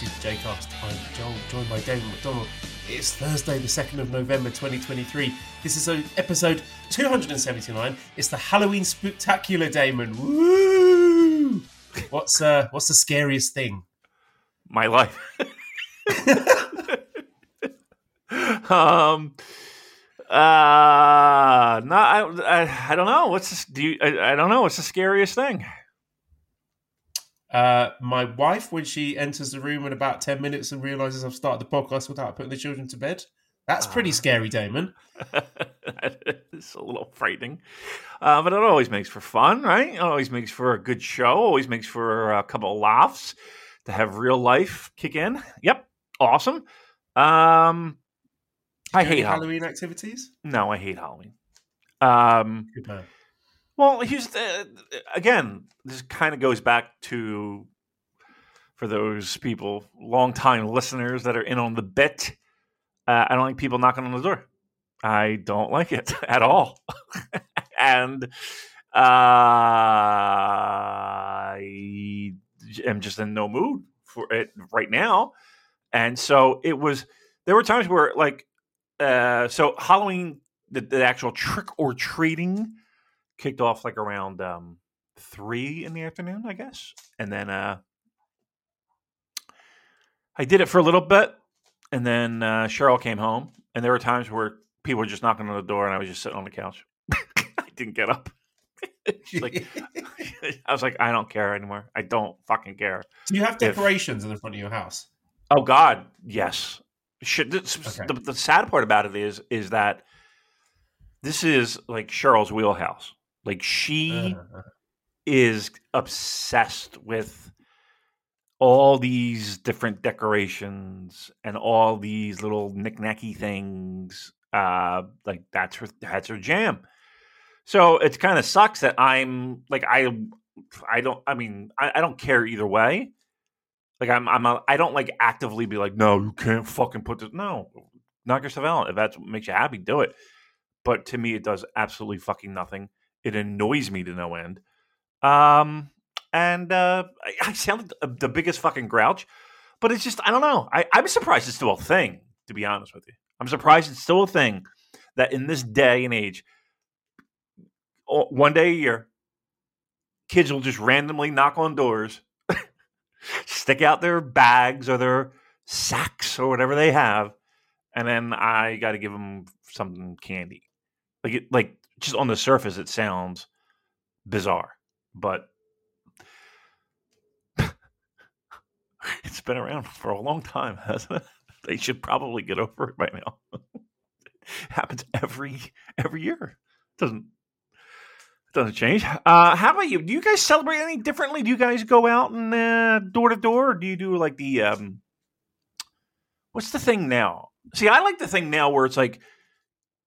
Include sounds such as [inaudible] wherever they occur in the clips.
the Super J Cast. I'm Joel, joined by David McDonald. It's Thursday, the 2nd of November 2023. This is uh, episode 279. It's the Halloween Spooktacular, Damon. Woo! What's uh, what's the scariest thing? my life. [laughs] um, uh, no, I, I, I don't know. What's this, do you? I, I don't know. What's the scariest thing? Uh, my wife, when she enters the room in about 10 minutes and realizes I've started the podcast without putting the children to bed. That's pretty scary, Damon. [laughs] it's a little frightening, uh, but it always makes for fun, right? It always makes for a good show. Always makes for a couple of laughs to have real life kick in. Yep, awesome. Um, I hate Halloween. Halloween activities. No, I hate Halloween. Um, Good man. Well, here's the again. This kind of goes back to for those people, longtime listeners that are in on the bit. Uh, I don't like people knocking on the door. I don't like it [laughs] at all, [laughs] and uh, I am just in no mood for it right now. And so it was. There were times where, like, uh, so Halloween, the, the actual trick or treating kicked off like around um, three in the afternoon, I guess, and then uh, I did it for a little bit, and then uh, Cheryl came home, and there were times where people were just knocking on the door, and I was just sitting on the couch. [laughs] I didn't get up. [laughs] Like, [laughs] I was like, I don't care anymore. I don't fucking care. Do you have If- decorations in the front of your house? Oh God, yes. Shit, this, Okay. the, the sad part about it is, is that this is like Cheryl's wheelhouse. Like she Uh, is obsessed with all these different decorations and all these little knick-knacky things. Uh, like that's her that's her jam. So it kind of sucks that I'm like I I don't I mean I, I don't care either way. Like I'm I'm a, I don't like actively be like no you can't fucking put this no knock yourself out if that's what makes you happy do it. But to me it does absolutely fucking nothing. It annoys me to no end. Um, and uh, I, I sound like the, biggest fucking grouch, but it's just I don't know. I, I'm surprised it's still a thing. To be honest with you, I'm surprised it's still a thing that in this day and age, one day a year, kids will just randomly knock on doors, [laughs] stick out their bags or their sacks or whatever they have, and then I got to give them something candy. Like it, like just on the surface, it sounds bizarre, but [laughs] it's been around for a long time, hasn't it? They should probably get over it by now. it [laughs] Happens every every year. Doesn't doesn't change. Uh, how about you? Do you guys celebrate any differently? Do you guys go out and uh, door to door, or do you do like the um? What's the thing now? See, I like the thing now where it's like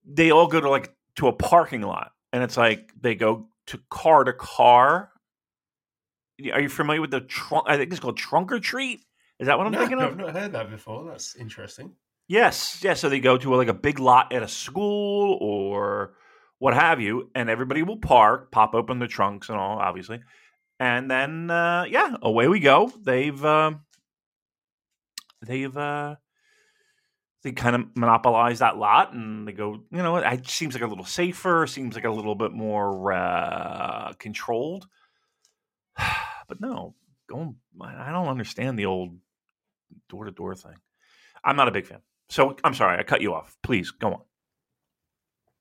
they all go to like to a parking lot, and it's like they go to car to car. Are you familiar with the trunk? I think it's called trunk or treat. Is that what I'm no, thinking I've of? not heard that before. That's interesting. Yes, yes. So they go to like a big lot at a school or what have you, and everybody will park, pop open the trunks and all, obviously, and then uh, yeah, away we go. They've uh, they've uh, they kind of monopolize that lot, and they go, you know, it seems like a little safer, seems like a little bit more uh, controlled. [sighs] but no, going, I don't understand the old door to door thing. I'm not a big fan. So I'm sorry, I cut you off. Please go on.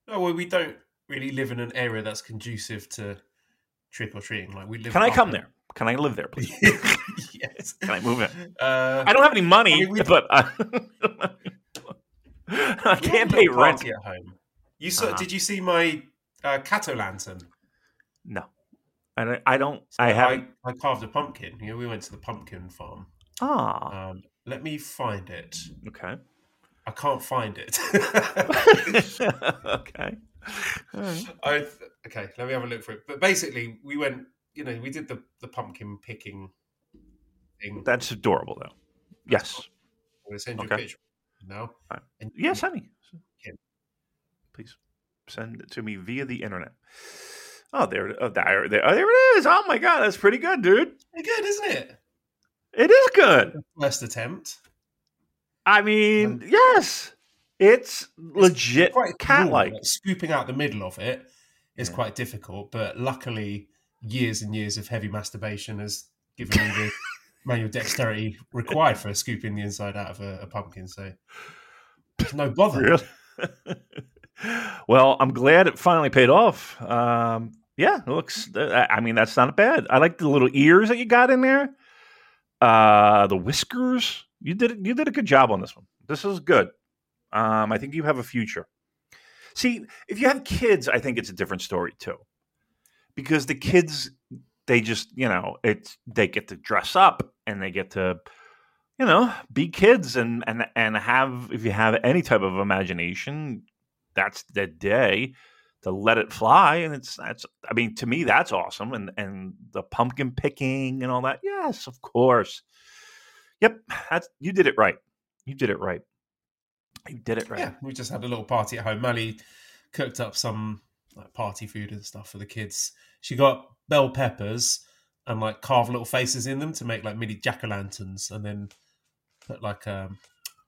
No, well, we don't really live in an area that's conducive to trick or treating. Like we live. Can I come there? Can I live there, please? [laughs] yes. Can I move in? Uh, I don't have any money, I mean, we- but I, [laughs] [laughs] I can't pay rent. at home. You saw? Uh-huh. Did you see my uh, Cato lantern? No, I. I don't. I I, haven't. I carved a pumpkin. You know, we went to the pumpkin farm. Ah, Um, let me find it. okay. I can't find it. [laughs] [laughs] okay. All right. I okay. Let me have a look for it. But basically, we went. You know, we did the the pumpkin picking thing. That's adorable, though. Yes. I'm gonna send you okay. a picture now. Fine. And Yes, honey. Please send it to me via the internet. Oh, there, oh, there, there, oh, there it is. Oh my god, that's pretty good, dude. Pretty good, isn't it? It is good. First attempt. I mean, yes, it's legit Quite cat raw, like. like, Scooping out the middle of it is Yeah. quite difficult, but luckily, years and years of heavy masturbation has given me the [laughs] manual dexterity required for scooping the inside out of a, a pumpkin. So, no bother. Really? [laughs] well, I'm glad it finally paid off. Um, yeah, it looks. uh, I mean, that's not bad. I like the little ears that you got in there. Uh, the whiskers. You did. You did a good job on this one. This is good. Um, I think you have a future. See, if you have kids, I think it's a different story too, because the kids, they just, you know, it's they get to dress up and they get to you know, be kids and and and have if you have any type of imagination, that's the day to let it fly. And it's that's I mean, to me, that's awesome. And and the pumpkin picking and all that. Yes, of course. Yep, that's you did it right. You did it right. You did it right. Yeah, we just had a little party at home. Mally cooked up some like party food and stuff for the kids. She got bell peppers and like carved little faces in them to make like mini jack o' lanterns, and then put like um,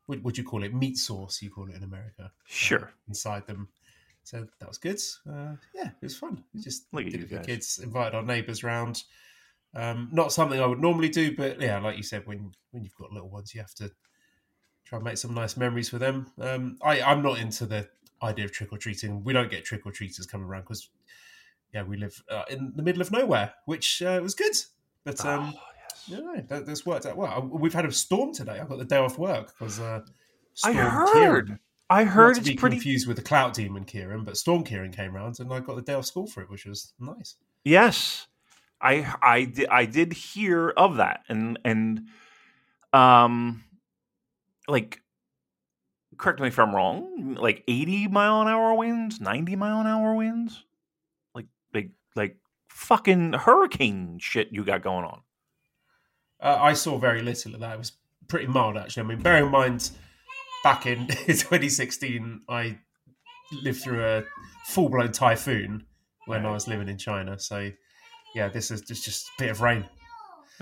what would you call it? Meat sauce, you call it in America. uh, Sure. inside them. So that was good. Uh, yeah, it was fun. We just Look did it for the kids, invited our neighbours round. Um, not something I would normally do, but yeah, like you said, when when you've got little ones, you have to try and make some nice memories for them. Um, I I'm not into the idea of trick or treating. We don't get trick or treaters coming around because yeah, we live uh, in the middle of nowhere, which uh, was good. But um, oh, yes. yeah, that, that's worked out well. We've had a storm today. I got the day off work because uh, I Storm heard. Kieran- I heard to it's be pretty. confused with the Clout Demon Kieran, but Storm Kieran came round and I got the day off school for it, which was nice. Yes, I I did I did hear of that, and and um, like, correct me if I'm wrong. Like eighty mile an hour winds, ninety mile an hour winds, like like fucking hurricane shit you got going on. Uh, I saw very little of that. It was pretty mild, actually. I mean, bear in mind, back in [laughs] 2016, I lived through a full blown typhoon when I was living in China. So, yeah, this is just, just a bit of rain.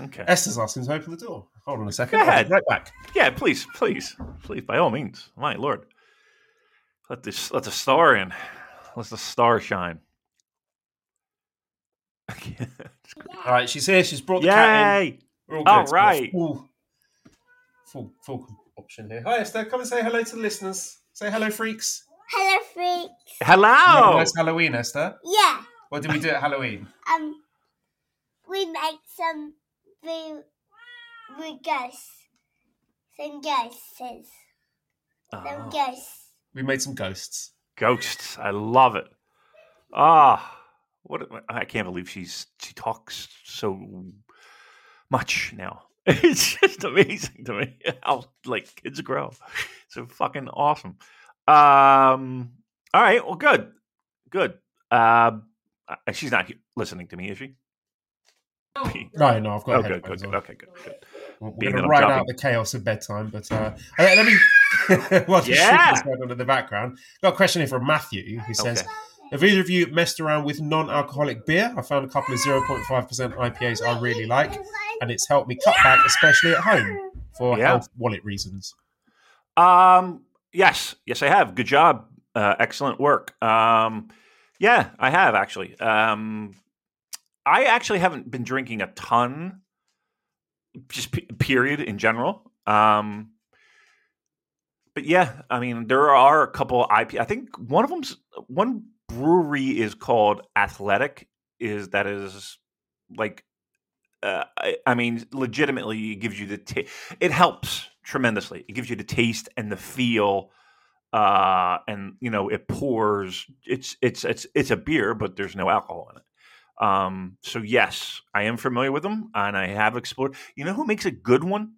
Okay. Esther's asking to open the door. Hold on a second. Go ahead. right back. Yeah, please, please, please, by all means. My lord, let this let the star in. Let the star shine. [laughs] All right, she's here. She's brought the cat in. Yay! We're all, All good. Right. Full, full, full option here. Hi, Esther. Come and say hello to the listeners. Say hello, freaks. Hello, freaks. You had Hello. nice Halloween, Esther. Yeah. What did we do at Halloween? [laughs] Um, we make some we we ghosts, some ghosts, some Oh, ghosts. We made some ghosts. ghosts. I love it. Ah, what I can't believe she's she talks so much now. [laughs] It's just amazing to me [laughs] how like kids grow. So fucking awesome. Um. All right. Well, good. Good. Um. uh, she's not listening to me, is she? No, no, I've got Oh, good, good, good. Okay, good, good. We're Being going to I'm ride out the chaos of bedtime, but uh, let me. [laughs] while you Yeah. shoot going on in the background, got a question here from Matthew who says, Okay. "Have either of you messed around with non-alcoholic beer? I found a couple of zero point five percent IPAs I really like, and it's helped me cut back, especially at home for Yeah. health wallet reasons." Um, Yes, yes, I have. Good job. Uh, excellent work. Um, yeah, I have actually. Um, I actually haven't been drinking a ton, just p- period in general. Um, but yeah, I mean, there are a couple IP. I think one of them's one brewery is called Athletic. Is that is like, uh, I, I mean, legitimately, it gives you the ta- it helps tremendously. It gives you the taste and the feel, uh, and you know, it pours. It's it's it's it's a beer, but there's no alcohol in it. Um, so yes, I am familiar with them, and I have explored. You know who makes a good one?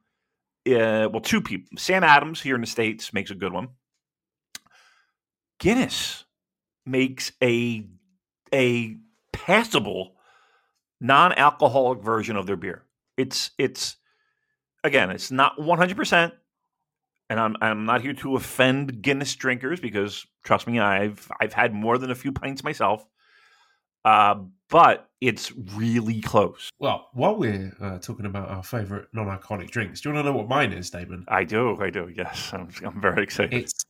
Uh, well, two people. Sam Adams here in the states makes a good one. Guinness makes a a passable non-alcoholic version of their beer. It's it's again, it's not 100%, and I'm I'm not here to offend Guinness drinkers because trust me, I've I've had more than a few pints myself. Uh, but it's really close. Well, while we're uh, talking about our favourite non-alcoholic drinks, do you want to know what mine is, Damon? I do, I do. Yes, [laughs] I'm, I'm very excited. It's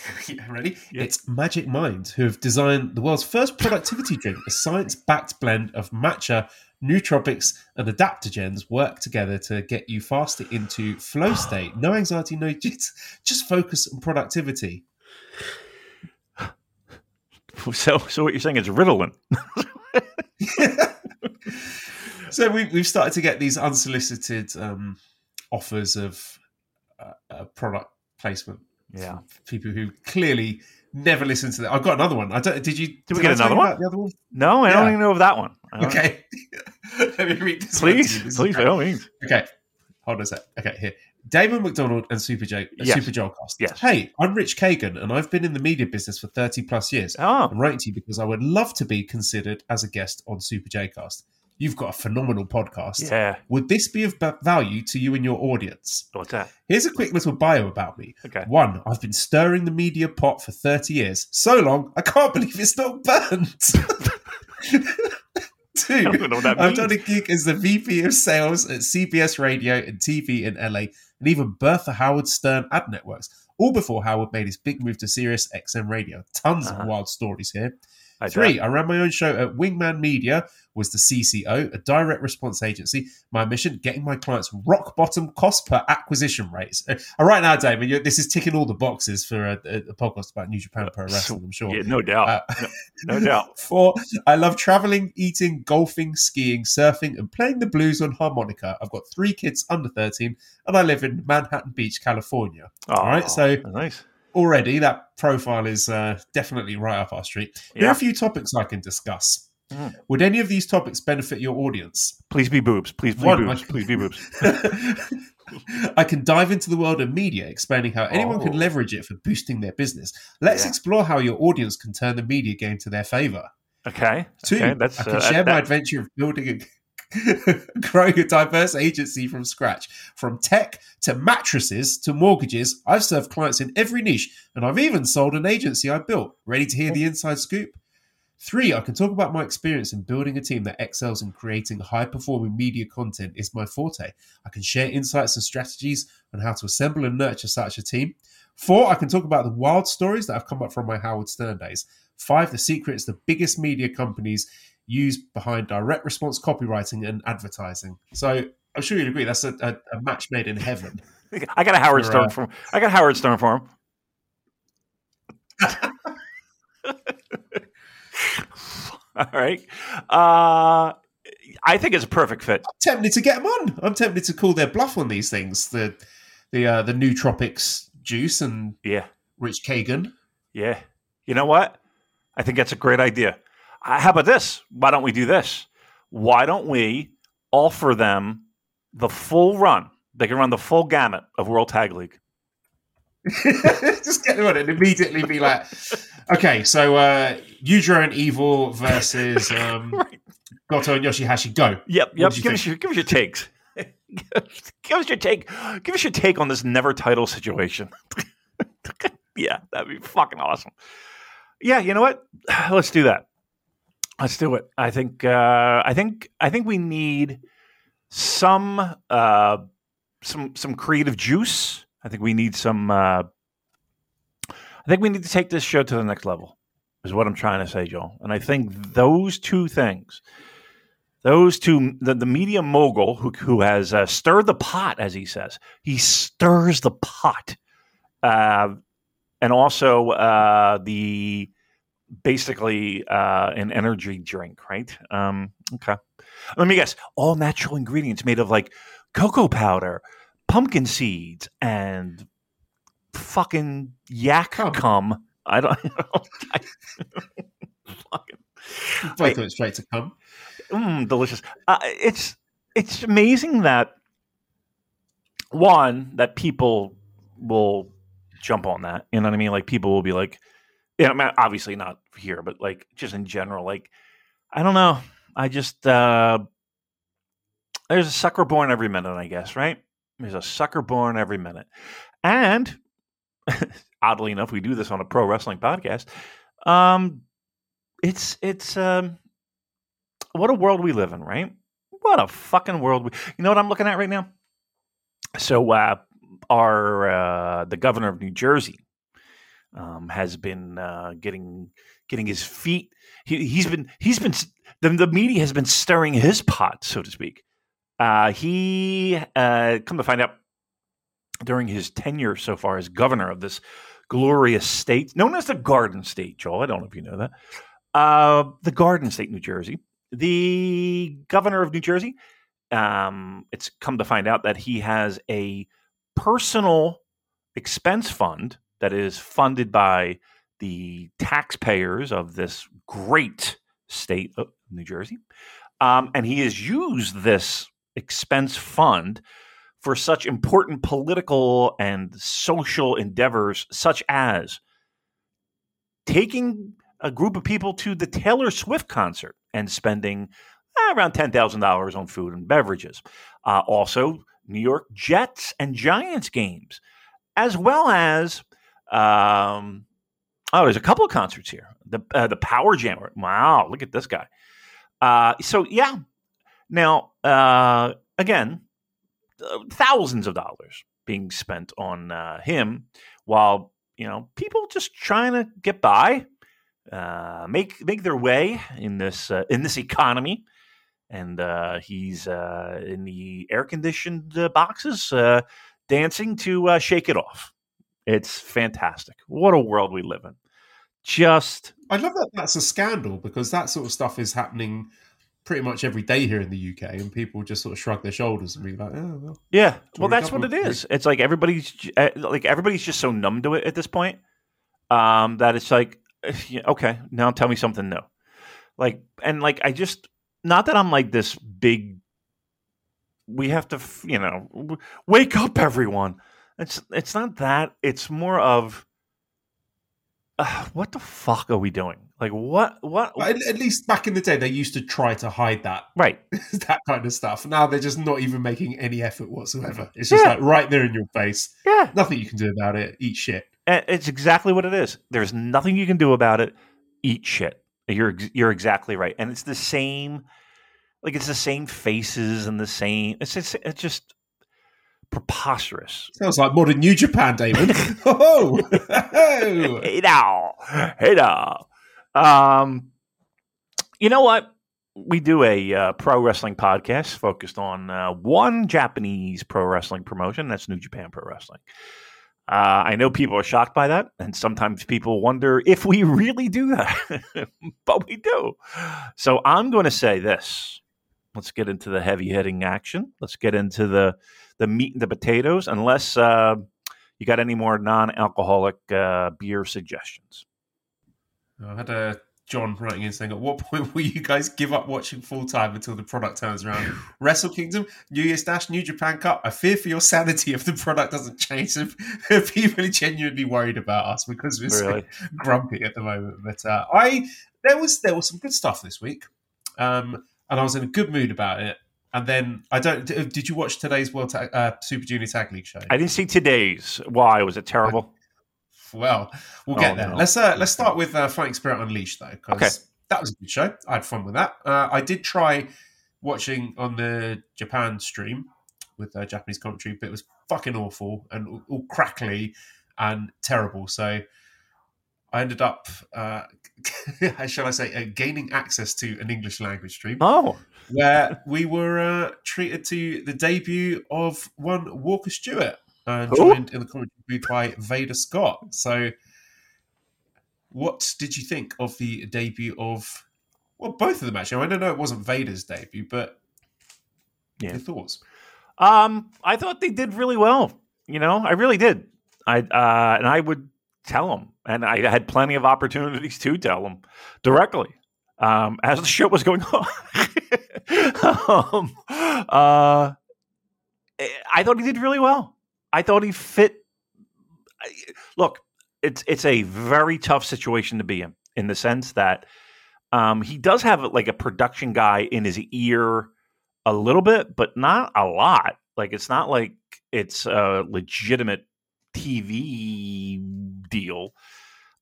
[laughs] yeah, ready? Yeah. It's Magic Mind, who have designed the world's first productivity drink. A science-backed blend of matcha, nootropics, and adaptogens work together to get you faster into flow state. No anxiety, no just, [laughs] just focus on productivity. [laughs] so, so what you're saying is Ritalin? so we, we've started to get these unsolicited um, offers of uh, uh, product placement. Yeah. people who clearly never listen to that. I've got another one. I don't. Did you? Did we get another one? The other one. No, I don't even know of that one. Okay. [laughs] Let me read this. one to you. Please, This please, by all means. Okay. Hold on a sec. Okay, here. Damon McDonald and Super Joe, uh, Yes. Super Joelcast. Yes. Hey, I'm Rich Kagan, and I've been in the media business for 30 plus years. Oh, I'm writing to you because I would love to be considered as a guest on Super J-Cast. You've got a phenomenal podcast. yeah. Would this be of value to you and your audience? What's that? Here's a quick little bio about me. Okay. One, I've been stirring the media pot for 30 years. So long, I can't [laughs] believe it's not burnt. [laughs] Two, I don't know what that I've done a gig as the VP of sales at CBS Radio and TV in LA, and even Bertha Howard Stern ad networks, all before Howard made his big move to Sirius XM Radio. Tons Uh-huh. of wild stories here. I Three, I ran my own show at Wingman Media, was the CCO, a direct response agency. My mission, getting my clients rock bottom cost per acquisition rates. [laughs] Uh, right now, David, you this is ticking all the boxes for a, a, a podcast about New Japan Pro Wrestling, I'm sure. Yeah, no doubt. Uh, no, no doubt. [laughs] Four, I love traveling, eating, golfing, skiing, surfing, and playing the blues on harmonica. I've got three kids under 13, and I live in Manhattan Beach, California. All right, Oh, so nice. Already that profile is uh, definitely right up our street. There are a few topics I can discuss. Mm. Would any of these topics benefit your audience? Please be boobs. Please be One, boobs. I- Please be boobs. [laughs] [laughs] I can dive into the world of media, explaining how anyone can Oh. leverage it for boosting their business. Let's Yeah. explore how your audience can turn the media game to their favor. Okay. Two, okay. That's I can uh, share that- my adventure of building a [laughs] growing a diverse agency from scratch. From tech to mattresses to mortgages, I've served clients in every niche, and I've even sold an agency I built. Ready to hear the inside scoop? Three, I can talk about my experience in building a team that excels in creating high performing media content is my forte. I can share insights and strategies on how to assemble and nurture such a team. Four, I can talk about the wild stories that have come up from my Howard Stern days. Five, the secrets the biggest media companies use behind direct response copywriting and advertising. So I'm sure you'd agree that's a, a, a match made in heaven. [laughs] I got a Howard Stern for I got Howard Stern for him. [laughs] All right. Uh, I think it's a perfect fit. tempted to get them on. I'm tempted to call their bluff on these things. The the uh, the nootropics juice and Yeah. Rich Kagan. Yeah. You know what? I think that's a great idea. How about this? Why don't we do this? Why don't we offer them the full run? They can run the full gamut of World Tag League. [laughs] Just get them on and immediately be like, okay, so uh, Yujiro and Evil versus [laughs] um, Right. Goto and Yoshihashi. Go. Yep, yep. Give us your give us your takes. [laughs] give us your take. Give us your take on this never title situation. yeah, that'd be fucking awesome. Yeah, you know what? [sighs] Let's do that. Let's do it. I think. Uh, I think. I think we need some uh, some some creative juice. I think we need some uh, I think we need to take this show to the next level. Is what I'm trying to say, Joel. And I think those two things, those two, the, the media mogul who who has uh, stirred the pot, as he says, he stirs the pot, uh, and also uh, the basically uh, an energy drink, right? Um, okay. Let me guess. All natural ingredients made of like cocoa powder, pumpkin seeds, and fucking yak Cum. cum. I don't. [laughs] I, [laughs] fucking Both went straight to come. mm, delicious. Uh, it's it's amazing that one that people will jump on that. You know what I mean? Like people will be like, I mean, obviously not here, but like just in general. Like I don't know. I just uh there's a sucker born every minute, I guess, right? There's a sucker born every minute, and [laughs] oddly enough, we do this on a pro wrestling podcast. Um, it's it's um, what a world we live in, right? What a fucking world we. You know what I'm looking at right now? So, uh, our uh, the governor of New Jersey um, has been uh, getting getting his feet. He, he's been he's been the, the media has been stirring his pot, so to speak. Uh, he uh, come to find out during his tenure so far as governor of this glorious state known as the Garden State. Joel, I don't know if you know that. Uh, the Garden State, New Jersey. The governor of New Jersey. Um, it's come to find out that he has a personal expense fund that is funded by the taxpayers of this great state of New Jersey. Um, and he has used this expense fund for such important political and social endeavors, such as taking a group of people to the Taylor Swift concert and spending eh, around $10,000 on food and beverages. Uh, also, New York Jets and Giants games, as well as um, oh, there's a couple of concerts here. The uh, the Power Jammer. Wow, look at this guy. Uh, so yeah, now uh, again, uh, thousands of dollars being spent on uh, him, while you know people just trying to get by, uh, make make their way in this in this economy. And he's in the air conditioned boxes, dancing to "Shake It Off." It's fantastic. What a world we live in. Just I love that that's a scandal because that sort of stuff is happening pretty much every day here in the UK, and people just sort of shrug their shoulders and be like, "Oh, well." Yeah, well, that's what it is. It's like everybody's uh, like everybody's just so numb to it at this point um, that it's like, okay, now tell me something new. Like, and like, I just not that I'm like this big. We have to, you know, wake up, everyone. It's it's not that. It's more of. Uh, what the fuck are we doing? Like what? What? But at, least back in the day, they used to try to hide that [laughs] Right. that kind of stuff. Now they're just not even making any effort whatsoever. It's just Yeah. like right there in your face. Yeah. Nothing you can do about it. Eat shit. It's exactly what it is. There's nothing you can do about it. Eat shit. You're you're exactly right, and it's the same. Like it's the same faces and the same. It's just, it's just preposterous. Sounds like modern New Japan, David. [laughs] oh, Hey now, hey now. Um, you know what? We do a uh, pro wrestling podcast focused on uh, one Japanese pro wrestling promotion. That's New Japan Pro Wrestling. Uh, I know people are shocked by that, and sometimes people wonder if we really do that, [laughs] but we do. So I'm going to say this. Let's get into the heavy hitting action. Let's get into the the meat and the potatoes. Unless uh, you got any more non-alcoholic uh, beer suggestions? I had a John writing in saying, "At what point will you guys give up watching full time until the product turns around? [sighs] Wrestle Kingdom, New Year's Dash, New Japan Cup. I fear for your sanity if the product doesn't change. If people are genuinely worried about us because we're so grumpy at the moment. But uh, I there was there was some good stuff this week, um, and I was in a good mood about it. And then I don't. Did you watch today's World Tag, uh, Super Junior Tag League show? I didn't see today's. Why was it terrible? Well, we'll Oh, get there. no. Let's uh, let's start with uh, Fighting Spirit Unleashed though, because Okay. that was a good show. I had fun with that. Uh, I did try watching on the Japan stream with uh, Japanese commentary, but it was fucking awful and all- all crackly and terrible. So I ended up, uh, [laughs] shall I say, uh, gaining access to an English language stream Oh, where we were uh, treated to the debut of one Walker Stewart, uh, Who? joined in the commentary booth by Veda Scott. So, what did you think of the debut of? Well, both of them actually. I don't know it wasn't Veda's debut, but Yeah. your thoughts? Um, I thought they did really well. You know, I really did. I uh, and I would tell them, and I had plenty of opportunities to tell him directly um, as the show was going [laughs] on. um, uh, I thought he did really well. I thought he fit. Look, it's it's a very tough situation to be in, in the sense that um, he does have like a production guy in his ear a little bit, but not a lot. Like it's not like it's a legitimate TV deal.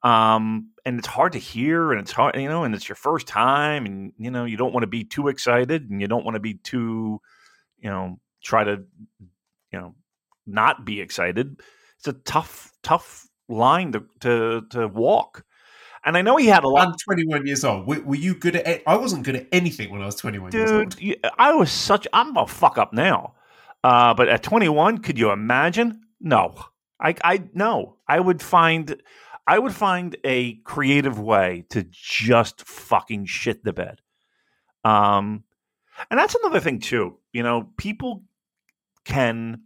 Um, and it's hard to hear, and it's hard, you know, and it's your first time, and you know, you don't want to be too excited, and you don't want to be too, you know, try to, you know, not be excited. It's a tough, tough line to to, to walk. And I know he had a lot. I'm 21 years old. Were, were you good at? I wasn't good at anything when I was 21 years old. dude. you- I was such. I'm a fuck up now, uh, but at 21, could you imagine? No, I, I no. I would find, I would find a creative way to just fucking shit the bed. Um, and that's another thing too. You know, people can.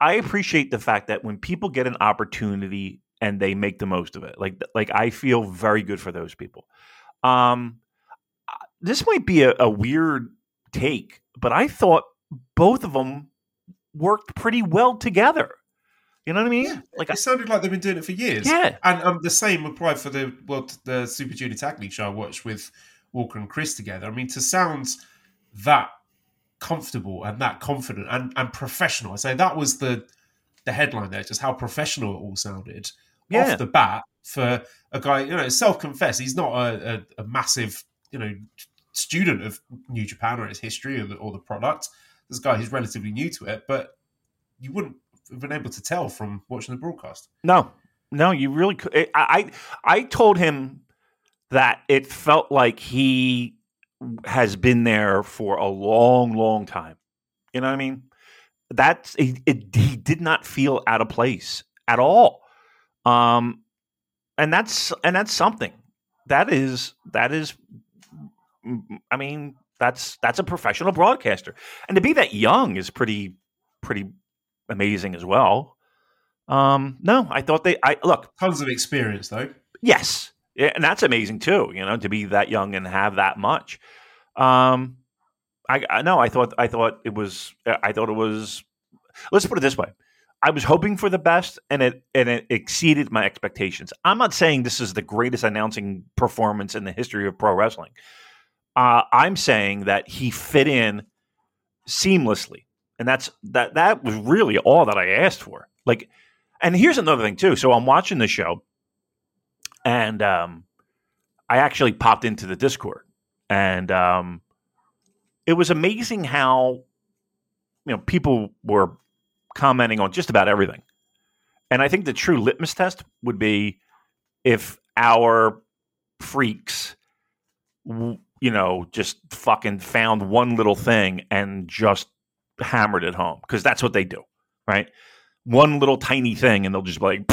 I appreciate the fact that when people get an opportunity and they make the most of it, like like I feel very good for those people. Um, this might be a, a weird take, but I thought both of them worked pretty well together. You know what I mean? Yeah, like, It sounded like they've been doing it for years. yeah, And um, the same applied for the well, the Super Junior Tag League show I watched with Walker and Chris together. I mean, to sound that comfortable and that confident and, and professional, I say that was the the headline there, just how professional it all sounded Yeah. off the bat for a guy. You know, self confessed, he's not a, a, a massive you know student of New Japan or its history or the, or the product. This guy who's relatively new to it, but you wouldn't been able to tell from watching the broadcast. no, no, you really could. I, I, I told him that it felt like he has been there for a long, long time. You know what I mean? That's it, it, he did not feel out of place at all. Um, and that's and that's something. That is that is. I mean, that's that's a professional broadcaster, and to be that young is pretty pretty amazing as well. Um, no, I thought they. I look, Tons of experience though. Yes, yeah, and that's amazing too. You know, to be that young and have that much. Um, I, I no, I thought I thought it was I thought it was. Let's put it this way: I was hoping for the best, and it and it exceeded my expectations. I'm not saying this is the greatest announcing performance in the history of pro wrestling. Uh, I'm saying that he fit in seamlessly, and that's that. That was really all that I asked for. Like, and here's another thing too. So I'm watching the show and um, I actually popped into the Discord, and um, it was amazing how you know people were commenting on just about everything. And I think the true litmus test would be if our freaks, you know, just fucking found one little thing and just hammered it home because that's what they do, right? One little tiny thing, and they'll just be like,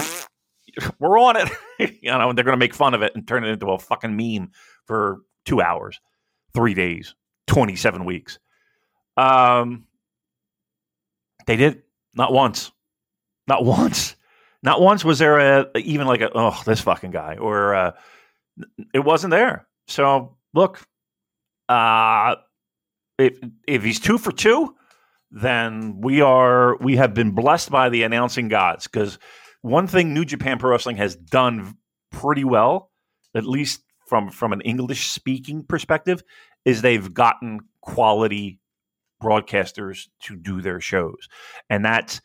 "We're on it," [laughs] you know, and they're going to make fun of it and turn it into a fucking meme for two hours, three days, twenty-seven weeks. Um, they did not once, not [laughs] once, not once was there a even like a oh this fucking guy or uh, it wasn't there. So look, uh, if if he's two for two, then we are we have been blessed by the announcing gods. Because one thing New Japan Pro Wrestling has done pretty well, at least from from an English speaking perspective, is they've gotten quality broadcasters to do their shows, and that's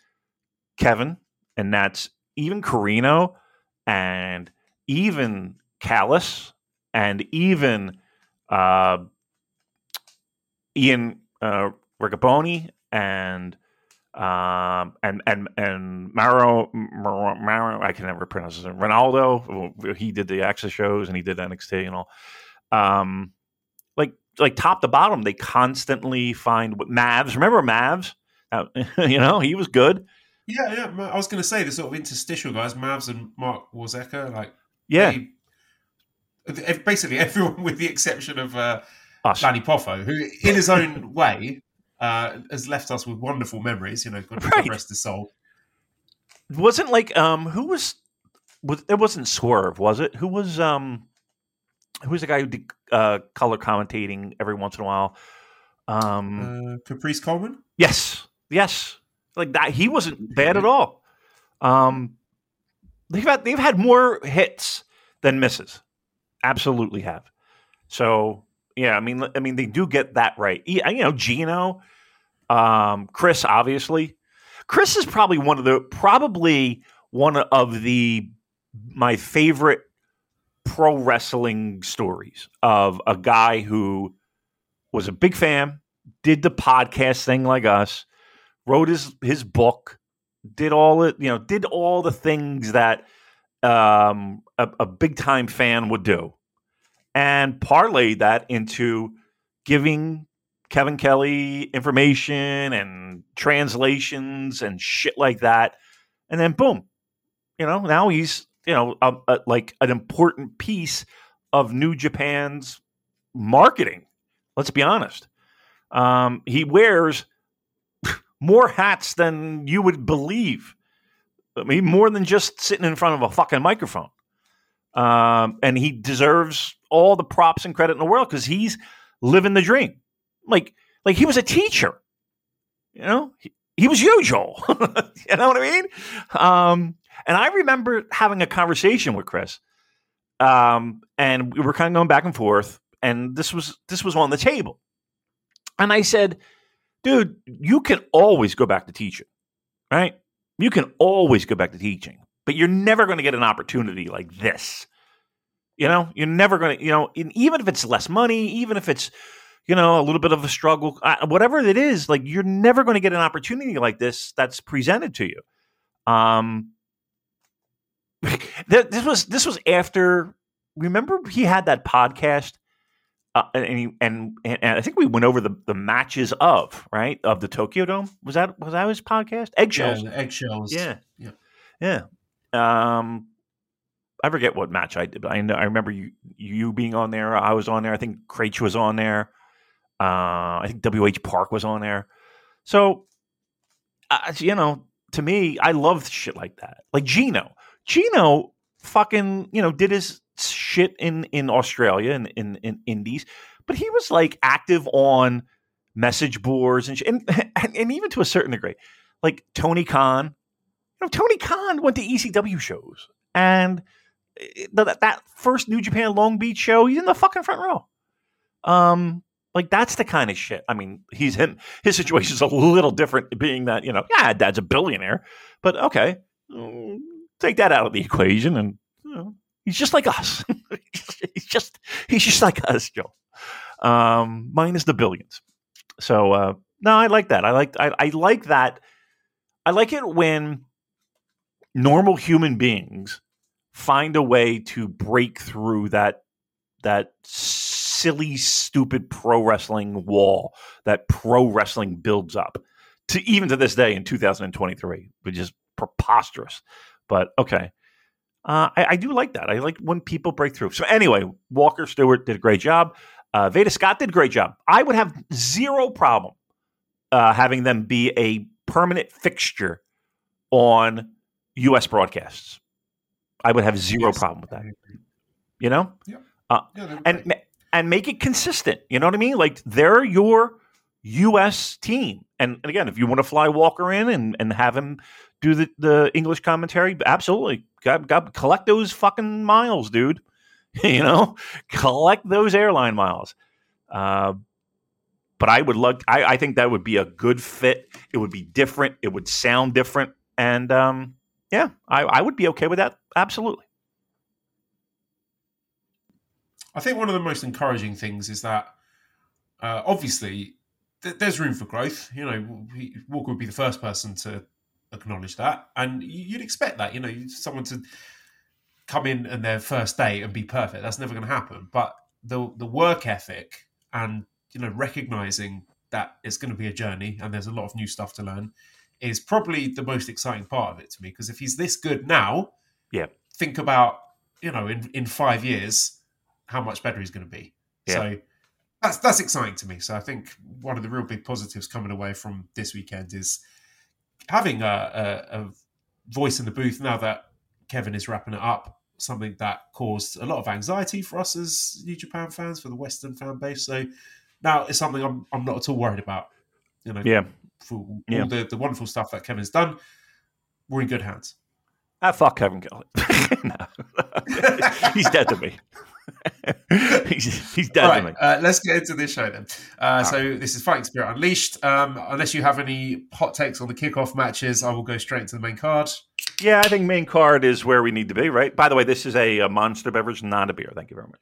Kevin, and that's even Carino, and even Callis, and even uh, Ian uh, and Um, and and and Maro, Maro, I can never pronounce his name. Ronaldo, he did the Access shows and he did NXT and all. Um, like like top to bottom, they constantly find Mavs. Remember Mavs? Uh, [laughs] you know, he was good. Yeah, yeah. I was going to say the sort of interstitial guys, Mavs and Mark Warzeka, like Yeah, they- basically [laughs] everyone with the exception of uh, us. Lanny Poffo, who in his own way uh, has left us with wonderful memories. You know, God, Right. rest his soul. wasn't like um who was was it wasn't Swerve was it who was um who was the guy who did uh color commentating every once in a while um Uh, Caprice Coleman. yes yes like that he wasn't bad at all um they've had they've had more hits than misses absolutely have so yeah I mean I mean they do get that right. You know Gino um Chris obviously. Chris is probably one of the probably one of the my favorite pro wrestling stories of a guy who was a big fan, did the podcast thing like us, wrote his his book, did all it, you know, did all the things that um, a, a big time fan would do, and parlayed that into giving Kevin Kelly information and translations and shit like that. And then boom, you know, now he's, you know, a, a, like an important piece of New Japan's marketing. Let's be honest. Um, he wears [laughs] more hats than you would believe. I mean, more than just sitting in front of a fucking microphone. Um, and he deserves all the props and credit in the world because he's living the dream. Like like he was a teacher. You know? He, he was you joel [laughs] you know what i mean? Um and i remember having a conversation with chris um and we were kind of going back and forth and this was this was on the table. And i said dude you can always go back to teaching right? You can always go back to teaching but you're never going to get an opportunity like this you know you're never going to you know even if it's less money even if it's you know, a little bit of a struggle, whatever it is, like you're never going to get an opportunity like this that's presented to you. Um, [laughs] this was this was after. Remember, he had that podcast, uh, and, he, and and I think we went over the the matches of right of the Tokyo Dome. Was that was that his podcast? Eggshells. Yeah, eggshells. Yeah. Yeah. Yeah. Um, I forget what match I did, but I know I remember you you being on there. I was on there. I think Craich was on there. Uh, I think WH Park was on there. So, uh, you know, to me, I love shit like that. Like Gino, Gino, fucking, you know, did his shit in in Australia and in, in Indies, but he was like active on message boards and, sh- and [laughs] and and even to a certain degree, like Tony Khan. Know, Tony Khan went to ECW shows, and eh, that that first New Japan Long Beach show, he's in the fucking front row. Um, like that's the kind of shit. I mean, he's him. His situation's [laughs] a little different, being that you know, yeah, dad's a billionaire, but okay, mm, take that out of the equation, and you know, he's just like us. [laughs] he's just he's just like us, Joe. Um, minus the billions. So uh, no, I like that. I like I, I like that. I like it when normal human beings find a way to break through that that silly, stupid pro wrestling wall that pro wrestling builds up to even to this day in 2023, which is preposterous. But okay. Uh, I, I do like that. I like when people break through. So anyway, Walker Stewart did a great job. Uh, Veda Scott did a great job. I would have zero problem uh, having them be a permanent fixture on U.S. broadcasts. I would have zero Yes. problem with that. You know, Yeah, they're and great. ma- and make it consistent. You know what I mean? Like they're your U.S. team. And, and again, if you want to fly Walker in and, and have him do the, the English commentary, absolutely, got, got collect those fucking miles, dude. [laughs] you know, collect those airline miles. Uh, but I would love. I, I think that would be a good fit. It would be different. It would sound different, and um, yeah, I, I would be okay with that. Absolutely. I think one of the most encouraging things is that uh, obviously th- there's room for growth. You know, Walker would be the first person to acknowledge that, and you'd expect that. You know, someone to come in and their first day and be perfect. That's never going to happen. But the the work ethic and you know recognizing that it's going to be a journey and there's a lot of new stuff to learn is probably the most exciting part of it to me. Because if he's this good now, Yeah. think about you know in in five years how much better he's going to be. Yeah. So that's that's exciting to me. So I think one of the real big positives coming away from this weekend is having a, a, a voice in the booth now that Kevin is wrapping it up. Something that caused a lot of anxiety for us as New Japan fans, for the Western fan base. So now it's something I'm I'm not at all worried about. You know, Yeah. For all the, the wonderful stuff that Kevin's done, we're in good hands. Ah, fuck Kevin Kelly. [laughs] no. [laughs] he's dead to me. [laughs] he's, he's dead All to me. uh, let's get into this show then. Uh, so this is Fighting Spirit Unleashed. Um, unless you have any hot takes on the kickoff matches, I will go straight to the main card. Yeah, I think main card is where we need to be, right? By the way, this is a, a monster beverage, not a beer. Thank you very much.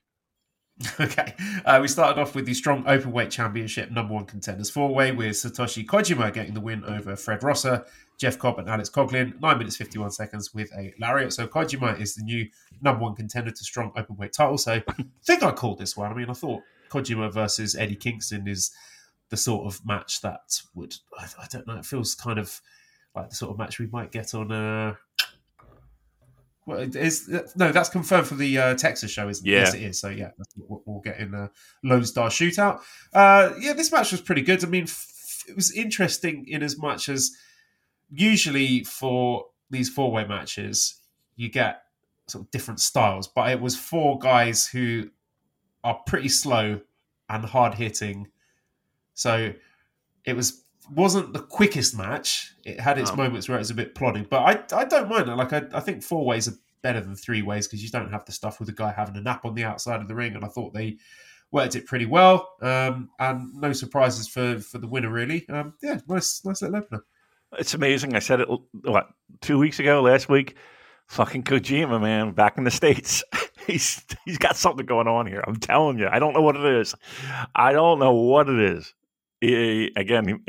[laughs] Okay, uh, we started off with the strong openweight championship number one contenders four way with Satoshi Kojima getting the win over Fred Rosser, Jeff Cobb, and Alex Coughlin, Nine minutes fifty one seconds with a lariat. So Kojima is the new number one contender to strong openweight title. So [laughs] I think I called this one. I mean, I thought Kojima versus Eddie Kingston is the sort of match that would I, I don't know. It feels kind of like the sort of match we might get on. Uh, well, it is no, that's confirmed for the uh, Texas show, isn't it? Yeah. Yes, it is. So yeah, that's what we'll get in a Lone Star shootout. Uh, yeah, this match was pretty good. I mean, f- it was interesting in as much as usually for these four way matches, you get sort of different styles, but it was four guys who are pretty slow and hard hitting. So it was wasn't the quickest match. It had its No. moments where it was a bit plodding, but I I don't mind it. Like I, I think four ways are better than three ways because you don't have the stuff with the guy having a nap on the outside of the ring, and I thought they worked it pretty well. Um, and no surprises for for the winner really. Um, yeah, nice nice little opener. It's amazing. I said it, what, two weeks ago, last week? Fucking Kojima, man, back in the States. [laughs] he's He's got something going on here. I'm telling you. I don't know what it is. I don't know what it is. Again,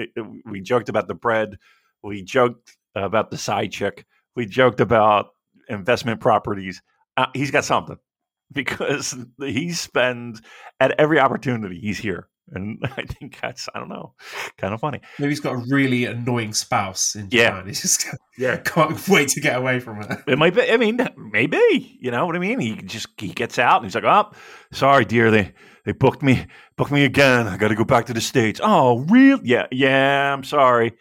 we joked about the bread. We joked about the side chick. We joked about investment properties. Uh, he's got something [laughs] because he spends at every opportunity he's here. And [laughs] I think that's, I don't know, kind of funny. Maybe he's got a really annoying spouse in Yeah. Japan. [laughs] He just Yeah. can't wait to get away from her. It might be. I mean, maybe. You know what I mean? He just he gets out and he's like, "Oh, sorry, dear. They they booked me booked me again. I got to go back to the states." Oh, real? Yeah, yeah. I'm sorry.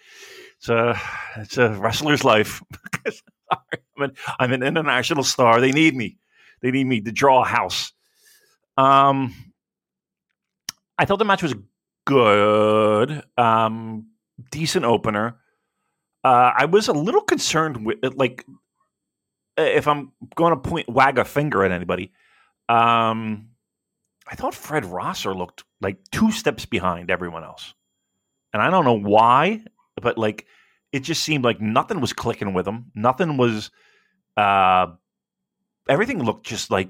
It's a it's a wrestler's life. [laughs] I'm an, I'm an international star. They need me. They need me to draw a house. Um, I thought the match was good. Um, decent opener. Uh, I was a little concerned with like if I'm going to point wag a finger at anybody. Um, I thought Fred Rosser looked like two steps behind everyone else, and I don't know why, but like it just seemed like nothing was clicking with him. Nothing was. Uh, everything looked just like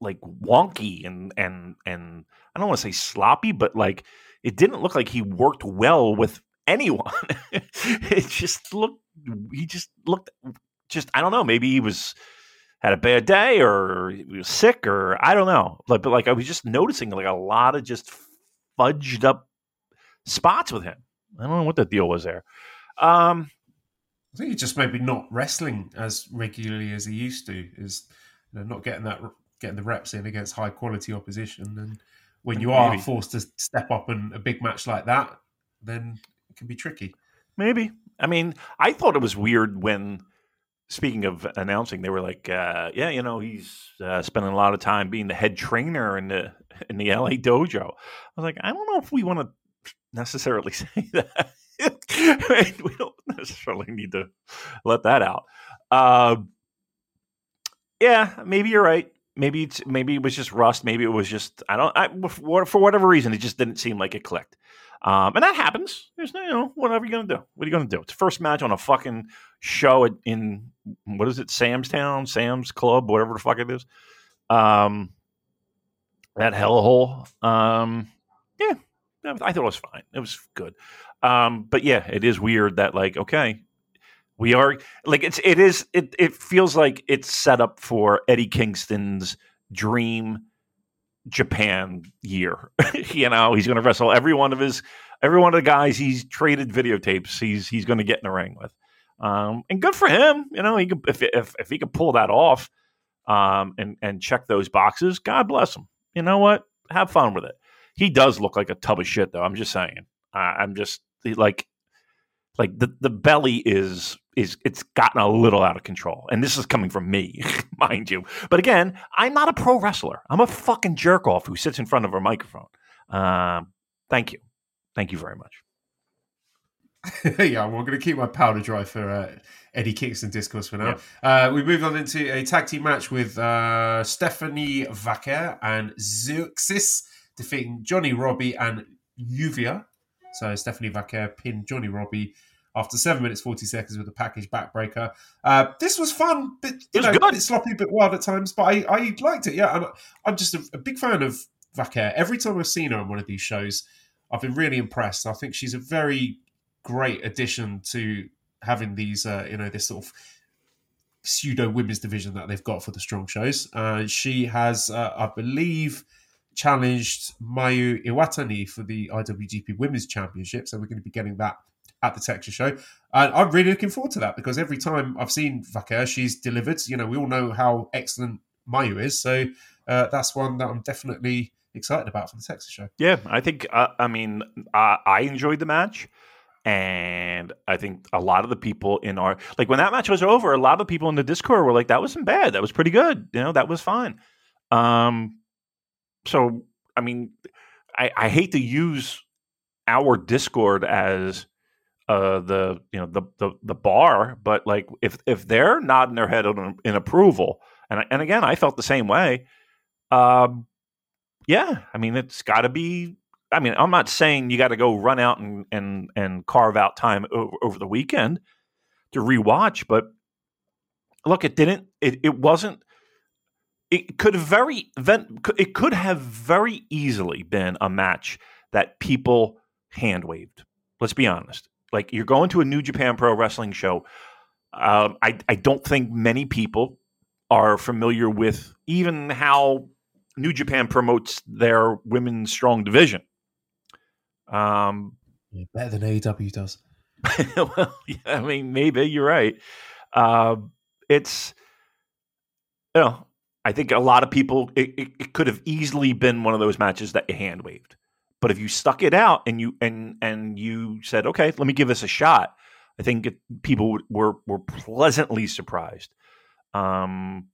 like wonky and and and I don't want to say sloppy, but like it didn't look like he worked well with anyone. [laughs] it just looked he just looked just I don't know, maybe he was had a bad day or he was sick or I don't know. But but like I was just noticing like a lot of just fudged up spots with him. I don't know what the deal was there. Um I think he's just maybe not wrestling as regularly as he used to. Is you know, not getting that getting the reps in against high quality opposition. And when you are Maybe. forced to step up in a big match like that, then it can be tricky. Maybe. I mean, I thought it was weird when, speaking of announcing, they were like, uh, "Yeah, you know, he's uh, spending a lot of time being the head trainer in the in the LA dojo." I was like, I don't know if we want to necessarily [laughs] say that. I mean, we don't necessarily need to let that out. Uh, yeah, maybe you're right. Maybe it's maybe it was just rust. Maybe it was just I don't. I, for whatever reason, it just didn't seem like it clicked. Um, and that happens. There's no, you know, whatever you're gonna do. What are you gonna do? It's the first match on a fucking show in what is it, Sam's Town, Sam's Club, whatever the fuck it is. Um, that hellhole. Um, yeah, I thought it was fine. It was good. Um, but yeah, it is weird that like okay, we are like it's it is it it feels like it's set up for Eddie Kingston's dream Japan year. [laughs] you know, he's going to wrestle every one of his every one of the guys he's traded videotapes. He's he's going to get in the ring with, um, and good for him. You know, he could, if if if he could pull that off, um, and and check those boxes, God bless him. You know what? Have fun with it. He does look like a tub of shit, though. I'm just saying. Uh, I'm just like like the the belly is is it's gotten a little out of control. And this is coming from me, [laughs] mind you. But again, I'm not a pro wrestler. I'm a fucking jerk off who sits in front of a microphone. Um, thank you. Thank you very much. [laughs] yeah, I'm going to keep my powder dry for uh, Eddie Kingston discourse for now. Uh, we moved on into a tag team match with uh, Stephanie Vaquer and Zeuxis defeating Johnny Robbie and Uvia. So Stephanie Vaquer pinned Johnny Robbie after seven minutes forty seconds with a package backbreaker. Uh, this was fun, bit you know, good. bit sloppy, bit wild at times, but I, I liked it. Yeah, and I'm just a, a big fan of Vaquer. Every time I've seen her on one of these shows, I've been really impressed. I think she's a very great addition to having these, uh, you know, this sort of pseudo women's division that they've got for the strong shows. Uh, she has, uh, I believe, challenged Mayu Iwatani for the IWGP Women's Championship, so we're going to be getting that at the Texas show. And I'm really looking forward to that because every time I've seen Vaquer, she's delivered. You know, we all know how excellent Mayu is, so uh, that's one that I'm definitely excited about for the Texas show. Yeah, I think. Uh, I mean, I, I enjoyed the match. And I think a lot of the people in our like when that match was over, a lot of people in the Discord were like, "That wasn't bad. That was pretty good. You know, that was fine." Um, so I mean, I, I hate to use our Discord as uh, the you know the, the the bar, but like if if they're nodding their head in, in approval, and and again, I felt the same way. Um, yeah, I mean, it's got to be. I mean, I'm not saying you got to go run out and and and carve out time over, over the weekend to rewatch, but look, it didn't. It it wasn't. It could very it could have very easily been a match that people hand waved. Let's be honest. Like you're going to a New Japan Pro Wrestling show. Um, I I don't think many people are familiar with even how New Japan promotes their women's strong division. Um, yeah, better than AEW does. [laughs] well, yeah, I mean, maybe you're right. Uh, it's you know, I think a lot of people it, it, it could have easily been one of those matches that you hand waved. But if you stuck it out and you and and you said, "Okay, let me give this a shot," I think people were were pleasantly surprised. Um,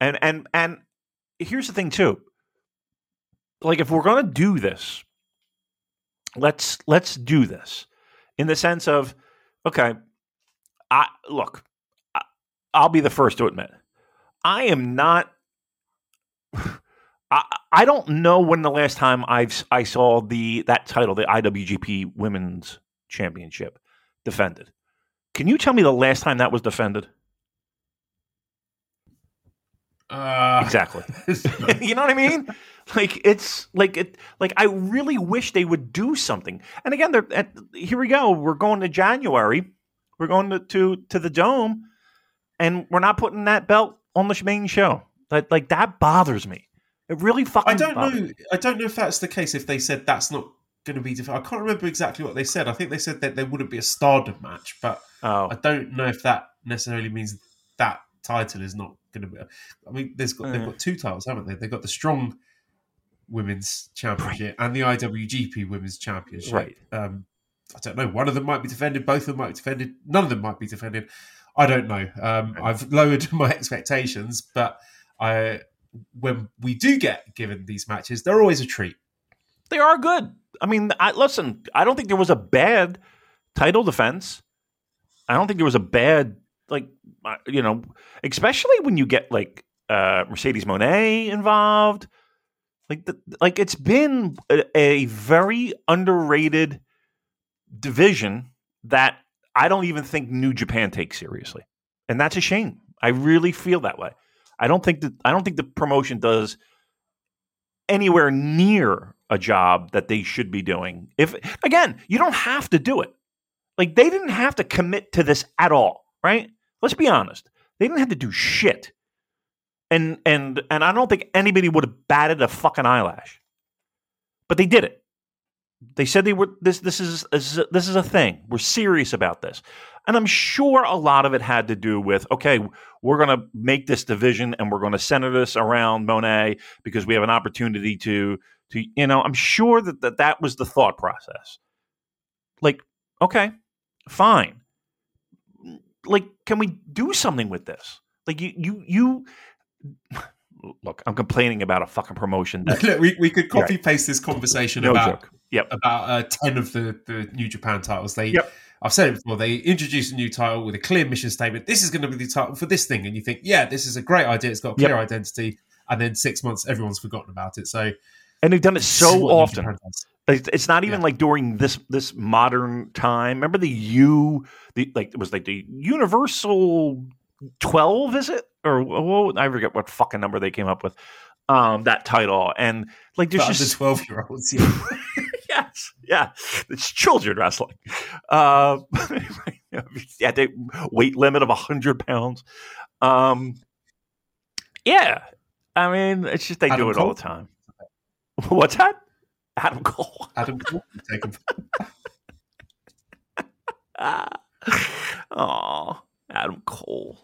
and and and here's the thing too. Like, if we're to do this, let's let's do this in the sense of, okay, I look, I, I'll be the first to admit, I am not I, I don't know when the last time I've I saw the that title, the IWGP Women's Championship, defended. Can you tell me the last time that was defended? Uh, exactly. [laughs] [laughs] you know what I mean? Like it's like it. Like I really wish they would do something. And again, they're at, here we go. We're going to January. We're going to, to to the dome, and we're not putting that belt on the main show. Like like that bothers me. It really fucking. I don't know. I don't know if that's the case. If they said that's not going to be, I can't remember exactly what they said. I think they said that there wouldn't be a Stardom match, but oh. I don't know if that necessarily means that title is not going to be. I mean, there's got they've got two titles, haven't they? They've got the Strong Women's Championship right. and the IWGP Women's Championship. Right. Um, I don't know. One of them might be defended. Both of them might be defended. None of them might be defended. I don't know. Um, I've lowered [laughs] my expectations, but I when we do get given these matches, they're always a treat. They are good. I mean, I, listen, I don't think there was a bad title defense. I don't think there was a bad like you know, especially when you get like uh, Mercedes Moné involved. Like the, like it's been a, a very underrated division that I don't even think New Japan takes seriously, and that's a shame. I really feel that way. I don't think that I don't think the promotion does anywhere near a job that they should be doing. If again, you don't have to do it. Like they didn't have to commit to this at all, right? Let's be honest. They didn't have to do shit. And and and I don't think anybody would have batted a fucking eyelash. But they did it. They said they were this this is this is a thing. We're serious about this. And I'm sure a lot of it had to do with okay, we're going to make this division and we're going to center this around Moné because we have an opportunity to to you know, I'm sure that that, that was the thought process. Like, okay, fine. Like can we do something with this? Like you you you [laughs] look, I'm complaining about a fucking promotion. That, [laughs] Look, we, we could copy paste this conversation no about joke. Yep. about uh, ten of the the New Japan titles. They, Yep. I've said it before. They introduce a new title with a clear mission statement. This is going to be the title for this thing, and you think, yeah, this is a great idea. It's got a clear Yep. identity, and then six months, everyone's forgotten about it. So And they've done it so often. It's not even Yeah. like during this this modern time. Remember the U, the like it was like the Universal twelve, is it or what? I forget what fucking number they came up with. Um, that title and like there's For just twelve year olds. Yeah. [laughs] yes, yeah, it's children wrestling. Uh, [laughs] yeah, they weight limit of hundred pounds. Um, yeah, I mean, it's just they do Adam it all the time. What's that? Adam Cole. Adam Cole, [laughs] take him. oh, Adam Cole,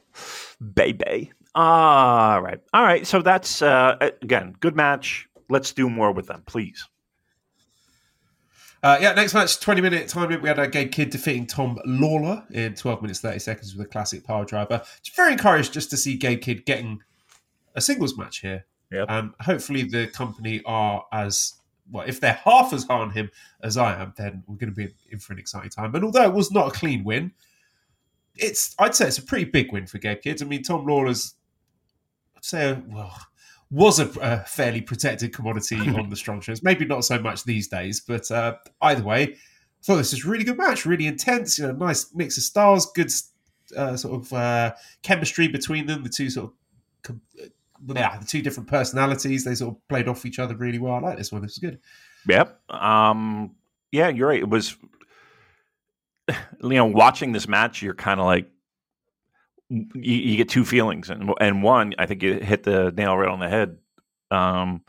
baby. All right, all right. So that's uh, again good match. Let's do more with them, please. Uh, yeah, next match, 20 minute time limit. We had a Gabe Kidd defeating Tom Lawlor in 12 minutes, 30 seconds with a classic power driver. It's very encouraged just to see Gabe Kidd getting a singles match here. Yep. And hopefully the company are as, well, if they're half as hard on him as I am, then we're going to be in for an exciting time. And although it was not a clean win, it's I'd say it's a pretty big win for Gabe Kidd. I mean, Tom Lawlor's, I'd say, well, was a, a fairly protected commodity [laughs] on the strong shows. Maybe not so much these days, but uh, either way, I thought this was a really good match, really intense. You know, nice mix of styles, good uh, sort of uh, chemistry between them. The two sort of, com- uh, yeah, the two different personalities. They sort of played off each other really well. I like this one. This is good. Yep. Um, yeah, you're right. It was, [laughs] you know, watching this match, you're kind of like, you, you get two feelings, and and one, I think you hit the nail right on the head. Um,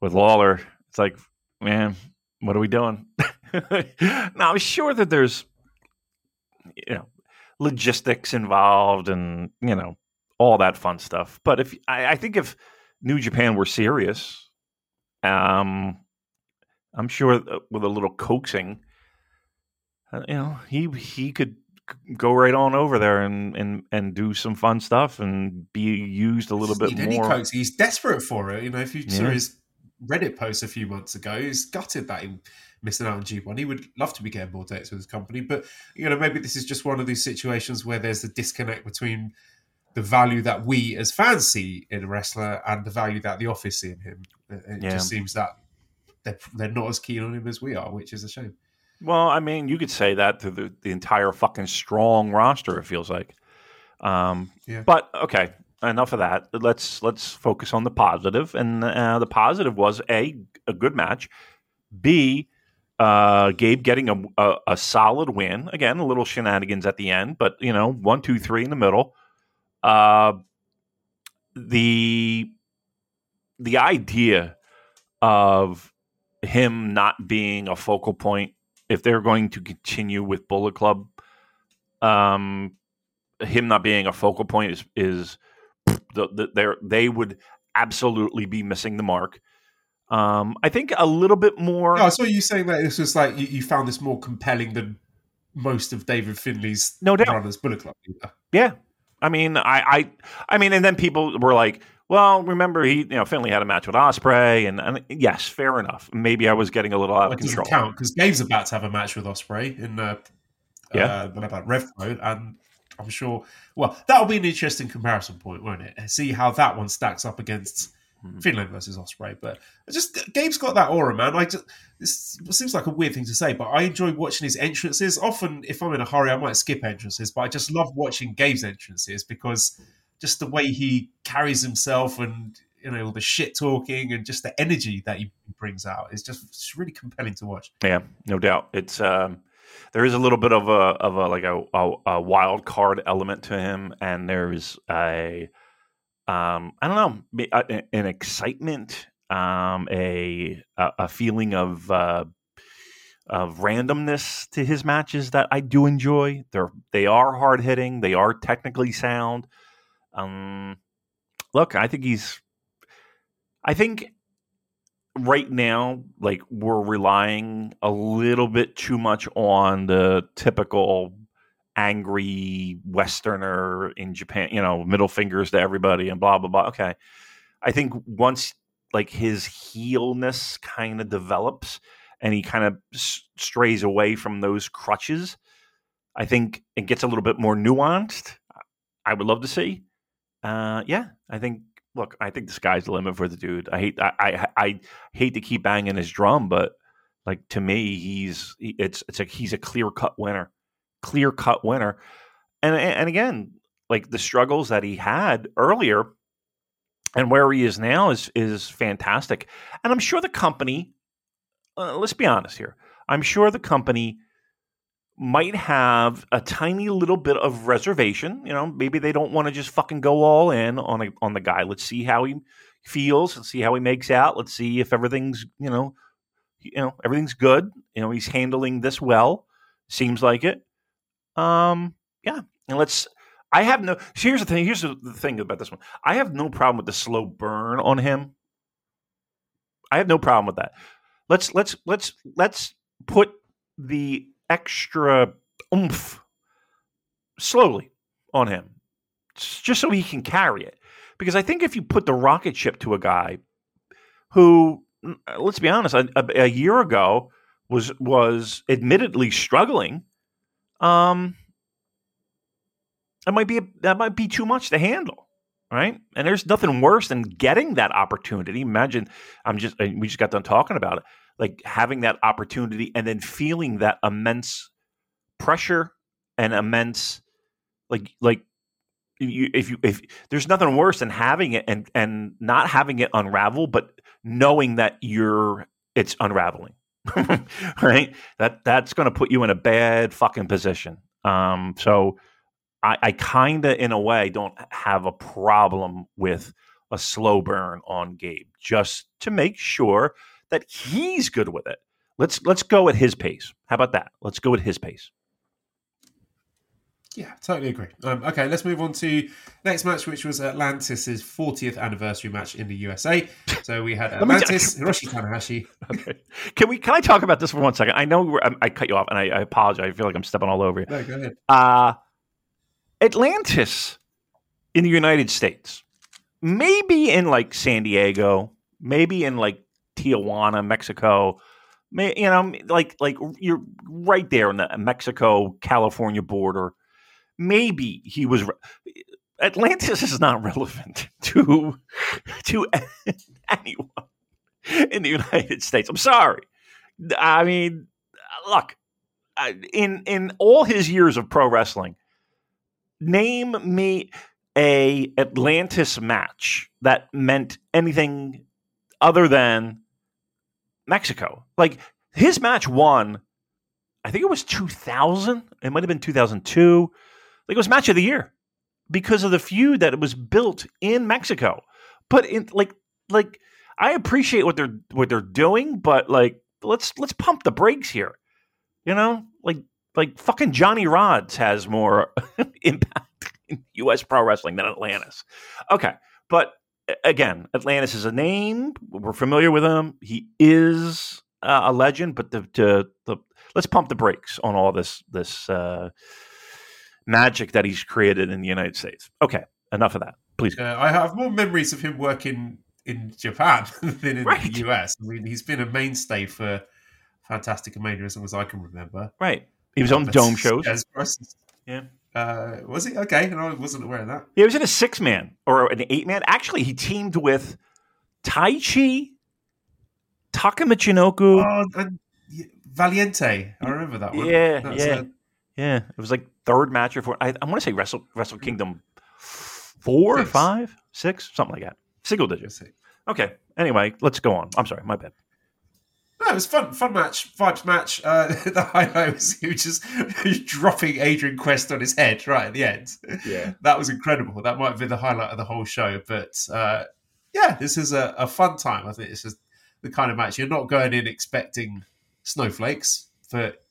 with Lawlor, it's like, man, what are we doing? [laughs] now I'm sure that there's, you know, logistics involved, and you know, all that fun stuff. But if I, I think if New Japan were serious, um, I'm sure uh, with a little coaxing, uh, you know, he he could go right on over there and and and do some fun stuff and be used a little bit more. coax. He's desperate for it. You know, if you saw Yeah. his Reddit post a few months ago, he's gutted that he missing out on G1. He would love to be getting more dates with his company, but you know, maybe this is just one of these situations where there's a disconnect between the value that we as fans see in a wrestler and the value that the office see in him. It it Yeah. just seems that they're, they're not as keen on him as we are, which is a shame. Well, I mean, you could say that to the, the entire fucking strong roster. It feels like. Um, Yeah. But okay, enough of that. Let's let's focus on the positive. and uh, the positive was a a good match. B, uh, Gabe getting a, a a solid win. Again, a little shenanigans at the end, but you know, one, two, three in the middle. Uh, the the idea of him not being a focal point if they're going to continue with Bullet Club, um, him not being a focal point is is the, the, they're, they would absolutely be missing the mark. Um, I think a little bit more. Oh, I saw you saying that this was like you, you found this more compelling than most of David Finlay's No doubt. run as Bullet Club. leader. Yeah, I mean, I, I, I mean, and then people were like, "Well, remember he, you know, Finlay had a match with Ospreay, and, and yes, fair enough. Maybe I was getting a little out Well, of control. count because Gabe's about to have a match with Ospreay in uh, Yeah. uh, about RevPro, and I'm sure. Well, that'll be an interesting comparison point, won't it? See how that one stacks up against Hmm. Finlay versus Ospreay. But just Gabe's got that aura, man. I just this seems like a weird thing to say, but I enjoy watching his entrances. Often, if I'm in a hurry, I might skip entrances, but I just love watching Gabe's entrances because just the way he carries himself and you know all the shit talking and just the energy that he brings out. is just it's really compelling to watch. Yeah, no doubt. It's um, there is a little bit of a of a like a, a, a wild card element to him, and there's a um, I don't know uh, an excitement, um, a a a feeling of uh, of randomness to his matches that I do enjoy. They're they are hard hitting. They are technically sound. Um, look, I think he's. I think right now, like we're relying a little bit too much on the typical angry Westerner in Japan, you know, middle fingers to everybody and blah blah blah. Okay, I think once like his heelness kind of develops and he kind of strays away from those crutches, I think it gets a little bit more nuanced. I would love to see. Uh, yeah, I think. Look, I think the sky's the limit for the dude. I hate, I, I, I hate to keep banging his drum, but like to me, he's it's it's a he's a clear cut winner, clear cut winner, and and again, like the struggles that he had earlier, and where he is now is is fantastic, and I'm sure the company. Uh, let's be honest here. I'm sure the company might have a tiny little bit of reservation. You know, maybe they don't want to just fucking go all in on a, on the guy. Let's see how he feels. Let's see how he makes out. Let's see if everything's you know, you know everything's good. You know, he's handling this well. Seems like it. Um, yeah, and let's. I have no. Here's the thing. Here's the thing about this one. I have no problem with the slow burn on him. I have no problem with that. Let's let's let's let's put the extra oomph slowly on him, just so he can carry it. Because I think if you put the rocket ship to a guy who, let's be honest, a, a, a year ago was was admittedly struggling, um, that might be a, that might be too much to handle, right? And there's nothing worse than getting that opportunity. Imagine, I'm just uh, we just got done talking about it, like having that opportunity and then feeling that immense pressure and immense like like you, if you if there's nothing worse than having it and and not having it unravel but knowing that you're it's unraveling [laughs] right? That that's going to put you in a bad fucking position. Um so i i kind of in a way don't have a problem with a slow burn on gabe just to make sure that he's good with it let's let's go at his pace how about that let's go at his pace Yeah, totally agree. Um, okay, let's move on to next match, which was Atlantis' 40th anniversary match in the USA. [laughs] So we had Atlantis, Hiroshi Tanahashi. [laughs] Okay. Can we? Can I talk about this for one second? I know we're, I, I cut you off, and I, I apologize. I feel like I'm stepping all over you. No, go ahead. Uh, Atlantis in the United States, maybe in like San Diego, maybe in like Tijuana, Mexico. You know, like like you're right there on the Mexico California border. Maybe he was. re- Atlantis is not relevant [laughs] to to anyone in the United States. I'm sorry. I mean, look, in in all his years of pro wrestling, name me a Atlantis match that meant anything other than Mexico. Like his match won, I think it was 2000. It might have been 2002. Like it was match of the year because of the feud that it was built in Mexico. But in like like I appreciate what they're what they're doing, but like let's let's pump the brakes here. You know, like like fucking Johnny Rods has more [laughs] impact in U.S. pro wrestling than Atlantis. Okay, but again, Atlantis is a name. We're familiar with him. He is uh, a legend. But the, the the let's pump the brakes on all this this uh, magic that he's created in the United States. Okay, enough of that. Please. Uh, I have more memories of him working in Japan [laughs] than in Right. the US. I mean, he's been a mainstay for Fantastica Mania as long as I can remember. Right. He was on But- dome shows. Yeah. Uh, was he? Okay, no, I wasn't aware of that. He was in a six man or an eight man. Actually, he teamed with Taichi, Taka Michinoku. Oh, Valiente. I remember that one. Yeah, That's, yeah. uh, Yeah, it was like third match or four. I, I want to say Wrestle Wrestle Kingdom four, Six. five, six, something like that. Single digits. Okay. Anyway, let's go on. I'm sorry, my bad. No, it was fun, fun match, vibes match. Uh, [laughs] the highlight was he was just dropping Adrian Quest on his head right at the end. Yeah. [laughs] that was incredible. That might have been the highlight of the whole show. But uh, yeah, this is a, a fun time. I think this is the kind of match you're not going in expecting snowflakes, but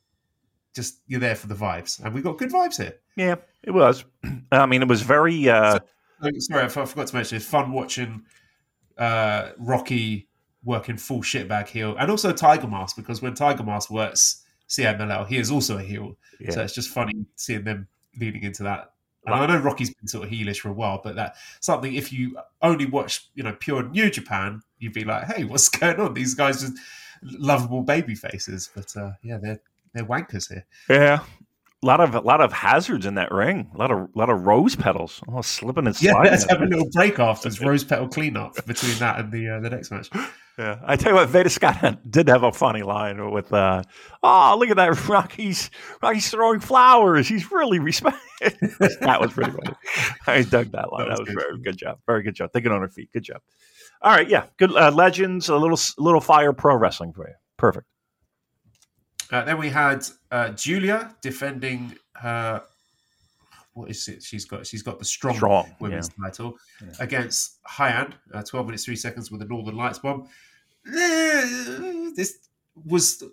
just you're there for the vibes, and we got good vibes here. Yeah, it was. [clears throat] I mean, it was very. Uh, Oh, Sorry, I forgot to mention. It's fun watching uh, Rocky working full shitbag heel, and also Tiger Mask because when Tiger Mask works CMLL, he is also a heel. yeah. So it's just funny seeing them leading into that. And I know Rocky's been sort of heelish for a while, but that something if you only watch, you know, pure New Japan, you'd be like, "Hey, what's [laughs] going on? These guys are lovable baby faces." But uh, yeah, they're they're wankers here. yeah. A lot of a lot of hazards in that ring. A lot of lot of rose petals. Oh, slipping and Yeah, sliding. let's have a little break afterwards. [laughs] Rose petal cleanup between that and the uh, the next match. Yeah, I tell you what, Veda Scott [laughs] did have a funny line with, uh, "Oh, look at that! Rocky's Rocky's throwing flowers. He's really respect." [laughs] that was pretty funny. I dug that line. That That was was, good. very good job. Very good job. Thinking on her feet. Good job. All right, yeah, good uh, legends. A little little fire pro wrestling for you. Perfect. Uh, then we had uh, Giulia defending her. What is it? She's got. She's got the strong, Strong, women's title Yeah. against Hyan. Uh, Twelve minutes three seconds with a Northern Lights bomb. This was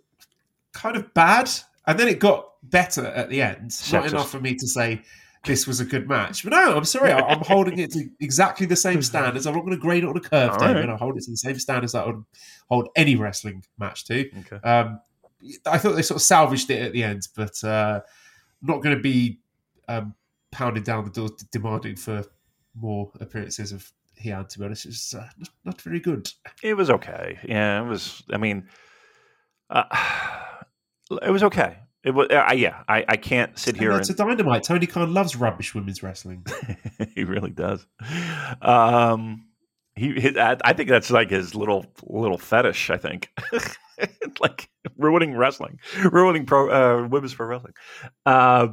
kind of bad, and then it got better at the end. Not Sexist. enough for me to say this was a good match. But no, I'm sorry. I- I'm holding it to exactly the same standards. I'm not going to grade it on a curve, All David. right. I hold it to the same standards that I would hold any wrestling match to. Okay. Um, I thought they sort of salvaged it at the end, but uh, not going to be um, pounding down the door demanding for more appearances of Hyan. To be honest, it's uh, not, not very good. It was okay. Yeah, it was. I mean, uh, [sighs] it was okay. It was. Uh, yeah, I, I can't sit And here It's and a dynamite. Tony Khan loves rubbish women's wrestling. [laughs] he really does. Um, he, his, I, I think that's like his little little fetish. I think, [laughs] [laughs] like ruining wrestling, ruining pro uh, women's pro wrestling. Uh,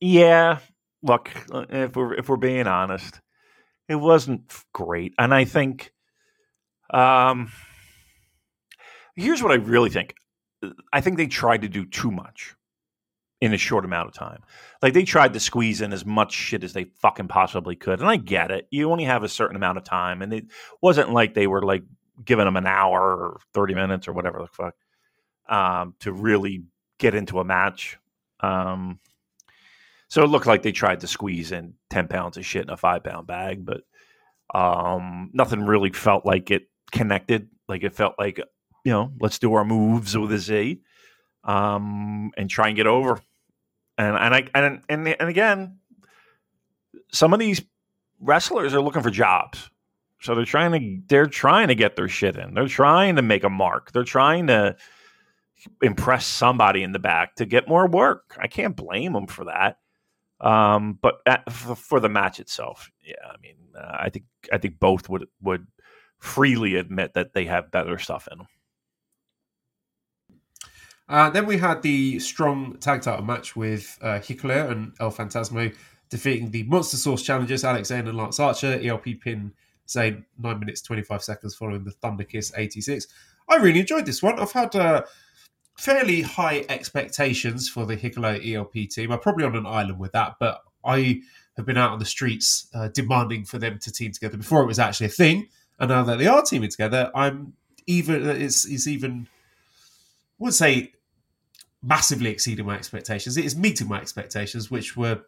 yeah, look, uh, if we're if we're being honest, it wasn't great, and I think, um, here's what I really think. I think they tried to do too much in a short amount of time. Like they tried to squeeze in as much shit as they fucking possibly could. And I get it. You only have a certain amount of time. And it wasn't like they were like giving them an hour or 30 minutes or whatever the fuck um, to really get into a match. Um, so it looked like they tried to squeeze in 10 pounds of shit in a five pound bag, but um, nothing really felt like it connected. Like it felt like, you know, let's do our moves with a Z um, and try and get over and and I and and and again, some of these wrestlers are looking for jobs, so they're trying to they're trying to get their shit in. They're trying to make a mark. They're trying to impress somebody in the back to get more work. I can't blame them for that. Um, but at, for, for the match itself, yeah, I mean, uh, I think I think both would would freely admit that they have better stuff in them. Uh, then we had the strong tag title match with uh, Hikuleo and El Fantasmo defeating the Monster Sauce challengers Alex Zayne and Lance Archer. ELP pin Zayne nine minutes twenty five seconds following the Thunder Kiss eighty six. I really enjoyed this one. I've had uh, fairly high expectations for the Hikuleo ELP team. I'm probably on an island with that, but I have been out on the streets uh, demanding for them to team together before it was actually a thing. And now that they are teaming together, I'm even it's, it's even I wouldn't say massively exceeding my expectations. It is meeting my expectations, which were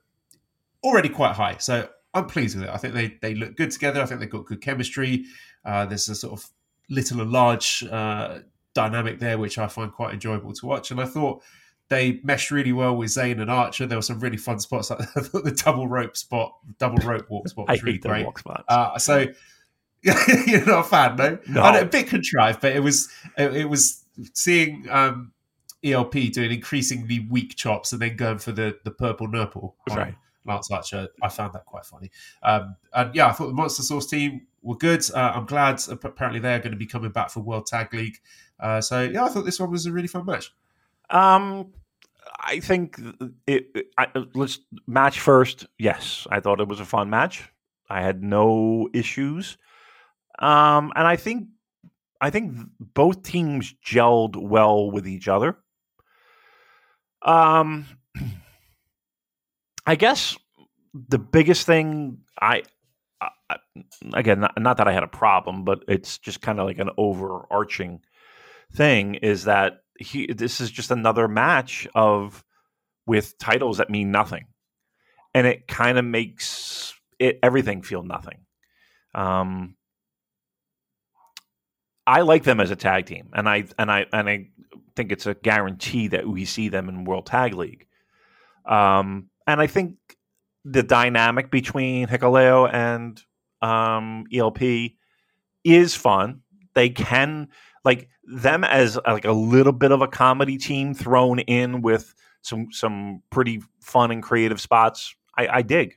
already quite high. So I'm pleased with it. I think they they look good together. I think they've got good chemistry. Uh, there's a sort of little and large uh, dynamic there, which I find quite enjoyable to watch. And I thought they meshed really well with Zayne and Archer. There were some really fun spots. Like [laughs] I thought the double rope spot, double rope walk spot [laughs] was really great. Uh, so [laughs] you're not a fan, no? No. I know, a bit contrived, but it was it, it was seeing um, ELP doing increasingly weak chops and then going for the the purple nurple. on Right. Lance Archer. I found that quite funny. Um, and yeah, I thought the Monster Sauce team were good. Uh, I'm glad. Apparently, they're going to be coming back for World Tag League. Uh, so yeah, I thought this one was a really fun match. Um, I think it, it- I, let's match first. Yes, I thought it was a fun match. I had no issues. Um, and I think I think both teams gelled well with each other. Um, [clears throat] I guess the biggest thing I, I again, not, not that I had a problem, but it's just kind of like an overarching thing is that he this is just another match of with titles that mean nothing, and it kind of makes it everything feel nothing. Um, I like them as a tag team, and I and I and I think it's a guarantee that we see them in World Tag League. Um, and I think the dynamic between Hikuleo and um, ELP is fun. They can like them as like a little bit of a comedy team thrown in with some some pretty fun and creative spots. I, I dig,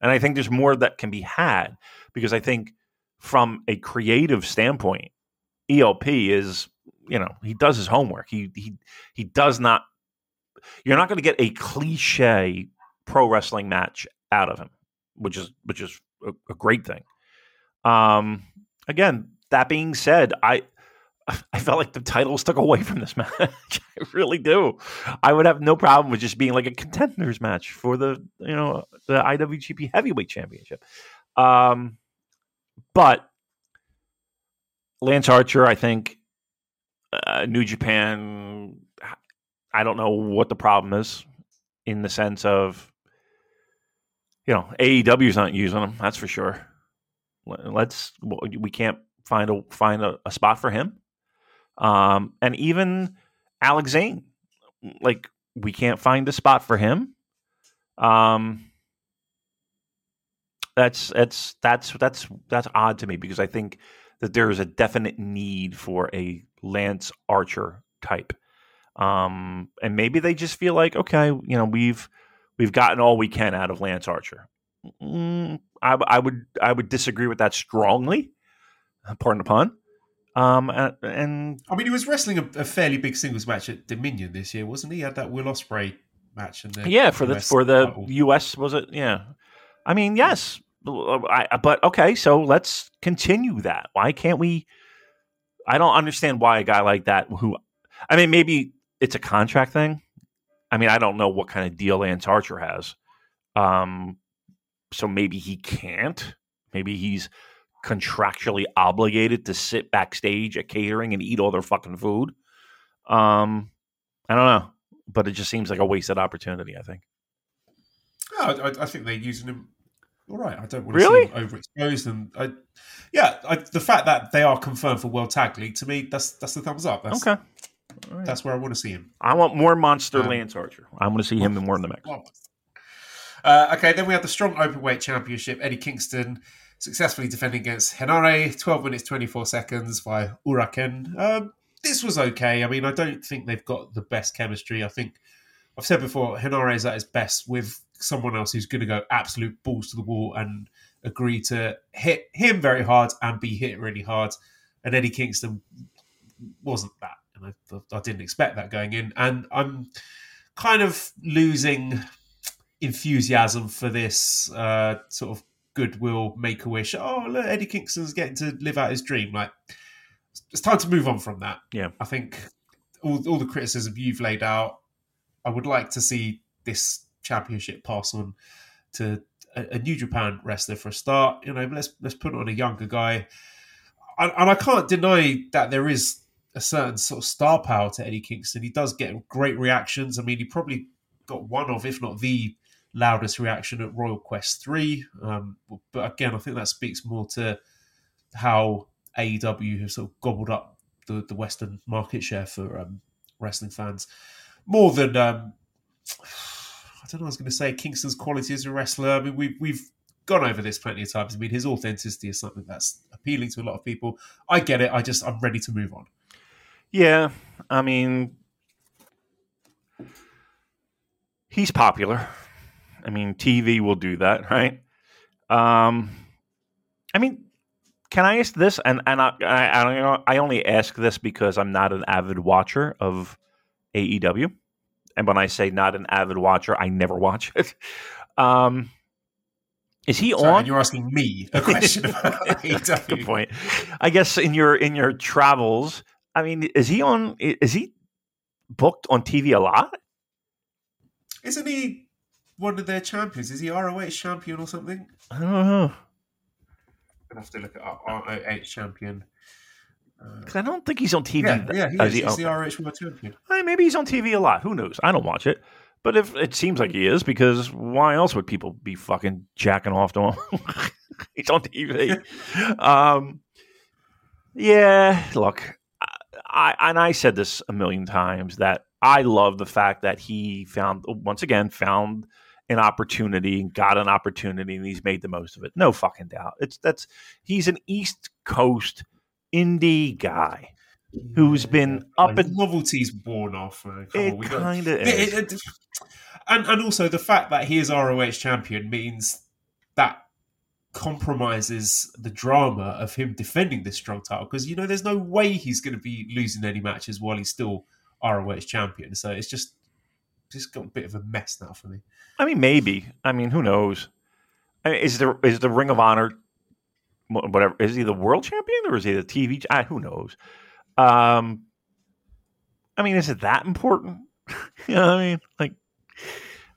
and I think there's more that can be had because I think from a creative standpoint, ELP is you know he does his homework. He he he does not. You're not going to get a cliche pro wrestling match out of him, which is which is a, a great thing. Um, again, that being said, I [laughs] I felt like the titles took away from this [laughs] match. I really do. I would have no problem with just being like a contenders match for the you know the IWGP Heavyweight Championship. Um, but Lance Archer, I think uh, New Japan. I don't know what the problem is in the sense of you know AEW's not using them. That's for sure. Let's we can't find a find a, a spot for him. Um, and even Alex Zayne, like we can't find a spot for him. Um, that's that's that's that's that's odd to me because I think that there is a definite need for a Lance Archer type. Um, and maybe they just feel like, okay, you know, we've we've gotten all we can out of Lance Archer. Mm, I, I, would I would disagree with that strongly. Pardon the pun. Um, and, I mean, he was wrestling a, a, fairly big singles match at Dominion this year, wasn't he? He had that Will Ospreay match, and yeah, for US the for the title. US was it? Yeah, I mean, yes, I, but okay, so let's continue that. Why can't we? I don't understand why a guy like that, who, I mean, maybe it's a contract thing. I mean, I don't know what kind of deal Lance Archer has. Um, so maybe he can't. Maybe he's contractually obligated to sit backstage at catering and eat all their fucking food. Um, I don't know, but it just seems like a wasted opportunity. I think. Oh, I, I think they're using him all right. I don't want to really? see him overexposed, and I, yeah, I, the fact that they are confirmed for World Tag League to me, that's that's the thumbs up. That's, okay, right. that's where I want to see him. I want more monster um, Lance Archer. I want to see him in more in the mix. Uh, okay, then we have the strong openweight championship. Eddie Kingston successfully defending against Henare, 12 minutes 24 seconds by Uraken. Um, this was okay. I mean, I don't think they've got the best chemistry. I think I've said before, Henare is at his best with someone else who's going to go absolute balls to the wall and agree to hit him very hard and be hit really hard. And Eddie Kingston wasn't that. And I, I didn't expect that going in. And I'm kind of losing enthusiasm for this uh, sort of goodwill, make a wish. Oh, look, Eddie Kingston's getting to live out his dream. Like, it's time to move on from that. Yeah. I think all, all the criticism you've laid out, I would like to see this championship pass on to a, a, New Japan wrestler for a start. You know, let's let's put on a younger guy. And, and I can't deny that there is a certain sort of star power to Eddie Kingston. He does get great reactions. I mean, he probably got one of, if not the loudest reaction at Royal Quest 3. Um, but again, I think that speaks more to how AEW has sort of gobbled up the, the Western market share for um, wrestling fans more than. Um, [sighs] I don't know. I was going to say Kingston's quality as a wrestler. I mean, we've we've gone over this plenty of times. I mean, his authenticity is something that's appealing to a lot of people. I get it. I just I'm ready to move on. Yeah, I mean, he's popular. I mean, TV will do that, [laughs] right? Um, I mean, can I ask this? And and I I, don't I only ask this because I'm not an avid watcher of AEW, and when I say not an avid watcher, I never watch it. [laughs] Um, Is he Sorry, on? you're asking me a [laughs] question about AEW. Good point. I guess in your in your travels, I mean, is he on? Is he booked on TV a lot? Isn't he one of their champions? Is he ROH champion or something? I don't know. I'll have to look up. ROH champion. 'Cause I don't think he's on TV. Yeah, yeah, he is. he- He's the. ROH World Champion. Eh, maybe he's on TV a lot. Who knows? I don't watch it. But if it seems like he is, because why else would people be fucking jacking off to him? [laughs] he's on TV. [laughs] um, yeah, look, I, and I said this a million times that I love the fact that he found once again found an opportunity and got an opportunity and he's made the most of it. No fucking doubt. It's that's he's an East Coast indie guy who's been up and novelty's worn off. It on, we got- kind of It- is. it- it- and and also the fact that he is ROH champion means that compromises the drama of him defending this strong title because you know there's no way he's going to be losing any matches while he's still ROH champion. So it's just just got a bit of a mess now for me. I mean, maybe. I mean, who knows? I mean, is the is the Ring of Honor whatever? Is he the world champion or is he the TV? ah, who knows? Um, I mean, is it that important? [laughs] you know what I mean? Like,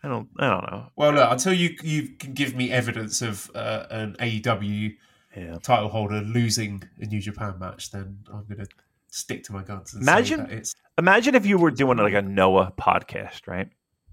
I don't, I don't know. Well, look, until you you can give me evidence of uh, an AEW Yeah. title holder losing a New Japan match, then I'm going to stick to my guns. And Imagine- say that it's Imagine if you were doing like a Noah podcast, right?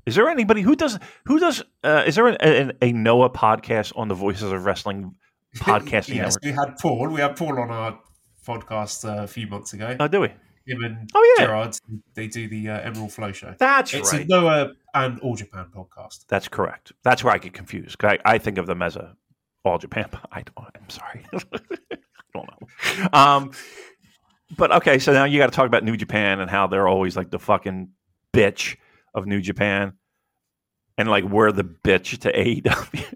Is there anybody who does who does? Uh, is there an, an, a Noah podcast on the Voices of Wrestling [laughs] podcasting yes, network? we had Paul. We had Paul on our podcast uh, a few months ago. Oh, do we? Him and Oh, yeah. Gerard, they do the uh, Emerald Flow show. That's it's right. a Noah and All Japan podcast. That's correct. That's where I get confused. I, I think of them as a all Japan. I don't. I'm sorry. [laughs] I don't know. Um, but okay, so now you got to talk about New Japan and how they're always like the fucking bitch of New Japan, and like we're the bitch to AEW.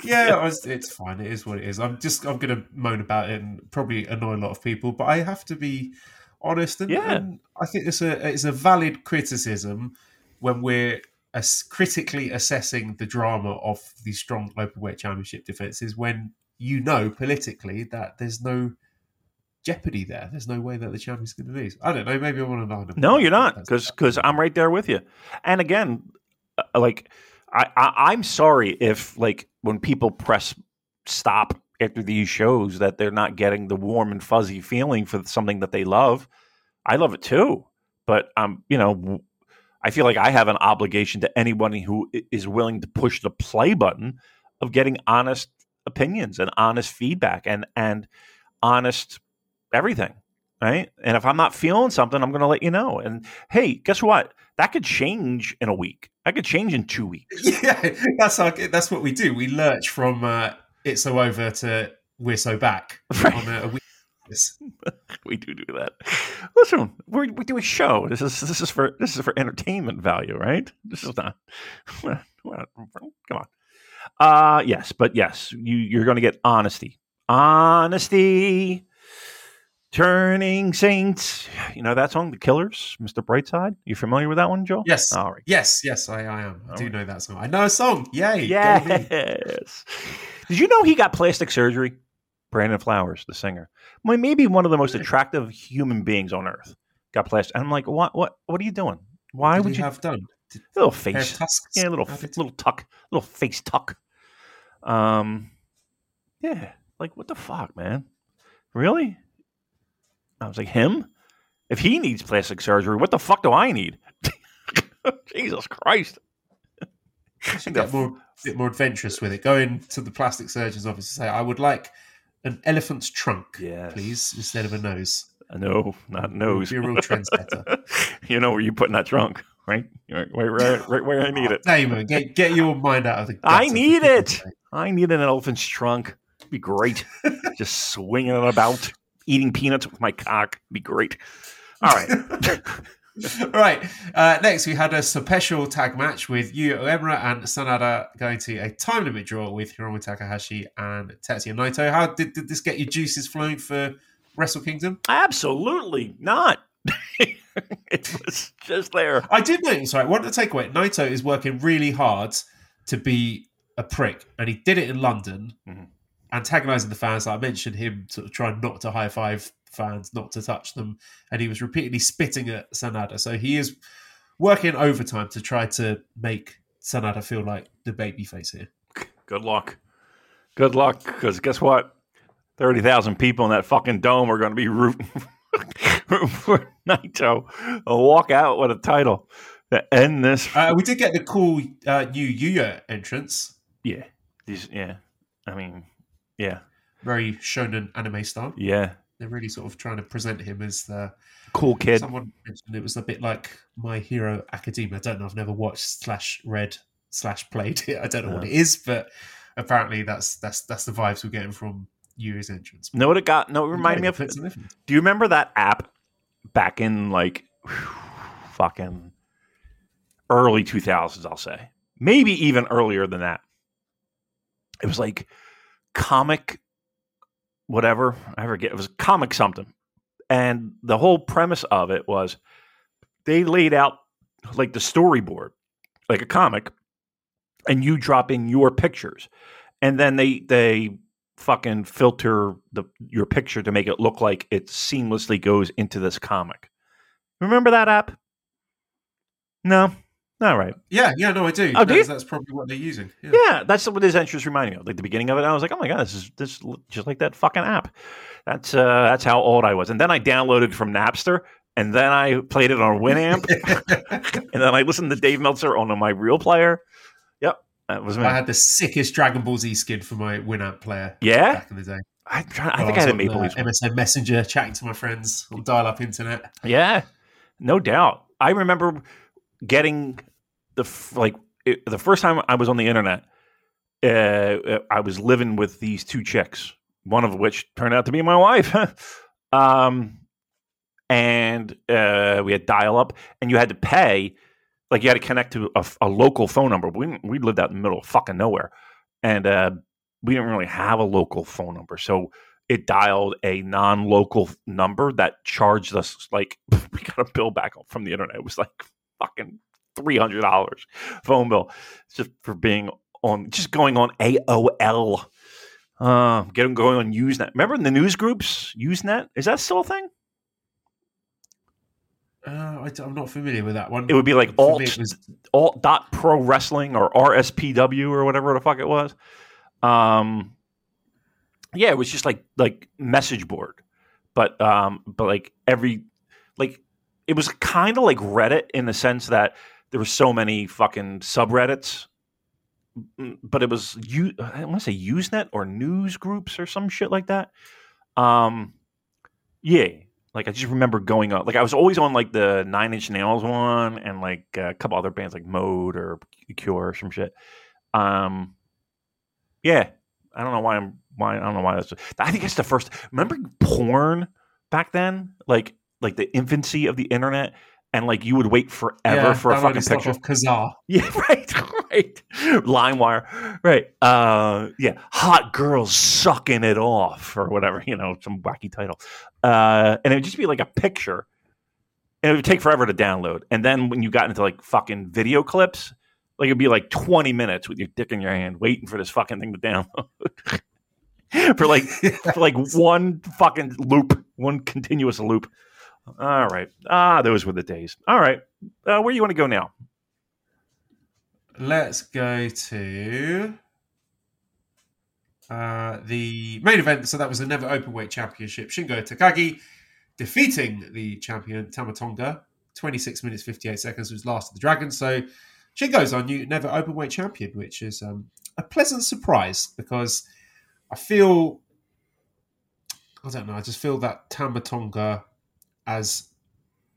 [laughs] Yeah, was- it's fine. It is what it is. I'm just I'm going to moan about it and probably annoy a lot of people, but I have to be honest. And, Yeah. and I think it's a it's a valid criticism when we're as critically assessing the drama of these strong open weight championship defenses when you know politically that there's no jeopardy there. There's no way that the champion's going to lose. I don't know. Maybe I'm on an island. No, you're not, because because I'm right there with you. And again, uh, like I, I I'm sorry if like when people press stop after these shows that they're not getting the warm and fuzzy feeling for something that they love. I love it too, but um, you know, I feel like I have an obligation to anybody who is willing to push the play button of getting honest opinions and honest feedback and and honest everything right? And if I'm not feeling something, I'm going to let you know. And hey, guess what? That could change in a week. That could change in two weeks. [laughs] yeah, that's our, that's what we do. We lurch from uh, it's so over to we're so back [laughs] Right. on a, a week. [laughs] We do do that. Listen, we we do a show. This is this is for this is for entertainment value, right? This is not. [laughs] Come on. Uh yes, but yes, you you're going to get honesty. Honesty. Turning Saints. You know that song, The Killers, Mr. Brightside? You familiar with that one, Joel? Yes, All right. yes, yes. I, I am. I do Alright. know that song. I know a song. Yay! Yes. Did you know he got plastic surgery? Brandon Flowers, the singer, maybe one of the most attractive human beings on earth, got plastic. And I'm like, what? What? What are you doing? Why Did would you? have done? Did little face, tusks? yeah, little little tuck, little face tuck. Um, yeah, like what the fuck, man? Really? I was like, him? If he needs plastic surgery, what the fuck do I need? [laughs] Jesus Christ! should get more bit more adventurous with it. Go into the plastic surgeon's office and say, "I would like an elephant's trunk, Yes. please, instead of a nose." No, not nose. You're a real trendsetter. [laughs] you know where you putting that trunk, right? Right, right, right, right where I need it. You. Get get your mind out of the. I need [laughs] it. I need an elephant's trunk. Be great. Just swinging it about, eating peanuts with my cock. Be great. All right. [laughs] All right. Uh, next, we had a special tag match with Yu Uemura and Sanada going to a time limit draw with Hiromu Takahashi and Tetsuya Naito. How did, did this get your juices flowing for Wrestle Kingdom? Absolutely not. [laughs] it was just there. I did notice, right? One to take away, Naito is working really hard to be a prick, and he did it in London, Mhm. Antagonising the fans. Like I mentioned, him sort of trying not to high five fans, not to touch them, and he was repeatedly spitting at Sanada. So he is working overtime to try to make Sanada feel like the babyface here. Good luck. Good luck, because guess what? 30,000 people in that fucking dome are going to be rooting, rooting [laughs] for Naito. A walk out with a title to end this. Uh, we did get the cool uh, new Yuya entrance, yeah. These, yeah. I mean, yeah. very shonen anime style. Yeah. They're really sort of trying to present him as the Cool kid. Someone mentioned it was a bit like My Hero Academia. I don't know. I've never watched slash read slash played it. [laughs] I don't know what it is, but apparently that's that's that's the vibes we're getting from Yu's entrance. Know what it got? No, it reminded me of. Do you remember that app back in like fucking early 2000s, I'll say? Maybe even earlier than that. It was like comic, whatever. I forget. It was comic something. And the whole premise of it was they laid out like the storyboard, like a comic, and you drop in your pictures. And then they, they, fucking filter the your picture to make it look like it seamlessly goes into this comic. Remember that app? No. All right. Yeah, yeah, no, I do. Oh, do that's, that's probably what they're using. Yeah. Yeah, that's what his is reminding me of. Like the beginning of it, I was like, "Oh my god, this is this is just like that fucking app." That's uh, that's how old I was. And then I downloaded from Napster, and then I played it on Winamp, [laughs] and then I listened to Dave Meltzer on my real player. Yep, that was me. I had the sickest Dragon Ball Z skin for my Winamp player yeah, back in the day. I, trying, I think I had a Maple Leafs. uh. MSN Messenger, chatting to my friends on dial-up internet. Yeah, no doubt. I remember getting the f- like it, the first time I was on the internet. Uh, I was living with these two chicks, one of which turned out to be my wife. [laughs] um, and uh, we had dial up, and you had to pay. Like you had to connect to a, a local phone number. We we lived out in the middle of fucking nowhere, and uh, we didn't really have a local phone number. So it dialed a non-local number that charged us like [laughs] we got a bill back from the internet. It was like fucking three hundred dollars phone bill just for being on just going on AOL. Uh, getting going on Usenet. Remember in the news groups, Usenet? Is that still a thing? Uh, I, am not familiar with that one. It would be like alt was- alt dot pro wrestling or RSPW or whatever the fuck it was. Um, yeah, it was just like like message board, but um, but like every like it was kind of like Reddit in the sense that there were so many fucking subreddits, Mm, but it was you. I want to say Usenet or news groups or some shit like that. Um, yeah, like I just remember going on. Like I was always on like the Nine Inch Nails one and like a couple other bands like Mode or Cure or some shit. Um, yeah, I don't know why I'm why I don't know why that's. I think it's the first. Remember porn back then, like like the infancy of the internet, and like you would wait forever yeah, for a fucking picture. off Kazaa. [laughs] Yeah, right, [laughs] right. LimeWire, right. Uh, yeah, hot girls sucking it off or whatever, you know, some wacky title. Uh, and it would just be like a picture, and it would take forever to download. And then when you got into like fucking video clips, like it'd be like twenty minutes with your dick in your hand, waiting for this fucking thing to download. [laughs] for like for like one fucking loop, one continuous loop. All right. Ah, those were the days. All right. Uh, where do you want to go now? Let's go to uh, the main event. So that was the Never Openweight Championship. Shingo Takagi defeating the champion Tama Tonga. 26 minutes 58 seconds was last of the Dragon. So Shingo's our new Never Openweight champion, which is um, a pleasant surprise because I feel I don't know. I just feel that Tama Tonga, as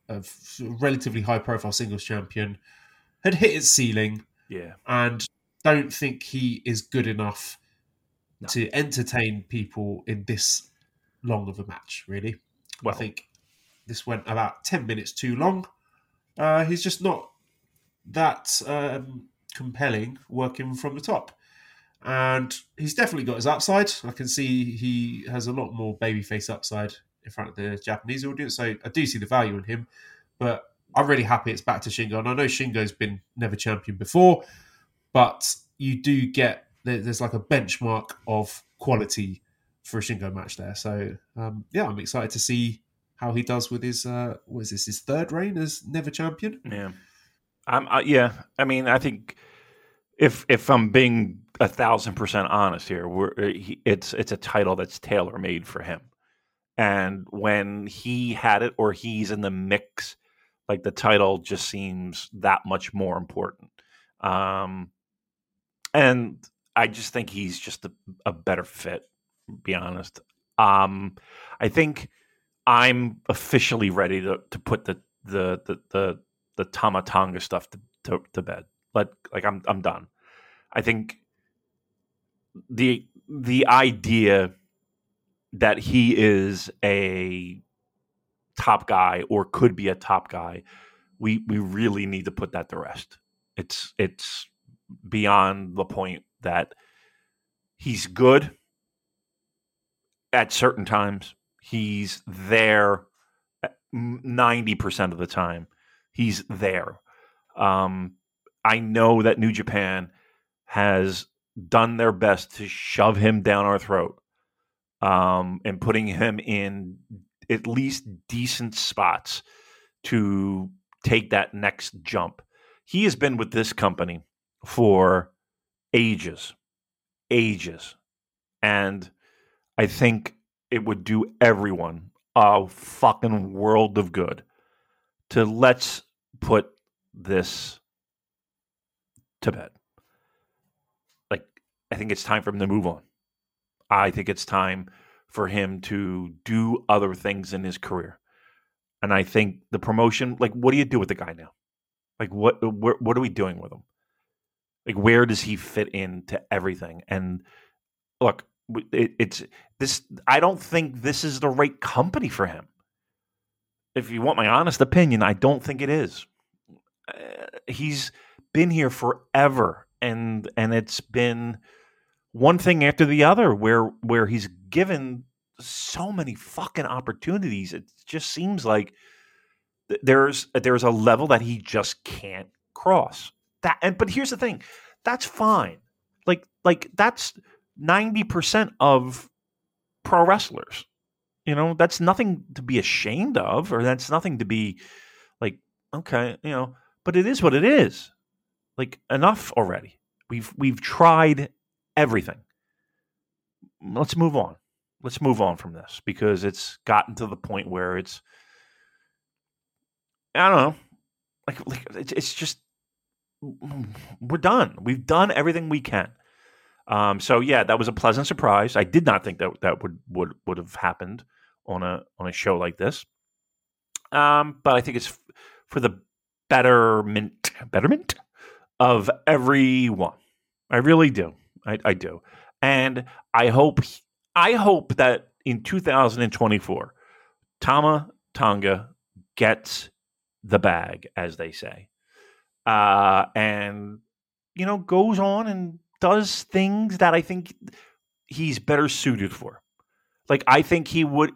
a relatively high profile singles champion, had hit its ceiling Yeah. and don't think he is good enough No. to entertain people in this long of a match, really. Well, I think this went about 10 minutes too long. Uh, he's just not that um, compelling working from the top. And he's definitely got his upside. I can see he has a lot more babyface upside in front of the Japanese audience. So I do see the value in him. But I'm really happy it's back to Shingo. And I know Shingo's been never champion before, but you do get there's like a benchmark of quality for a Shingo match there. So um, yeah, I'm excited to see how he does with his uh, what is this his third reign as never champion. Yeah. Uh, yeah, I mean, I think if if I'm being a thousand percent honest here, he, it's it's a title that's tailor made for him. And when he had it or he's in the mix, like the title just seems that much more important. Um, and I just think he's just a, a better fit. Be honest. Um, I think I'm officially ready to, to put the the the the, the Tama Tonga stuff to, to, to bed. But like I'm I'm done. I think the the idea that he is a top guy or could be a top guy, we we really need to put that to rest. It's it's beyond the point that he's good at certain times. He's there ninety percent of the time. He's there. Um, I know that New Japan has done their best to shove him down our throat um, and putting him in at least decent spots to take that next jump. He has been with this company for ages, ages. And I think it would do everyone a fucking world of good to let's put this to bed. Like, I think it's time for him to move on. I think it's time for him to do other things in his career. And I think the promotion, like, what do you do with the guy now? Like, what what, what are we doing with him? Like, where does he fit into everything? And look, it, it's this. I don't think this is the right company for him. If you want my honest opinion, I don't think it is. Uh, he's been here forever, and and it's been one thing after the other where where he's given so many fucking opportunities. It just seems like there's there's a level that he just can't cross. That and but here's the thing that's fine. Like like that's 90% of pro wrestlers. You know that's nothing to be ashamed of or that's nothing to be like okay you know but it is what it is. Like enough already. We've we've tried everything. Let's move on. Let's move on from this because it's gotten to the point where it's I don't know. Like, like it's, just we're done. We've done everything we can. Um, so yeah, that was a pleasant surprise. I did not think that that would would would have happened on a on a show like this. Um, but I think it's for the betterment betterment of everyone. I really do. I, I do, and I hope I hope that in 2024, Tama Tonga gets the bag, as they say, uh, and you know goes on and does things that I think he's better suited for. Like I think he would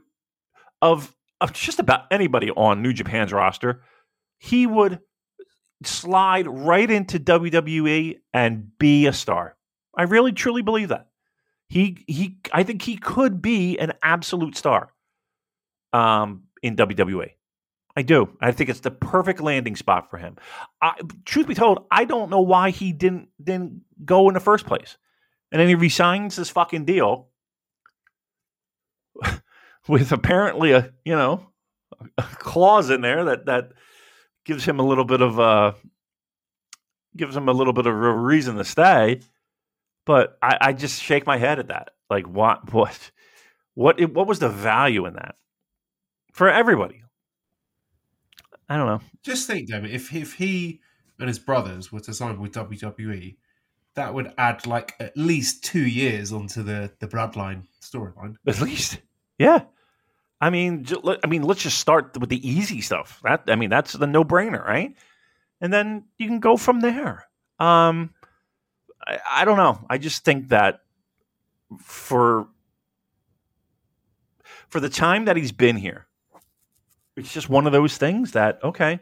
of of just about anybody on New Japan's roster, he would slide right into WWE and be a star. I really truly believe that. He he I think he could be an absolute star um in WWE. I do. I think it's the perfect landing spot for him. I, truth be told, I don't know why he didn't didn't go in the first place. And then he resigns this fucking deal [laughs] with apparently a you know a clause in there that that gives him a little bit of uh gives him a little bit of a reason to stay. But I, I just shake my head at that. Like [laughs] what what what what was the value in that for everybody? I don't know. Just think, David, if if he and his brothers were to sign with WWE, that would add like at least two years onto the the bloodline storyline. [laughs] At least, yeah. I mean, I mean, let's just start with the easy stuff. That I mean, that's the no brainer, right? And then you can go from there. Um, I, I don't know. I just think that for for the time that he's been here, it's just one of those things that okay,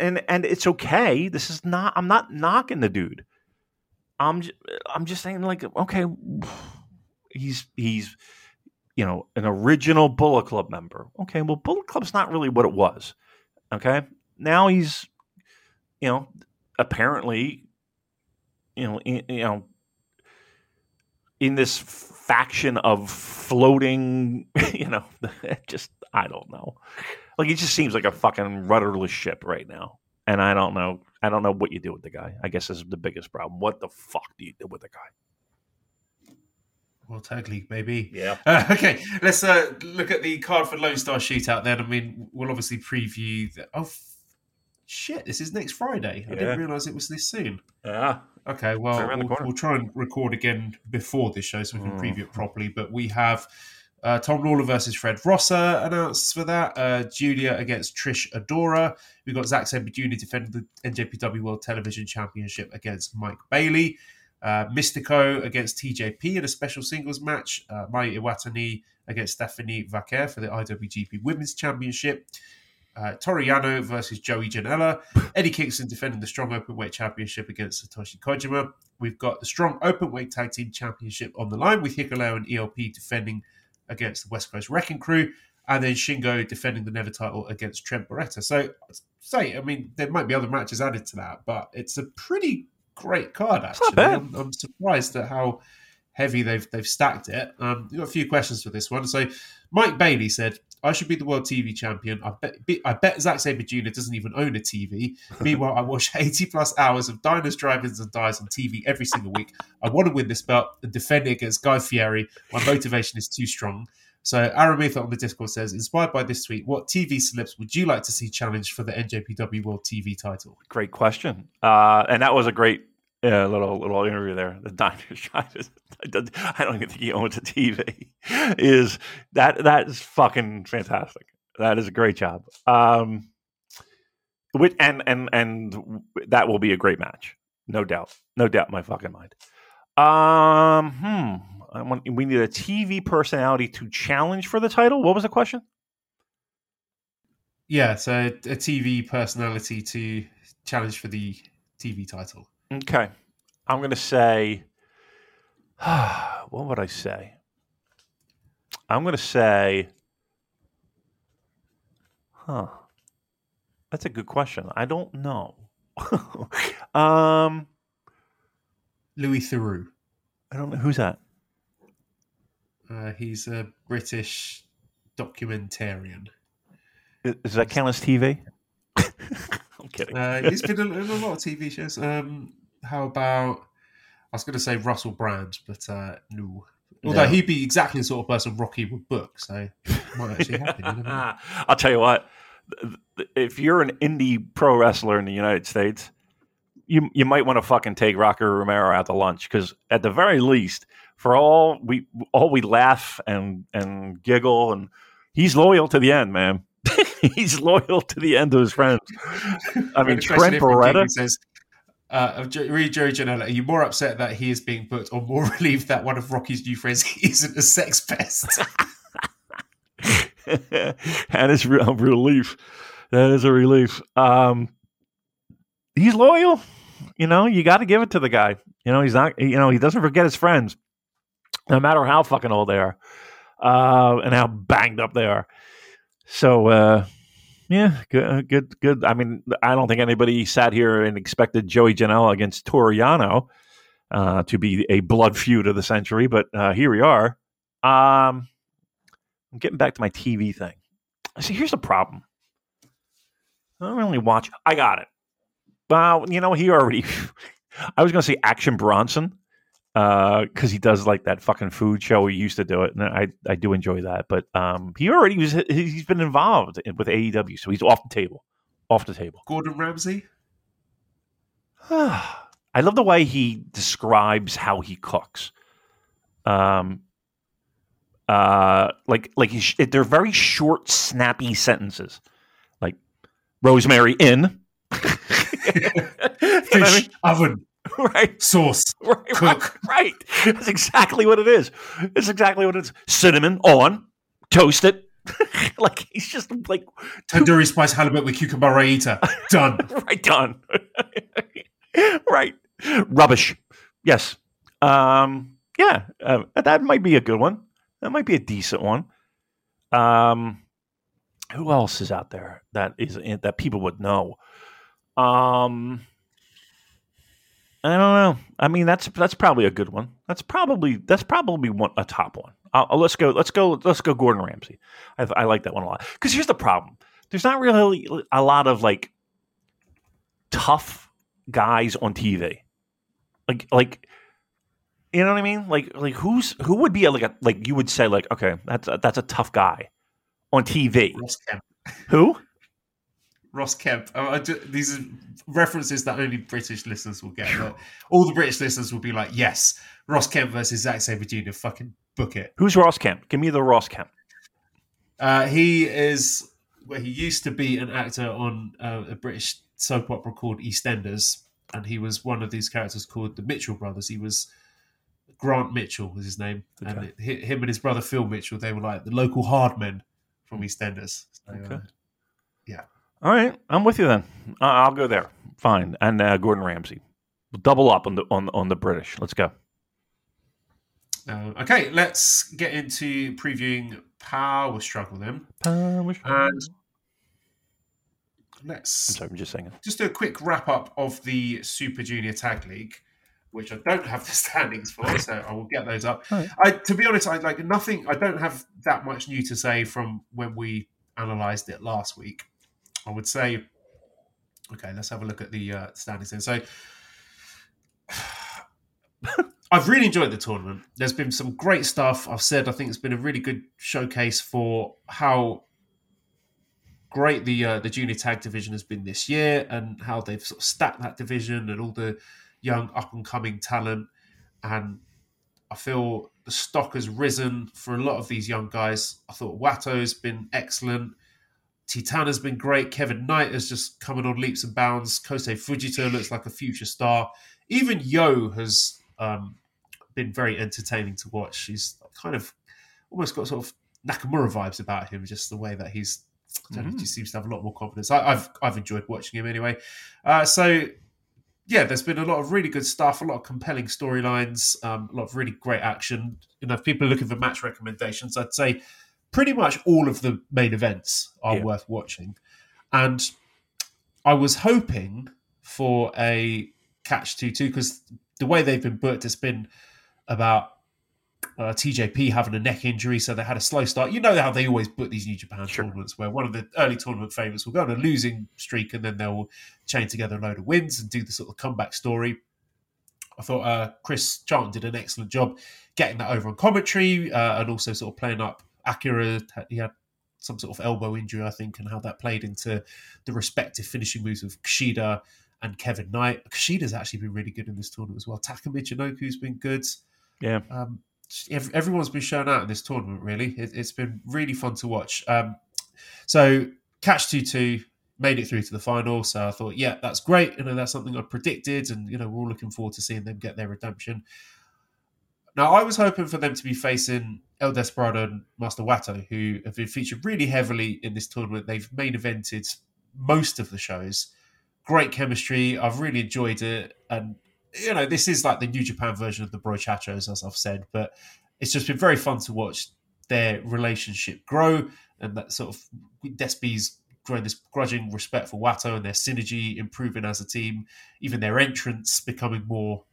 and and it's okay. This is not. I'm not knocking the dude. I'm just, I'm just saying, like, okay, he's he's you know an original Bullet Club member. Okay, well, Bullet Club's not really what it was. Okay, now he's you know apparently you know in, you know in this faction of floating, [laughs] you know, [laughs] just I don't know. Like it just seems like a fucking rudderless ship right now. And I don't know. I don't know what you do with the guy. I guess this is the biggest problem. What the fuck do you do with the guy? Well, tag league, maybe. Yeah. Uh, [laughs] okay, let's uh, look at the card for Lone Star Shootout then. I mean, we'll obviously preview. The, oh, shit, this is next Friday. I Yeah. didn't realize it was this soon. Yeah. Okay, well, the we'll, we'll try and record again before this show so we can Mm. preview it properly. But we have uh, Tom Lawlor versus Fred Rosser announced for that. Uh, Giulia against Trish Adora. We've got Zack Sabre Jr. defending the NJPW World Television Championship against Mike Bailey. Uh, Místico against TJP in a special singles match. Uh, Mai Iwatani against Stephanie Vaquer for the IWGP Women's Championship. Uh, Toriano versus Joey Janela. Eddie Kingston defending the Strong Openweight Championship against Satoshi Kojima. We've got the Strong Openweight Tag Team Championship on the line with Hikuleo and ELP defending against the West Coast Wrecking Crew. And then Shingo defending the Never title against Trent Beretta. So, say, I mean, there might be other matches added to that, but it's a pretty great card, actually. I'm, I'm surprised at how heavy they've they've stacked it. Um, we've got a few questions for this one. So, Mike Bailey said, I should be the world TV champion. I bet, be- I bet Zack Sabre Jr. doesn't even own a TV. [laughs] Meanwhile, I watch 80 plus hours of diners, drive-ins, and dives on TV every single week. I want to win this belt and defend it against Guy Fieri. My motivation is too strong. So, Aramitha on the Discord says, inspired by this tweet, what TV celebs would you like to see challenged for the NJPW World TV title? Great question. Uh, and that was a great uh, little little interview there. The diner shot is, I don't I don't even think he owns a TV. [laughs] Is that that is fucking fantastic. That is a great job. Um, which, and and and that will be a great match, no doubt, no doubt in my fucking mind. Um, hmm. I want, we need a TV personality to challenge for the title. What was the question? Yeah, so a TV personality to challenge for the TV title. Okay. I'm going to say, [sighs] what would I say? I'm going to say, huh. That's a good question. I don't know. [laughs] um, Louis Theroux. I don't know. Who's that? Uh, he's a British documentarian. Is, does that count as TV? I'm kidding. Uh, he's been in, in a lot of TV shows. Um, how about I was going to say Russell Brand, but uh, no. Although No. he'd be exactly the sort of person Rocky would book, so might actually happen. You never know. [laughs] I'll tell you what. If you're an indie pro wrestler in the United States, you you might want to fucking take Rocky Romero out to lunch because at the very least, for all we all we laugh and and giggle, and he's loyal to the end, man. [laughs] he's loyal to the end of his friends. I mean, Trent Beretta. Says, uh, read Joey Janela, are you more upset that he is being booked or more [laughs] relieved that one of Rocky's new friends [laughs] isn't a sex pest? that is a relief. That is a relief. Um, he's loyal. You know, you got to give it to the guy. You know, he's not. You know, he doesn't forget his friends, no matter how fucking old they are, uh, and how banged up they are. So, uh, yeah, good, good, good. I mean, I don't think anybody sat here and expected Joey Janela against Toriano uh, to be a blood feud of the century, but uh, here we are. Um, I'm getting back to my TV thing. See, here's the problem. I don't really watch. I got it. Well, you know, he already. [laughs] I was going to say Action Bronson because he does like that fucking food show. He used to do it, and I I do enjoy that. But um, he already was. He's been involved in, with AEW, so he's off the table. Off the table. Gordon Ramsay? [sighs] I love the way he describes how he cooks. Um, uh, like like he's, they're very short, snappy sentences. Like Rosemary in. [laughs] What I Fish, mean? oven, [laughs] right, sauce. [laughs] right, Cook. [laughs] right. That's exactly what it is. It's exactly what it is. Cinnamon on, toast it. like he's just like Tandoori spice halibut with cucumber raita. Done. right done. right. Rubbish. Yes. Um, yeah, uh, that might be a good one. That might be a decent one. Um, who else is out there that is that people would know? Um, I don't know. I mean, that's that's probably a good one. That's probably that's probably one a top one. Uh, let's go. Let's go. Let's go. Gordon Ramsay. I, I like that one a lot. Because here's the problem: there's not really a lot of like tough guys on TV. Like like you know what I mean? Like like who's who would be a, like a like you would say like okay that's a, that's a tough guy on TV. Who? Ross Kemp. Do, these are references that only British listeners will get. all the British listeners will be like, "Yes, Ross Kemp versus Zack Sabre Jr. Fucking book it." Who's Ross Kemp? Give me the Ross Kemp. Uh, he is. Well, he used to be an actor on uh, a British soap opera called EastEnders, and he was one of these characters called the Mitchell brothers. He was Grant Mitchell was his name, okay. and it, him and his brother Phil Mitchell, they were like the local hard men from EastEnders. So, okay. Uh, yeah. All right, I'm with you then. Uh, I'll go there. Fine, and uh, Gordon Ramsay. We'll double up on the on on the British. Let's go. Uh, okay, let's get into previewing Power Struggle then. Power Struggle. And let's. I'm sorry, I'm just saying. Just do a quick wrap up of the Super Junior Tag League which I don't have the [laughs] standings for, so I will get those up. Right. I, to be honest, I like nothing. I don't have that much new to say from when we analysed it last week. I would say, okay, let's have a look at the uh, standings. Then, so [sighs] I've really enjoyed the tournament. There's been some great stuff. I've said I think it's been a really good showcase for how great the uh, the junior tag division has been this year, and how they've sort of stacked that division and all the young up and coming talent. And I feel the stock has risen for a lot of these young guys. I thought Wato's been excellent. Titan has been great. Kevin Knight has just coming on leaps and bounds. Kosei Fujita looks like a future star. Even Yo has um, been very entertaining to watch. He's kind of almost got sort of Nakamura vibes about him, just the way that he's. Mm. Know, he seems to have a lot more confidence. I, have I've enjoyed watching him anyway. Uh, so yeah, there's been a lot of really good stuff, a lot of compelling storylines, um, a lot of really great action. You know, if people are looking for match recommendations, I'd say pretty much all of the main events are yeah. worth watching. And I was hoping for a catch two two because the way they've been booked, it's been about uh, TJP having a neck injury, so they had a slow start. You know how they always put these New Japan sure. tournaments, where one of the early tournament favourites will go on a losing streak, and then they'll chain together a load of wins and do the sort of comeback story. I thought uh, Chris Charlton did an excellent job getting that over on commentary, uh, and also sort of playing up Akira. He had some sort of elbow injury, I think, and how that played into the respective finishing moves of Kushida and Kevin Knight. Kushida's actually been really good in this tournament as well. Taka Michinoku's been good. Yeah. Um, everyone's been shown out in this tournament. Really, it, has been really fun to watch. Um, so catch two two made it through to the final. So I thought, yeah, that's great. You know, that's something I predicted, and you know, we're all looking forward to seeing them get their redemption. Now, I was hoping for them to be facing El Desperado and Master Wato, who have been featured really heavily in this tournament. They've main evented most of the shows. Great chemistry. I've really enjoyed it, and you know, this is like the New Japan version of the Brochachos, as I've said, but it's just been very fun to watch their relationship grow and that sort of Despy's growing this grudging respect for Wato and their synergy improving as a team, even their entrance becoming more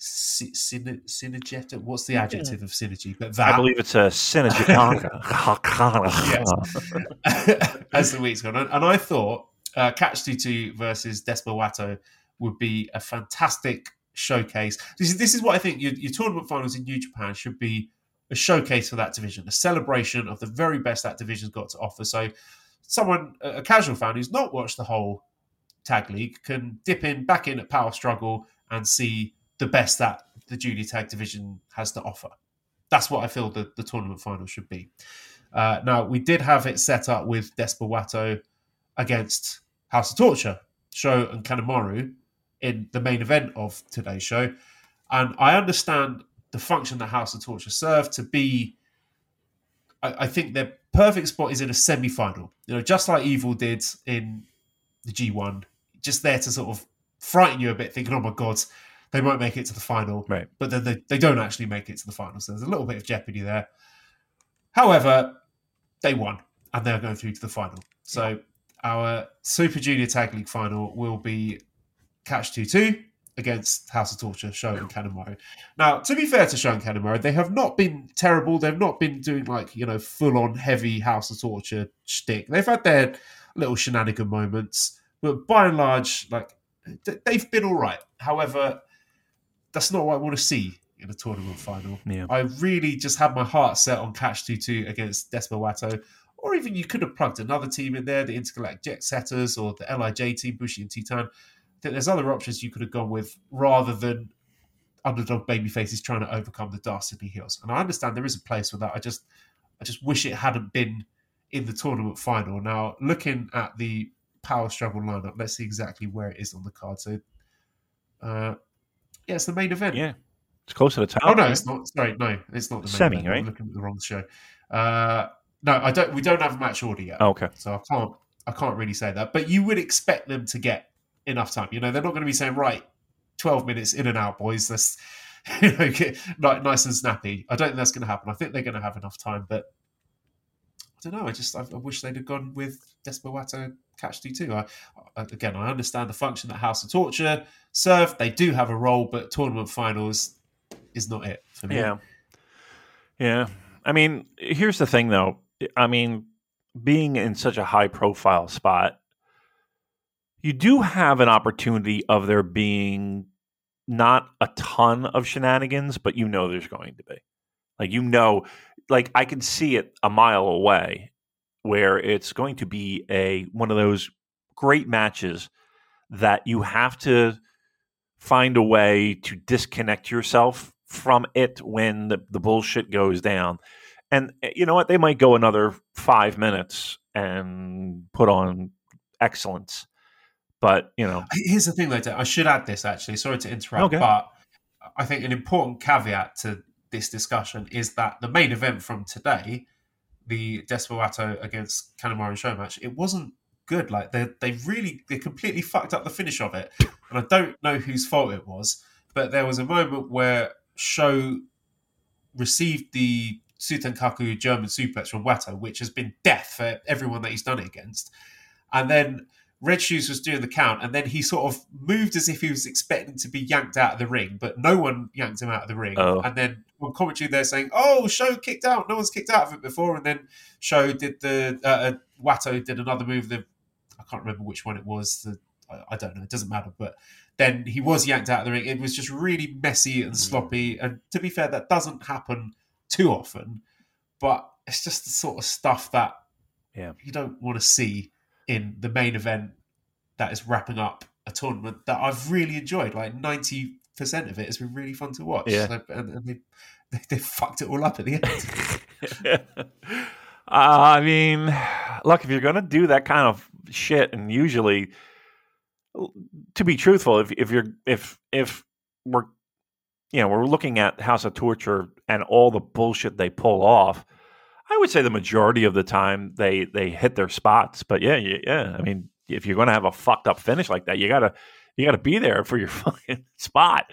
sy- synergetic. What's the adjective of synergy? But that I believe it's a synergy. [laughs] [laughs] as the week's gone on, and I thought uh, Catch Two versus Despo Wato would be a fantastic showcase. This is this is what I think your, your tournament finals in New Japan should be a showcase for that division, a celebration of the very best that division's got to offer. So, someone a casual fan who's not watched the whole tag league can dip in back in at Power Struggle and see the best that the junior tag division has to offer. That's what I feel the, the tournament final should be. Uh, now, we did have it set up with Desperado against House of Torture, Sho and Kanemaru, in the main event of today's show. And I understand the function that House of Torture serve to be. I, I think their perfect spot is in a semi final. You know, just like Evil did in the G1, just there to sort of frighten you a bit, thinking, oh my God, they won't make it to the final. Right. But then they, they don't actually make it to the final. So there's a little bit of jeopardy there. However, they won and they're going through to the final. So our Super Junior Tag League final will be Catch 2 2 against House of Torture, Sho and Kanemaru. Now, to be fair to Sho and Kanemaru, they have not been terrible. They've not been doing like, you know, full on heavy House of Torture shtick. They've had their little shenanigan moments, but by and large, like, they've been all right. However, that's not what I want to see in a tournament final. Yeah. I really just had my heart set on Catch 2 2 against Desperado. Or even you could have plugged another team in there, the Intergalactic Jet Setters or the LIJ team, Bushi and Titan. There's other options you could have gone with rather than underdog baby faces trying to overcome the dastardly heels. And I understand there is a place for that. I just I just wish it hadn't been in the tournament final. Now, looking at the power struggle lineup, let's see exactly where it is on the card. So uh yeah, it's the main event. Yeah. It's close to the top. Oh no, it's not. Sorry, no, it's not the main Semi, event. right? I'm looking at the wrong show. Uh, no, I don't. We don't have a match order yet, Oh, okay. so I can't. I can't really say that. But you would expect them to get enough time. You know, they're not going to be saying right, twelve minutes in and out, boys. Let's [laughs] you know get like nice and snappy. I don't think that's going to happen. I think they're going to have enough time, but I don't know. I just I, I wish they'd have gone with Desperado Catch D two. I, I, again, I understand the function that House of Torture serve. They do have a role, but tournament finals is not it for me. Yeah. Yeah. I mean, here's the thing though. I mean, being in such a high profile spot, you do have an opportunity of there being not a ton of shenanigans, but you know there's going to be. Like you know, like I can see it a mile away where it's going to be a one of those great matches that you have to find a way to disconnect yourself from it when the, the bullshit goes down. And eh, you know what? They might go another five minutes and put on excellence. But, you know, Here's the thing, though. I should add this actually. Sorry to interrupt, Okay. but I think an important caveat to this discussion is that the main event from today, the Desperado against Kanemaru Sho match, it wasn't good. Like they they really they completely fucked up the finish of it, and I don't know whose fault it was, but there was a moment where Sho received the Sutenkaku German suplex from Wato, which has been death for everyone that he's done it against, and then Red Shoes was doing the count, and then he sort of moved as if he was expecting to be yanked out of the ring, but no one yanked him out of the ring. Oh. And then on commentary, they're saying, "Oh, Sho kicked out. No one's kicked out of it before." And then Sho did the uh, uh, Wato did another move. The I can't remember which one it was. The, I, I don't know. It doesn't matter. But then he was yanked out of the ring. It was just really messy and sloppy. And to be fair, that doesn't happen too often. But it's just the sort of stuff that Yeah. you don't want to see in the main event that is wrapping up a tournament that I've really enjoyed. Like ninety percent of it has been really fun to watch. Yeah. So- and, and they, they they fucked it all up at the end. [laughs] uh, I mean, look, if you're going to do that kind of shit, and usually, to be truthful, if if you're if if we're you know we're looking at House of Torture and all the bullshit they pull off, I would say the majority of the time they they hit their spots. But yeah, yeah. I mean, if you're going to have a fucked up finish like that, you gotta you gotta be there for your [laughs] fucking spot.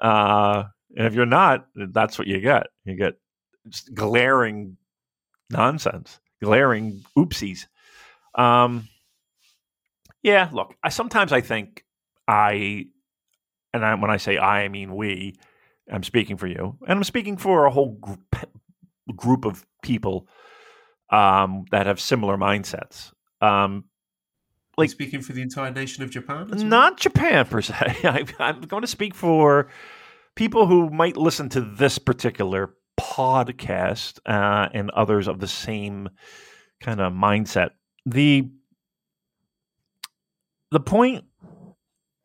Uh, and if you're not, that's what you get. You get glaring nonsense, glaring oopsies. Um, yeah, look, I sometimes I think I, and I, when I say I, I mean we. I'm speaking for you, and I'm speaking for a whole group, group of people um, that have similar mindsets. Um, Like- speaking for the entire nation of Japan. well? not Japan per se. [laughs] I, I'm going to speak for people who might listen to this particular podcast uh, and others of the same kind of mindset. the The point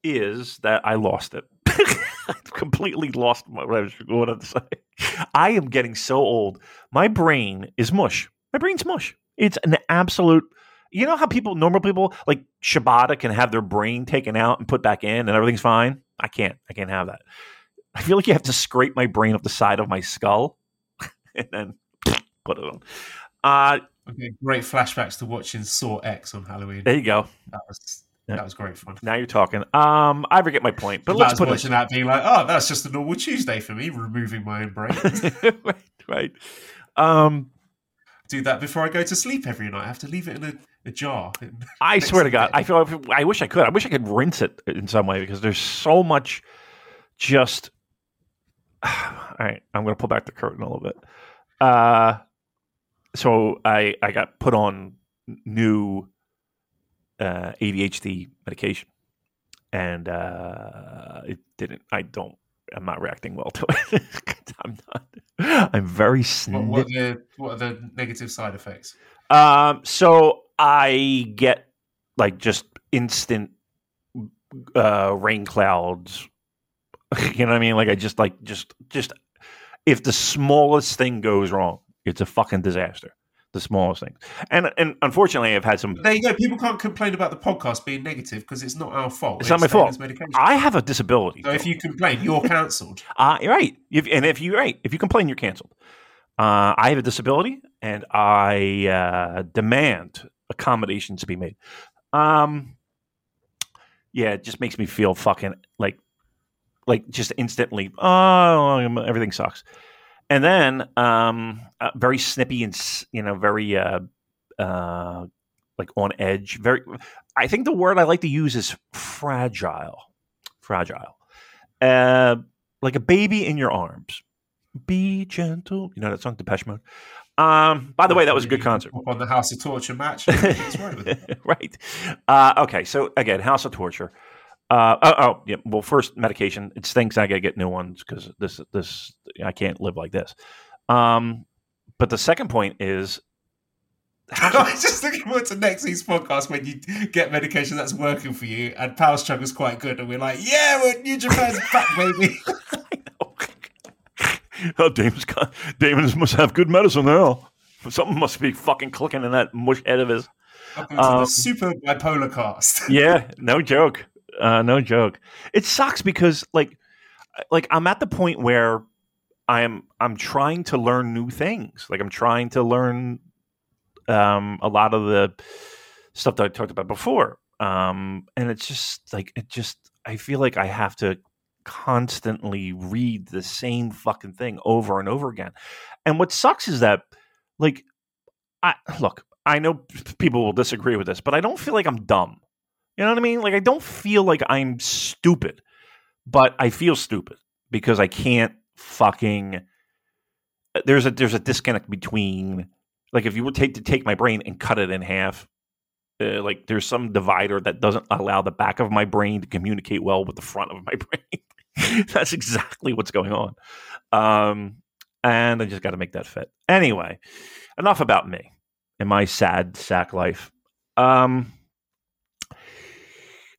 is that I lost it. [laughs] I've completely lost my, what I was going to say. I am getting so old. My brain is mush. My brain's mush. It's an absolute you know how people, normal people, like Shibata, can have their brain taken out and put back in, and everything's fine. I can't. I can't have that. I feel like you have to scrape my brain off the side of my skull [laughs] and then put it on. Uh, Okay, great flashbacks to watching Saw X on Halloween. there you go. That was. That was great fun. Now you're talking. Um, I forget my point, but let's put watching it. that being like, oh, that's just a normal Tuesday for me, removing my own brain. [laughs] right, right. Um, Do that before I go to sleep every night. I have to leave it in a, a jar. [laughs] I swear to God, day. I feel. I wish I could. I wish I could rinse it in some way because there's so much. Just. [sighs] All right, I'm going to pull back the curtain a little bit. Uh, so I I got put on new uh, ADHD medication, and uh, it didn't. I don't. I'm not reacting well [laughs] to it. I'm not. I'm very What, what, are the, what are the negative side effects? Um, so I get like just instant uh rain clouds. [laughs] you know what I mean? Like I just like just just if the smallest thing goes wrong, it's a fucking disaster. The smallest thing. And and unfortunately I've had some There you go. People can't complain about the podcast being negative because it's not our fault. It's not my fault. I have a disability. so if you complain, you're [laughs] cancelled. Uh, you're right. If, and if you right, if you complain, you're canceled. Uh, I have a disability, and I uh, demand accommodations to be made. Um, yeah, it just makes me feel fucking like, like just instantly. Oh, everything sucks. And then, um, uh, very snippy and you know, very uh, uh, like on edge. Very. I think the word I like to use is fragile. Fragile. Uh, like a baby in your arms. Be gentle. You know that song, Depeche Mode. Um, by the way, that was a good concert. On the House of Torture match. Right [laughs] right. Uh, okay. So again, House of Torture. Uh, oh, oh, yeah. Well, first medication. It stinks. I got to get new ones because this, this, I can't live like this. Um, but the second point is, [laughs] I was just looking forward to next week's podcast when you get medication that's working for you and Power Struggle's quite good and we're like, yeah, we're New Japan's [laughs] back, baby. [laughs] oh, Damon's Damon must have good medicine now. Something must be fucking clicking in that mush head of his. Um, super bipolar cast. yeah, no joke. Uh, no joke. It sucks because like like I'm at the point where I'm I'm trying to learn new things. Like I'm trying to learn um, a lot of the stuff that I talked about before. Um, and it's just like it just I feel like I have to constantly read the same fucking thing over and over again. And what sucks is that like I look, I know people will disagree with this, but I don't feel like I'm dumb. You know what I mean? Like I don't feel like I'm stupid, but I feel stupid because I can't fucking. There's a there's a disconnect between like if you would take to take my brain and cut it in half, uh, like there's some divider that doesn't allow the back of my brain to communicate well with the front of my [laughs] brain. That's exactly what's going on, um, and I just got to make that fit. Anyway, enough about me and my sad sack life. Um,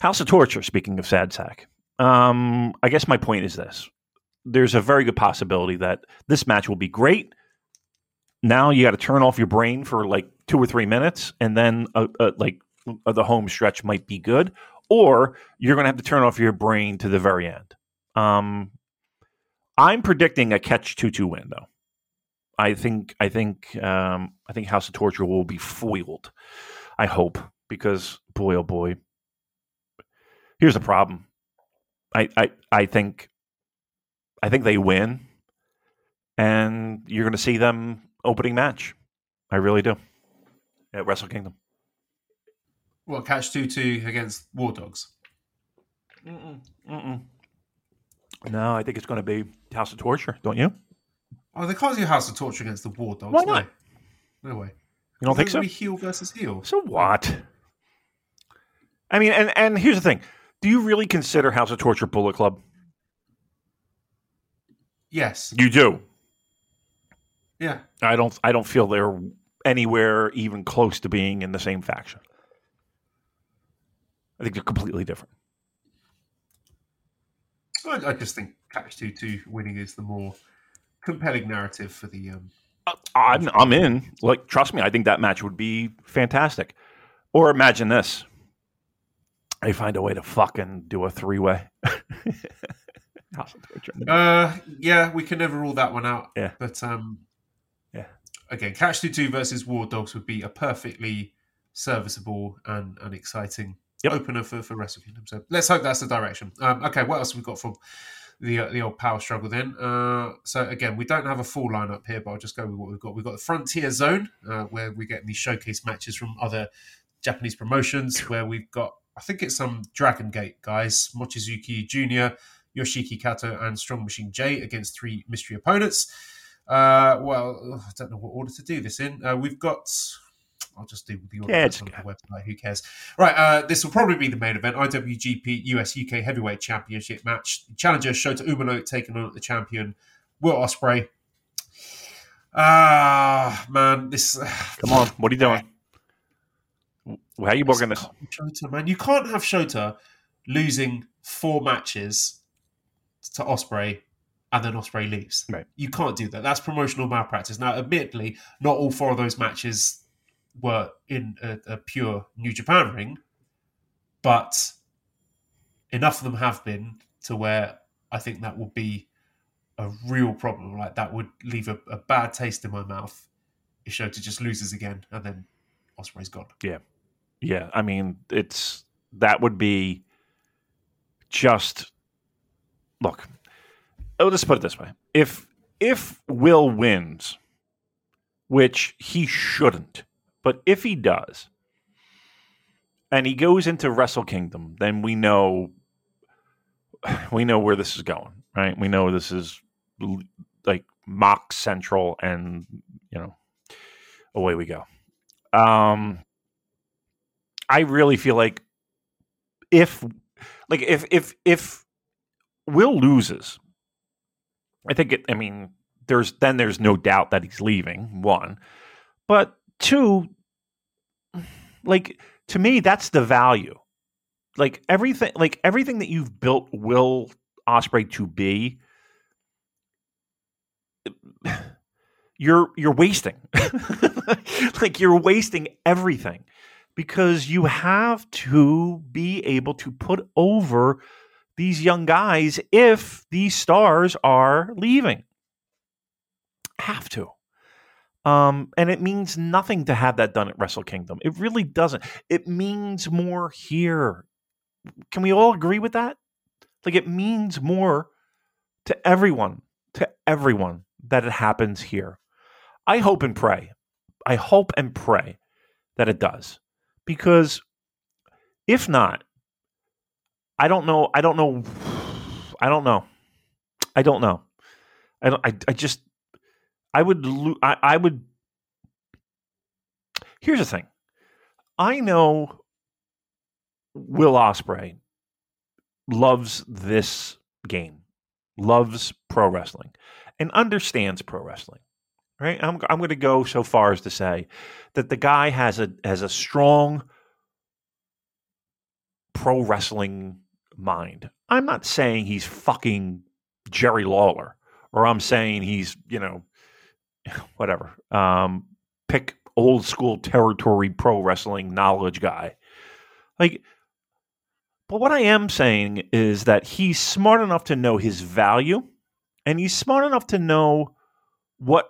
House of Torture, speaking of sad sack. Um, I guess my point is this. There's a very good possibility that this match will be great. Now you got to turn off your brain for like two or three minutes, and then uh, uh, like uh, the home stretch might be good, or you're going to have to turn off your brain to the very end. Um, I'm predicting a catch two two win though. I think I think um, I think House of Torture will be foiled. I hope because boy oh boy, here's the problem. I, I I think I think they win, and you're going to see them opening match. I really do at Wrestle Kingdom. What, catch 2 2 against War Dogs? Mm-mm, mm-mm. No, I think it's going to be House of Torture. Don't you? Oh, they can't do House of Torture against the War Dogs. Why no. not? No way. You don't think so? Be heel versus heel. So what? I mean, and and here's the thing: Do you really consider House of Torture Bullet Club? Yes. You do. Yeah. I don't. I don't feel they're anywhere even close to being in the same faction. I think they're completely different. I, I just think catch 2 2 winning is the more compelling narrative for the. Um, I'm, I'm in. Like, trust me, I think that match would be fantastic. Or imagine this: they find a way to fucking do a three way. House of Torture. uh, yeah, we can never rule that one out. Yeah. But um, Yeah. Again, Catch 2 2 versus War Dogs would be a perfectly serviceable and, and exciting Yep. opener for, for Wrestle Kingdom. So let's hope that's the direction. Um, okay, what else have we got from the uh, the old power struggle then? Uh, so again, we don't have a full lineup here, but I'll just go with what we've got. We've got the Frontier Zone, uh, where we get these showcase matches from other Japanese promotions, where we've got I think it's some Dragon Gate guys, Mochizuki Jr., Yoshiki Kato, and Strong Machine J against three mystery opponents. Uh, well, I don't know what order to do this in. Uh, we've got. I'll just do the order Yeah, on the website. Who cares? Right. Uh, this will probably be the main event: IWGP US UK Heavyweight Championship match. Challenger Shota Umino taking on the champion Will Ospreay. Ah, man, this. Come on, what are you doing? [sighs] How are you booking this? Shota, man, you can't have Shota losing four matches to Ospreay and then Ospreay leaves. Right. You can't do that. That's promotional malpractice. Now, admittedly, not all four of those matches were in a, a pure New Japan ring, but enough of them have been to where I think that would be a real problem. Like that would leave a, a bad taste in my mouth if Shota just loses again and then Ospreay's gone. Yeah, I mean, it's that would be just look. Oh, let's put it this way: if if Will wins, which he shouldn't, but if he does, and he goes into Wrestle Kingdom, then we know [sighs] we know where this is going, right? We know this is like mock central, and you know, away we go. Um, I really feel like if like if if if Will loses, I think it I mean there's then there's no doubt that he's leaving, one. But two, like to me, that's the value. Like everything like everything that you've built Will Ospreay to be, [sighs] you're you're wasting. [laughs] like you're wasting everything because you have to be able to put over these young guys if these stars are leaving. Have to. Um, and it means nothing to have that done at Wrestle Kingdom. It really doesn't. It means more here. Can we all agree with that? Like it means more to everyone, to everyone that it happens here. I hope and pray. I hope and pray that it does because if not i don't know i don't know i don't know. I don't know. I don't i, I just i would lo- I, I would here's the thing. I know will ospreay loves this game loves pro wrestling and understands pro wrestling right i'm, I'm going to go so far as to say that the guy has a has a strong pro wrestling mind. I'm not saying he's fucking Jerry Lawler or I'm saying he's, you know, [laughs] whatever. Um, pick old school territory pro wrestling knowledge guy. Like but what I am saying is that he's smart enough to know his value and he's smart enough to know what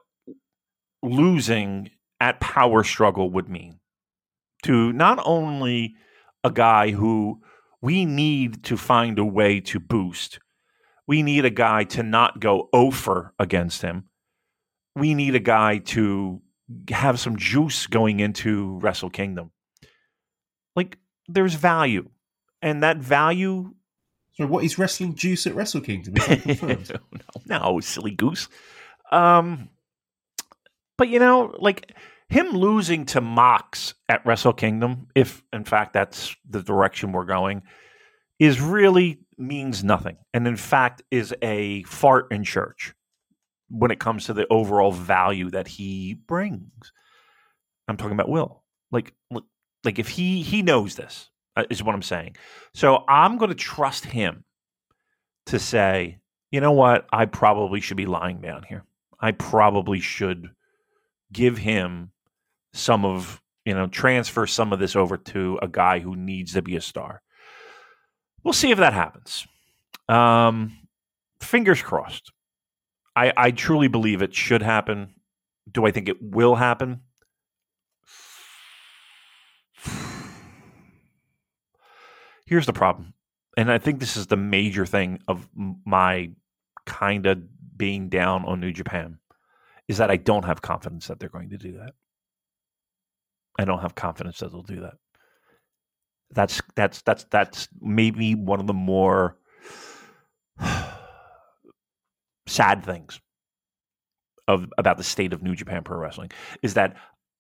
losing at power struggle would mean to not only a guy who we need to find a way to boost. We need a guy to not go over against him. We need a guy to have some juice going into Wrestle Kingdom. Like there's value. And that value So, what is wrestling juice at Wrestle Kingdom? Is that confirmed? no, [laughs] no, silly goose. Um, but you know, like him losing to Mox at Wrestle Kingdom, if in fact that's the direction we're going, is really means nothing, and in fact is a fart in church when it comes to the overall value that he brings. I'm talking about Will. Like, like if he he knows this uh, is what I'm saying. So I'm going to trust him to say, you know what, I probably should be lying down here. I probably should give him some of you know transfer some of this over to a guy who needs to be a star. We'll see if that happens. Um, fingers crossed. I, I truly believe it should happen. Do I think it will happen? Here's the problem, and I think this is the major thing of my kind of being down on New Japan is that I don't have confidence that they're going to do that. I don't have confidence that they'll do that. That's that's that's that's maybe one of the more [sighs] sad things of about the state of New Japan Pro Wrestling is that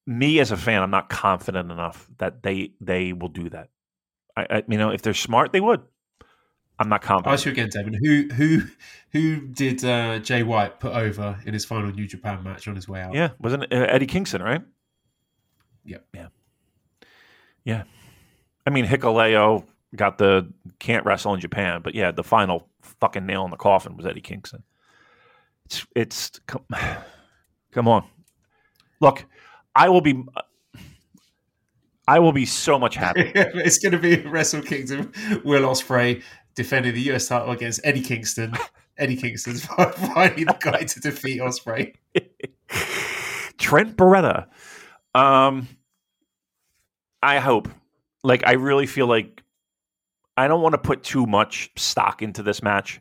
me as a fan, I'm not confident enough that they they will do that. I, I you know if they're smart, they would. I'm not I'll confident. ask you again, David. Who who who did uh, Jay White put over in his final New Japan match on his way out? Yeah, wasn't it uh, Eddie Kingston, right? Yep. Yeah. Yeah. I mean, Hikuleo got the can't wrestle in Japan, but yeah, the final fucking nail in the coffin was Eddie Kingston. It's it's come, [sighs] come on. Look, I will be I will be so much happier. [laughs] it's going to be Wrestle Kingdom. Will Ospreay defending the US title against Eddie Kingston. [laughs] Eddie Kingston's finally the guy to defeat Ospreay. [laughs] Trent Beretta. Um, I hope. Like, I really feel like I don't want to put too much stock into this match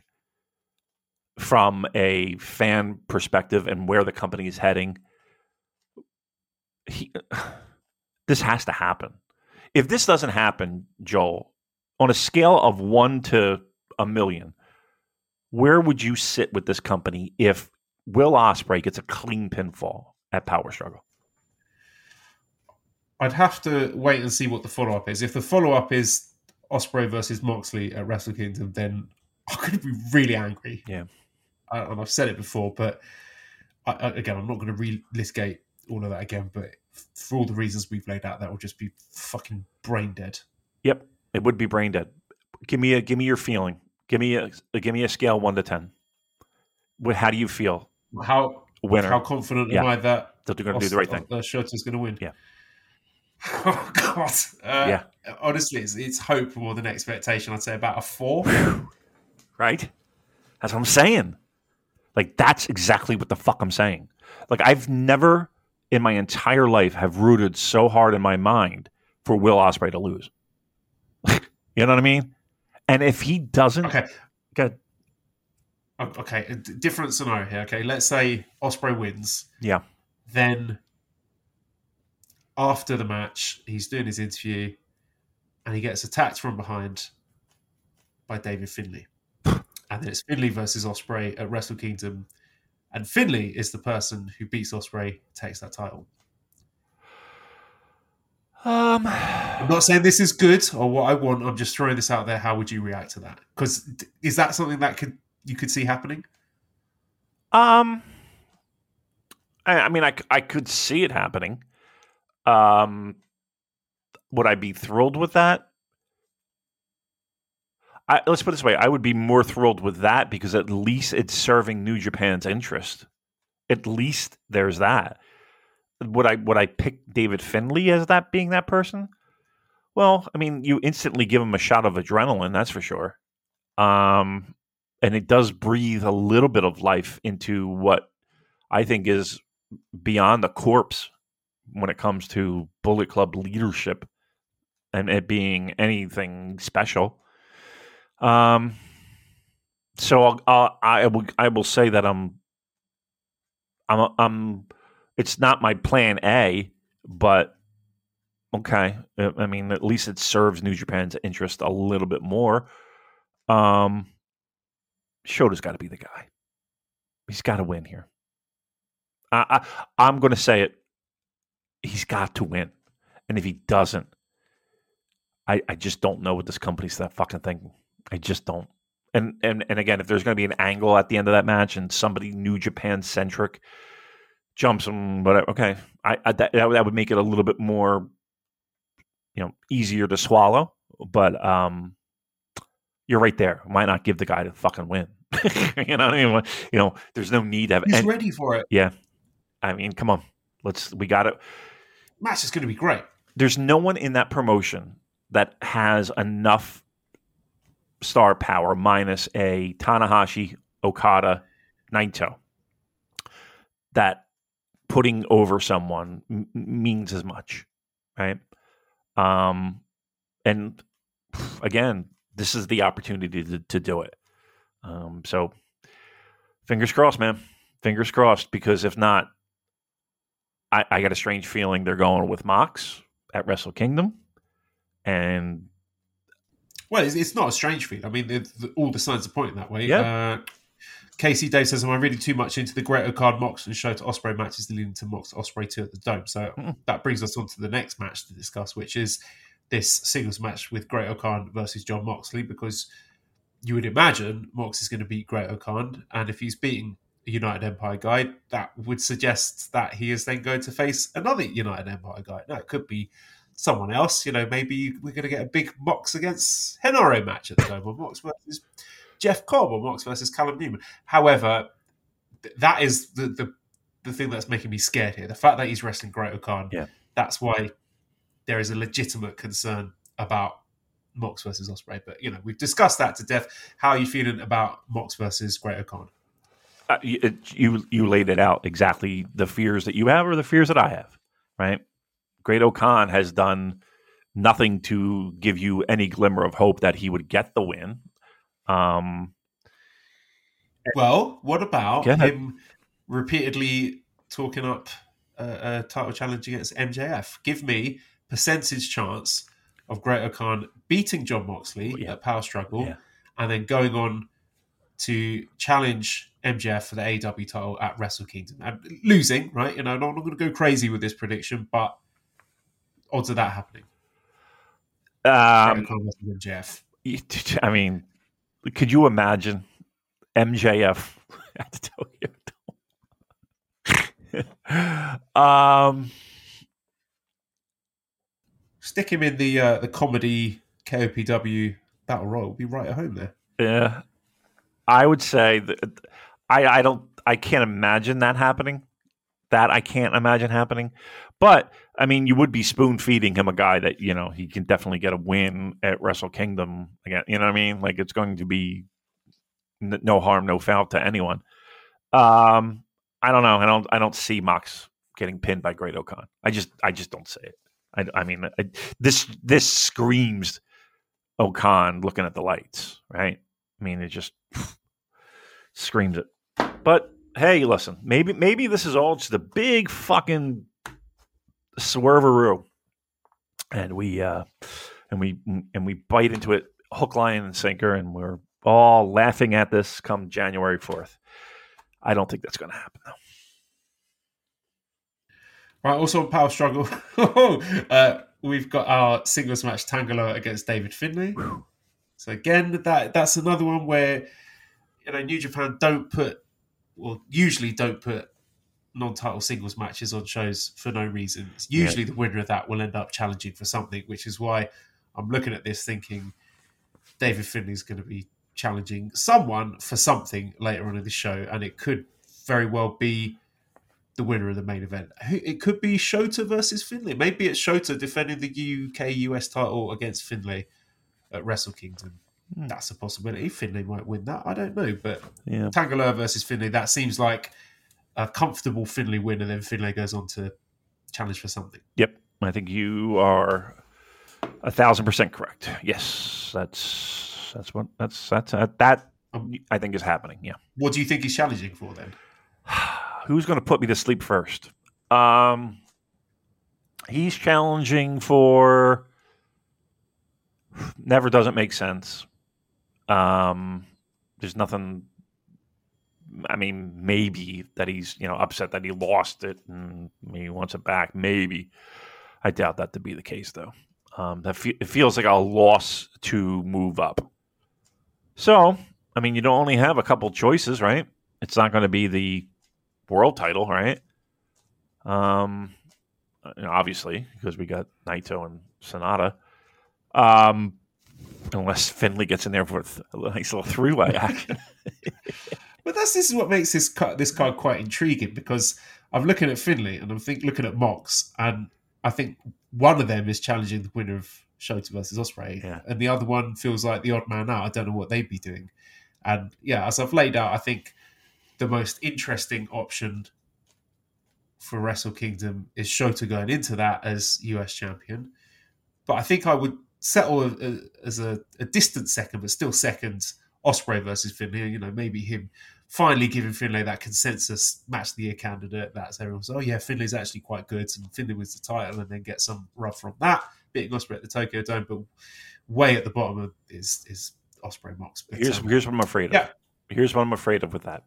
from a fan perspective and where the company is heading. He, [sighs] this has to happen. If this doesn't happen, Joel, on a scale of one to a million, where would you sit with this company if Will Ospreay gets a clean pinfall at Power Struggle? I'd have to wait and see what the follow up is. If the follow up is Ospreay versus Moxley at Wrestle Kingdom, then I'm going to be really angry. Yeah. I, and I've said it before, but I, I, again, I'm not going to relitigate all of that again. But for all the reasons we've laid out, that will just be fucking brain dead. Yep, it would be brain dead. Give me a give me your feeling. Give me a give me a scale one to ten. What, how do you feel? How Winner. how confident Yeah. am I that that they're going to do the right thing. The shirt is going to win. Yeah. [laughs] Oh God. Uh, Yeah. Honestly, it's, it's hope more than expectation. I'd say about a four. right? That's what I'm saying. Like that's exactly what the fuck I'm saying. Like I've never in my entire life have rooted so hard in my mind for Will Ospreay to lose. You know what I mean? And if he doesn't, Okay. good. Okay. A d- different scenario here. Okay. Let's say Ospreay wins. Yeah. Then after the match, he's doing his interview, and he gets attacked from behind by David Finlay. [sighs] And then it's Finlay versus Ospreay at Wrestle Kingdom, and Finlay is the person who beats Ospreay, takes that title. Um, I'm not saying this is good or what I want. I'm just throwing this out there. How would you react to that? Because is that something that could you could see happening? Um, I, I mean, I, I could see it happening. Um, would I be thrilled with that? I, let's put it this way: I would be more thrilled with that because at least it's serving New Japan's interest. At least there's that. Would I would I pick David Finlay as that being that person? Well, I mean, you instantly give him a shot of adrenaline, that's for sure. Um, and it does breathe a little bit of life into what I think is beyond the corpse when it comes to Bullet Club leadership and it being anything special. Um, so I'll, I'll, I will I will say that I'm I'm I'm it's not my plan A, but okay. I mean, at least it serves New Japan's interest a little bit more. Um, Shota's got to be the guy. He's got to win here. I, I I'm going to say it. He's got to win, and if he doesn't, I I just don't know what this company's that fucking thinking. I just don't. And and and again, if there's going to be an angle at the end of that match and somebody New Japan centric jumps him, whatever. Okay, I, I that that would- make it a little bit more, you know, easier to swallow. But um, you're right there. Why not give the guy the fucking win? [laughs] you know, what I mean, you know, there's no need to have. He's and- ready for it. yeah, I mean, come on, let's. We got it. Match is going to be great. There's no one in that promotion that has enough star power minus a Tanahashi, Okada, Naito that putting over someone m- means as much, right? Um, and again, this is the opportunity to, to do it. Um, so fingers crossed, man. Fingers crossed, because if not, I, I got a strange feeling they're going with Mox at Wrestle Kingdom. And Well, it's, it's not a strange feat. I mean, the, the, all the signs are pointing that way. Yeah. Uh, Casey Dave says, "Am I reading too much into the Great Card Mox and Shota Ospreay matches leading to Mox Ospreay two at the Dome?" So Mm. that brings us on to the next match to discuss, which is this singles match with Great O'Khan versus Jon Moxley, because you would imagine Mox is going to beat Great O'Khan, and if he's beating a United Empire guy, that would suggest that he is then going to face another United Empire guy. Now it could be someone else. You know, maybe we're going to get a big Mox against Henare match at the Dome, or Mox versus Jeff Cobb, or Mox versus Callum Newman. However, th- that is the, the the thing that's making me scared here. The fact that he's wrestling Great O'Khan, Yeah. that's why there is a legitimate concern about Mox versus Ospreay. But you know, we've discussed that to death. How are you feeling about Mox versus Great O'Khan? uh, you, you you laid it out exactly the fears that you have or the fears that I have, right? Great O'Khan has done nothing to give you any glimmer of hope that he would get the win. Um, Well, what about him repeatedly talking up a, a title challenge against MJF? Give me percentage chance of Great O'Khan beating Jon Moxley Yeah. at Power Struggle, Yeah. and then going on to challenge MJF for the AW title at Wrestle Kingdom and losing. Right? You know, I'm not going to go crazy with this prediction, but odds of that happening. Um, MJF. [laughs] I mean, could you imagine MJF [laughs] at Tokyo [laughs] um, Stick him in the uh, the comedy KOPW battle royal. Be right at home there. Yeah, I would say that I I don't I can't imagine that happening. That I can't imagine happening. But I mean, you would be spoon feeding him a guy that you know he can definitely get a win at Wrestle Kingdom again. You know what I mean? Like it's going to be n- no harm, no foul to anyone. Um, I don't know. I don't. I don't see Mox getting pinned by Great O'Khan. I just I just don't say it. I, I mean, I, this this screams O'Khan looking at the lights, right? I mean, it just screams it. But hey, listen, maybe maybe this is all just a big fucking swerveroo, and we uh, and we and we bite into it hook, line, and sinker, and we're all laughing at this come January fourth. I don't think that's going to happen though. Right, also on Power Struggle, [laughs] uh, we've got our singles match Tangaloa against David Finlay. So again, that that's another one where you know New Japan don't put, well, usually don't put non-title singles matches on shows for no reason. It's usually the winner of that will end up challenging for something, which is why I'm looking at this thinking David Finlay's going to be challenging someone for something later on in the show, and it could very well be the winner of the main event. It could be Shota versus Finlay. Maybe it's Shota defending the UK US title against Finlay at Wrestle Kingdom. Hmm. That's a possibility. Finlay might win that. I don't know, but Yeah, Tangaloa versus Finlay, that seems like a comfortable Finlay win, and then Finlay goes on to challenge for something. Yep, I think you are a thousand percent correct. Yes, that's that's what that's that's that, that I think is happening. Yeah. What do you think he's challenging for then? [sighs] Who's going to put me to sleep first? Um, he's challenging for [sighs] never doesn't make sense. Um, there's nothing. I mean, maybe that he's you know upset that he lost it and he wants it back. Maybe I doubt that to be the case though. Um, that fe- it feels like a loss to move up. So, I mean, you don't only have a couple choices, right? It's not going to be the world title, right? Um, obviously, because we got Naito and Sanada. Um, unless Finlay gets in there for a nice little three-way [laughs] action. But that's this is what makes this card, this card quite intriguing because I'm looking at Finlay and I'm think looking at Mox and I think one of them is challenging the winner of Shota versus Ospreay, Yeah. and the other one feels like the odd man out. I don't know what they'd be doing, and yeah, as I've laid out, I think the most interesting option for Wrestle Kingdom is Shota going into that as US champion. But I think I would settle a, as a, a distant second, but still second. Ospreay versus Finlay. You know, maybe him finally giving Finlay that consensus match of the year candidate. That's everyone's. Oh yeah, Finlay's actually quite good, and Finlay wins the title, and then get some rub from that, beating Ospreay at the Tokyo Dome. But way at the bottom of is is Ospreay Mox. But, Here's um, here's what I'm afraid of. Yeah. Here's what I'm afraid of with that.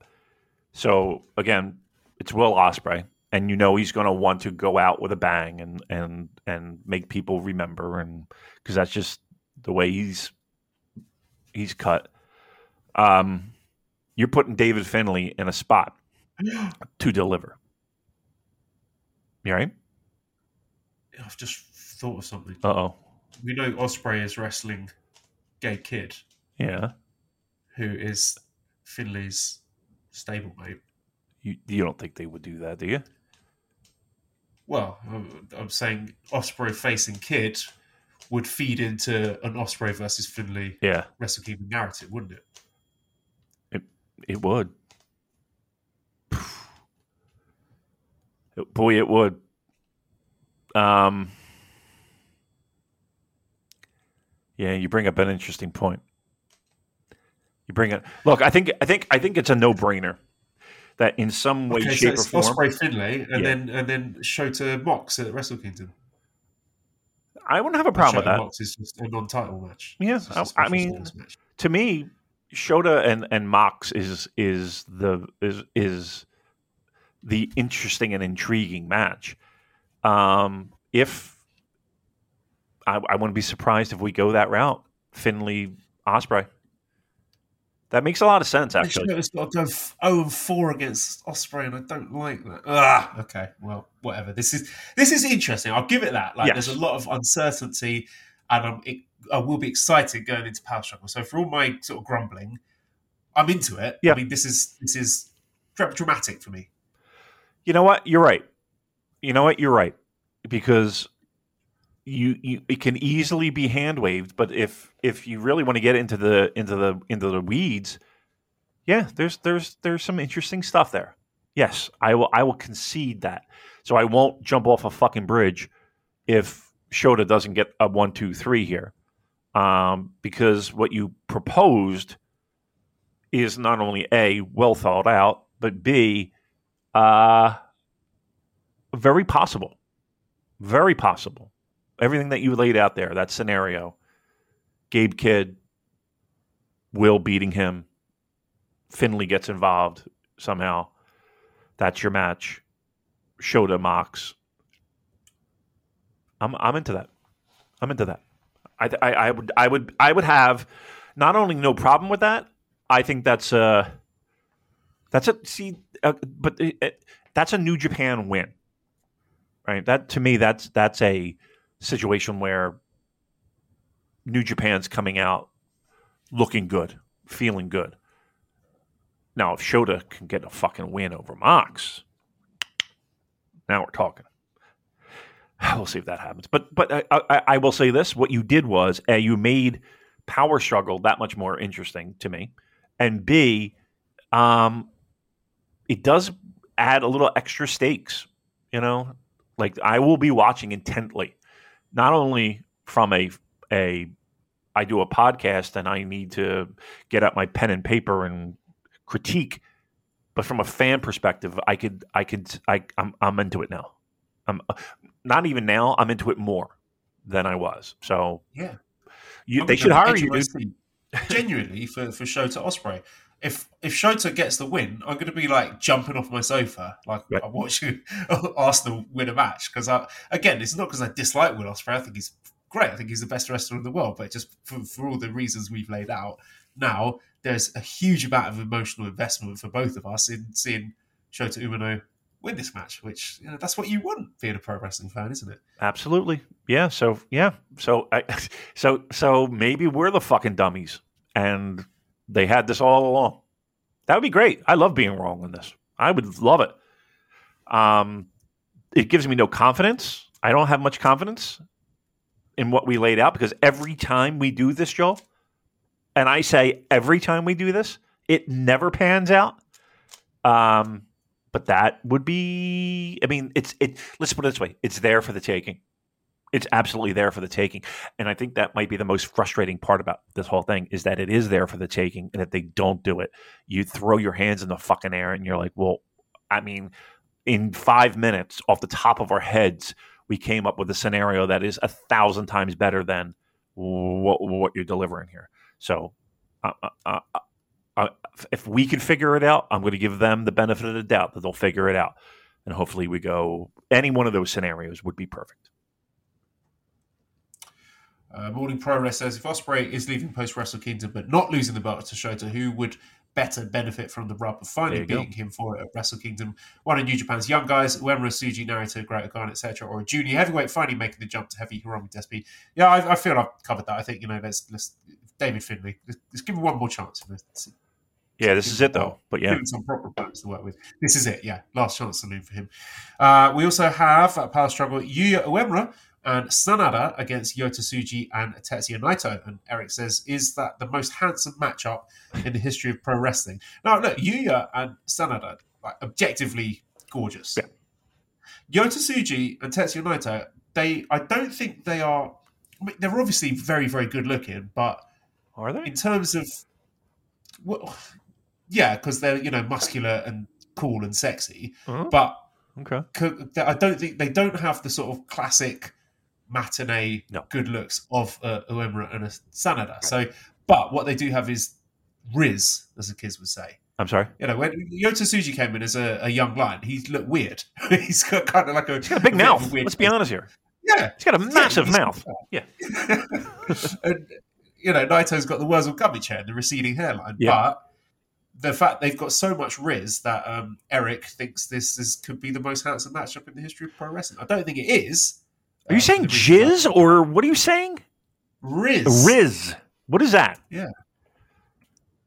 So again, it's Will Ospreay, and you know he's going to want to go out with a bang and and and make people remember, and because that's just the way he's he's cut. Um, you're putting David Finlay in a spot [gasps] to deliver. You right? I've just thought of something. Uh oh. We know Ospreay is wrestling Gabe Kidd, Yeah. who is Finlay's stablemate. You you don't think they would do that, do you? Well, I'm, saying Ospreay facing Kidd would feed into an Ospreay versus Finlay Yeah. Wrestle Kingdom narrative, wouldn't it? It would. Boy, it would. Um, yeah, you bring up an interesting point. You bring it. Look, I think, I think, I think it's a no-brainer that in some way, okay, so shape, or it's form, Ospreay Finlay, and Yeah. then and then Shota Mox at Wrestle Kingdom. I wouldn't have a problem with Shota that. Mox is just a non-title match. Yeah, It's just a I- I mean, to me, Shota and and Mox is is the is is the interesting and intriguing match. Um, if I, I wouldn't be surprised if we go that route, Finlay Ospreay. That makes a lot of sense, actually. Shota's got to go f- 0 and 4 against Ospreay, and I don't like that. Ah, okay, well, whatever. This is this is interesting. I'll give it that. Like, Yes. there's a lot of uncertainty, and I'm, it, I will be excited going into Power Struggle. So for all my sort of grumbling, I'm into it. Yeah. I mean, this is this is dramatic for me. You know what? You're right. You know what? You're right because you, you it can easily be hand waved, but if if you really want to get into the into the into the weeds, yeah, there's there's there's some interesting stuff there. Yes, I will I will concede that. So I won't jump off a fucking bridge if Shota doesn't get a one two three here, um, because what you proposed is not only a well thought out, but b uh, very possible. Very possible. Everything that you laid out there, that scenario. Gabe Kidd, Will beating him, Finlay gets involved somehow. That's your match. Shota Mox. I'm I'm into that. I'm into that. I, I I would I would I would have not only no problem with that. I think that's uh that's a see, uh, but it, it, that's a New Japan win, right? That to me, that's that's a situation where New Japan's coming out looking good, feeling good. Now, if Shota can get a fucking win over Mox, now we're talking. [sighs] We'll see if that happens. But but I, I, I will say this: what you did was, a you made Power Struggle that much more interesting to me, and b, um, it does add a little extra stakes. You know, like I will be watching intently, not only from a a I do a podcast and I need to get out my pen and paper and critique, but from a fan perspective, I could I could I I'm I'm into it now. I'm not even now. I'm into it more than I was. So Yeah, you, they should hire you. Genuinely for for Shota Ospreay. If if Shota gets the win, I'm going to be like jumping off my sofa, like Right. I'm watching [laughs] Arsenal win a match. Because I again, it's not because I dislike Will Ospreay. I think he's great. I think he's the best wrestler in the world. But just for, for all the reasons we've laid out, now there's a huge amount of emotional investment for both of us in seeing Shota Umino win this match. Which you know that's what you want being a pro wrestling fan, isn't it? Absolutely. Yeah. So yeah. So I, [laughs] so so maybe we're the fucking dummies, and they had this all along. That would be great. I love being wrong on this. I would love it. Um, it gives me no confidence. I don't have much confidence in what we laid out because every time we do this, Joe, and I say every time we do this, it never pans out. Um, but that would be. I mean, it's it. Let's put it this way: it's there for the taking. It's absolutely there for the taking. And I think that might be the most frustrating part about this whole thing is that it is there for the taking. And if they don't do it, you throw your hands in the fucking air and you're like, well, I mean, in five minutes off the top of our heads, we came up with a scenario that is a thousand times better than what, what you're delivering here. So, uh, uh, uh, uh, if we can figure it out, I'm going to give them the benefit of the doubt that they'll figure it out. And hopefully, we go any one of those scenarios would be perfect. Uh, Morning Progress says if Ospreay is leaving post Wrestle Kingdom but not losing the belt to Shota, who would better benefit from the rub of finally beating go. him for it at Wrestle Kingdom? One of New Japan's young guys, Uemura, Tsuji, Narita, Great O'Khan, etc., or a junior heavyweight finally making the jump to heavy Hiromu Despi. Yeah, I, I, feel I've covered that. I think you know, let's, let's David Finlay, let's, let's give him one more chance. Let's, yeah, this is it though. But yeah, some proper plans to work with. This is it. Yeah, last chance saloon for him. Uh, we also have a power struggle Yuya Uemura and Sanada against Yota Tsuji and Tetsuya Naito. And Eric says, is that the most handsome matchup in the history of pro wrestling? Now, look, Yuya and Sanada, like, objectively gorgeous. Yeah. Yota Tsuji and Tetsuya Naito, they, I don't think they are. I mean, they're obviously very, very good looking, but are they in terms of well, yeah, because they're you know muscular and cool and sexy, uh-huh. but okay, I don't think they don't have the sort of classic matinee no. good looks of uh, Uemura and a Sanada. So, but what they do have is Rizz, as the kids would say. I'm sorry. You know, when Yota Tsuji came in as a, a young lion, he looked weird. [laughs] he's got kind of like a. He's got a big a mouth. Let's be honest here. Yeah, he's got a massive yeah, mouth. [laughs] Yeah. and you know, Naito's got the Wurzel Gummidge chair and the receding hairline, yeah. but the fact they've got so much Rizz that um, Eric thinks this is, could be the most handsome matchup in the history of pro wrestling. I don't think it is. Are you uh, saying jizz or what are you saying? Rizz. Rizz. What is that? Yeah.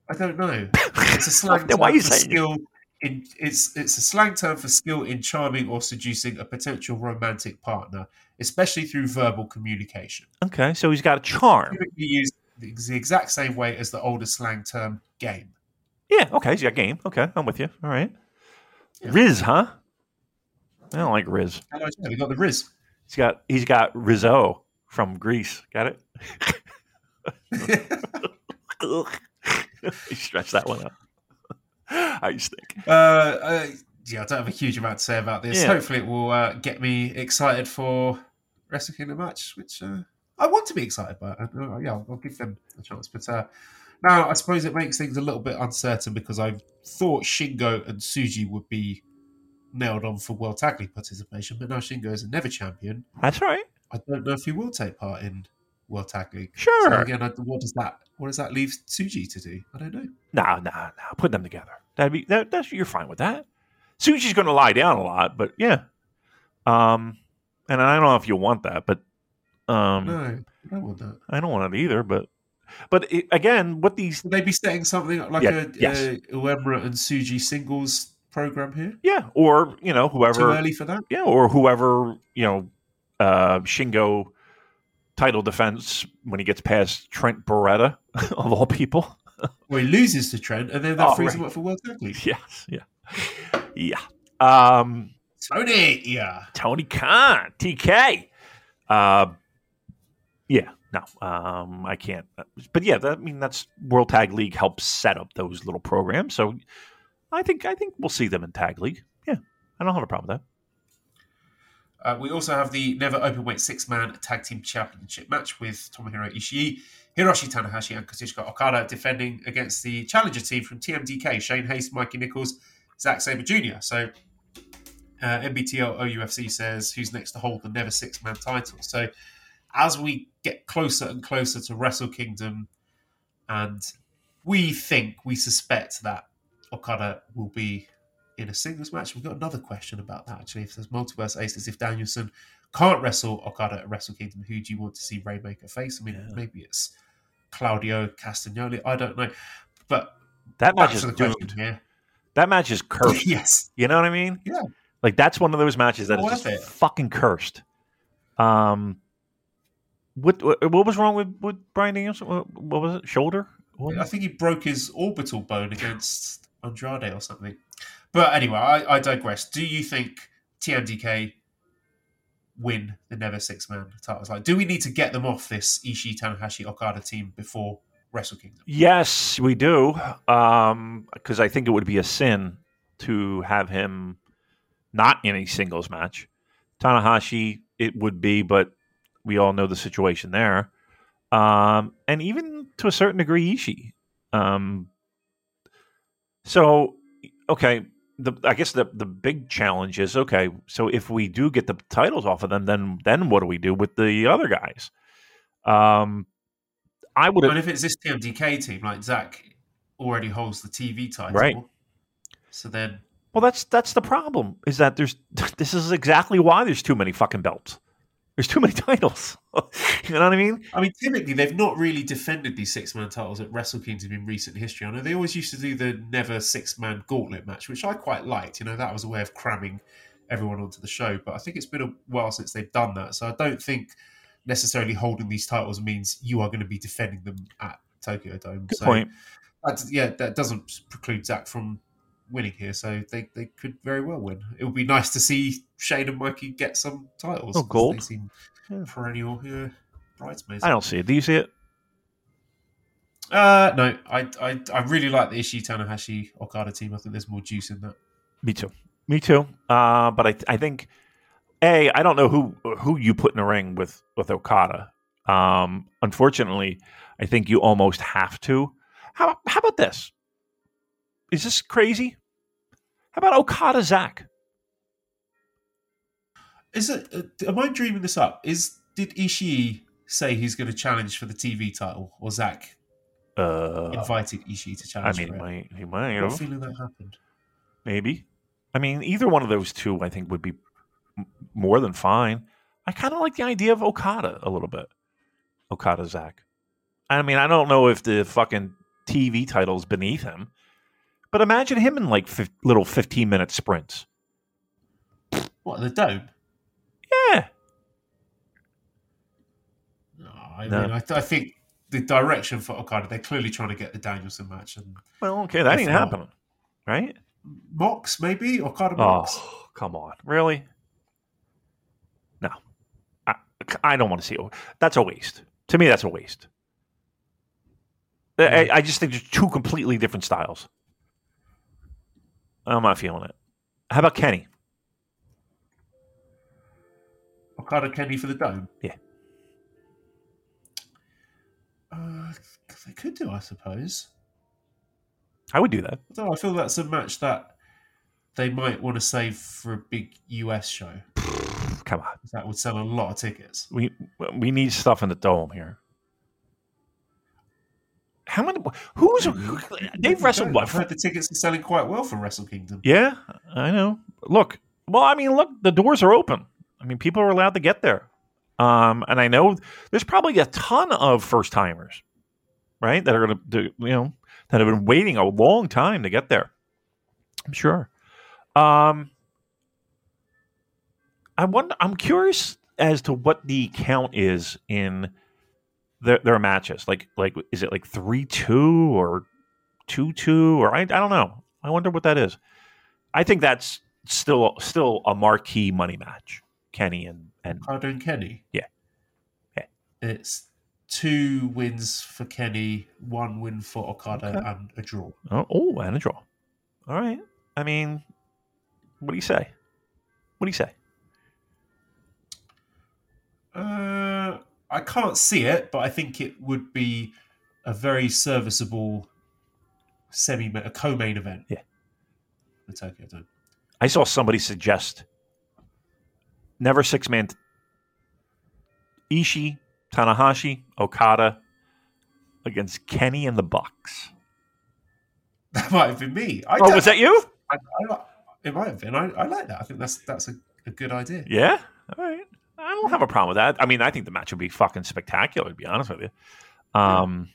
I don't know. [laughs] It's a slang term Why are you for skill. In, it's it's a slang term for skill in charming or seducing a potential romantic partner, especially through verbal communication. Okay, so he's got a charm. Typically used the exact same way as the older slang term game. Yeah, okay, he's got game. Okay, I'm with you. All right. Yeah. Rizz, huh? I don't like Rizz. I know, we got the Rizz. He's got he's got Rizzo from Greece. Got it? [laughs] you stretch that one out. I just think. Uh, uh, yeah, I don't have a huge amount to say about this. Yeah. Hopefully, it will uh, get me excited for Wrestle Kingdom match, which uh, I want to be excited about. Uh, yeah, I'll, I'll, give them a chance. But uh, now I suppose it makes things a little bit uncertain because I thought Shingo and Tsuji would be nailed on for World Tag League participation, but now Shingo is a never champion. That's right. I don't know if he will take part in World Tag League. Sure. So again, what does that what does that leave Tsuji to do? I don't know. No, no, no. Put them together. That'd be that, that's you're fine with that. Tsuji's going to lie down a lot, but yeah. Um, and I don't know if you want that, but um, no, I don't want that. I don't want it either, but but it, again, what these Would they be setting something like yeah, a, yes. a Uemura and Tsuji singles program here? Yeah, or you know whoever too early for that. Yeah, or whoever you know uh, Shingo title defense when he gets past Trent Beretta [laughs] of all people. well, he loses to Trent, and then that oh, frees right. him up for World Tag League. Yes, yeah, yeah. Um, Tony, yeah, Tony Khan, TK. Uh, yeah, no, um, I can't. But yeah, that, I mean that's World Tag League helps set up those little programs. So I think I think we'll see them in Tag League. Yeah, I don't have a problem with that. Uh, we also have the Never Openweight Six Man Tag Team Championship match with Tomohiro Ishii, Hiroshi Tanahashi, and Kazuchika Okada defending against the challenger team from TMDK Shane Haste, Mikey Nichols, Zack Sabre Jr. So uh, NBTL OUFC says who's next to hold the Never Six Man title. So as we get closer and closer to Wrestle Kingdom, and we think, we suspect that Okada will be in a singles match. We've got another question about that actually. If there's multiverse aces, if Danielson can't wrestle Okada at Wrestle Kingdom, who do you want to see Rainmaker face? I mean, yeah. maybe it's Claudio Castagnoli. I don't know, but that match is doomed. Yeah. That match is [laughs] cursed. yes, you know what I mean. Yeah, like that's one of those matches that is just fucking cursed. Um, what what was wrong with with Bryan Danielson? What, what was it? Shoulder? What? I think he broke his orbital bone against Andrade or something. But anyway, I, I digress. Do you think TMDK win the Never Six Man titles? Like, do we need to get them off this Ishii, Tanahashi, Okada team before Wrestle Kingdom? Yes, we do. Because I think it would be a sin to have him not in a singles match. Tanahashi, it would be, but we all know the situation there. Um, and even to a certain degree, Ishii. Um, so, okay, the, I guess the the big challenge is okay. So if we do get the titles off of them, then then what do we do with the other guys? Um, I would have if it's this TMDK team, like Zack already holds the TV title, Right. So then, Well, that's that's the problem. Is that there's [laughs] this is exactly why there's too many fucking belts. There's too many titles. [laughs] you know what I mean? I mean, typically they've not really defended these six man titles at Wrestle Kingdom in recent history. I know they always used to do the never six man gauntlet match, which I quite liked. You know, that was a way of cramming everyone onto the show. But I think it's been a while since they've done that, so I don't think necessarily holding these titles means you are going to be defending them at Tokyo Dome. Good so point. That, yeah, that doesn't preclude Zack from winning here, so they, they could very well win. It would be nice to see Shane and Mikey get some titles. Oh, gold. They seem Yeah. perennial yeah, bridesmaids. I don't see it. Do you see it? Uh, no, I, I I really like the Ishii Tanahashi Okada team. I think there's more juice in that. Me too. Me too. Uh, but I I think a I don't know who who you put in the ring with with Okada. Um, unfortunately, I think you almost have to. How how about this? Is this crazy? How about Okada Zack? Is it? Uh, am I dreaming this up? Is did Ishii say he's going to challenge for the TV title, or Zack Uh, invited Ishii to challenge? I mean, he for it? might he might I you have know, feeling that happened. maybe. I mean, either one of those two, I think, would be more than fine. I kind of like the idea of Okada a little bit. Okada Zack. I mean, I don't know if the fucking TV title's beneath him, but imagine him in like fif- little fifteen minute sprints. What the dome? Yeah, No, I No. mean, I, I think the direction for Okada, they're clearly trying to get the Danielson match and well, okay, that ain't not- happening, right? Mox maybe Okada oh, Mox. Oh, come on, really? No, I, I don't want to see it. That's a waste. To me, that's a waste. I, I just think there's two completely different styles. I'm not feeling it. How about Kenny? Okada Kenny for the dome. Yeah. Uh, they could do, I suppose. I would do that. I I feel that's a match that they might want to save for a big US show. [sighs] Come on, That would sell a lot of tickets. we we need stuff in the dome here. How many? Who's they've wrestled what? I've heard the tickets are selling quite well for Wrestle Kingdom. Yeah, I know. Look, well, I mean, look, the doors are open. I mean, people are allowed to get there. Um, and I know there's probably a ton of first timers, right? That are going to, you know, that have been waiting a long time to get there. I'm sure. Um, I wonder. I'm curious as to what the count is in their their matches. Like, like is it like three two or two two or I I don't know. I wonder what that is. I think that's still still a marquee money match. Kenny and and Okada and Kenny. Yeah. Yeah. It's two wins for Kenny, one win for Okada, Okay. and a draw. oh, oh and a draw. All right. I mean, what do you say? What do you say? Uh, I can't see it, but I think it would be a very serviceable semi a co-main event. Yeah. The Tokyo Dome. I saw somebody suggest never six man Ishii, Tanahashi, Okada against Kenny and the Bucks. [laughs] That might have been me. I Oh, was that you? I, I, it might have been. I, I like that. I think that's that's a, a good idea. Yeah. All right. I don't have a problem with that. I mean, I think the match would be fucking spectacular. To be honest with you. Um,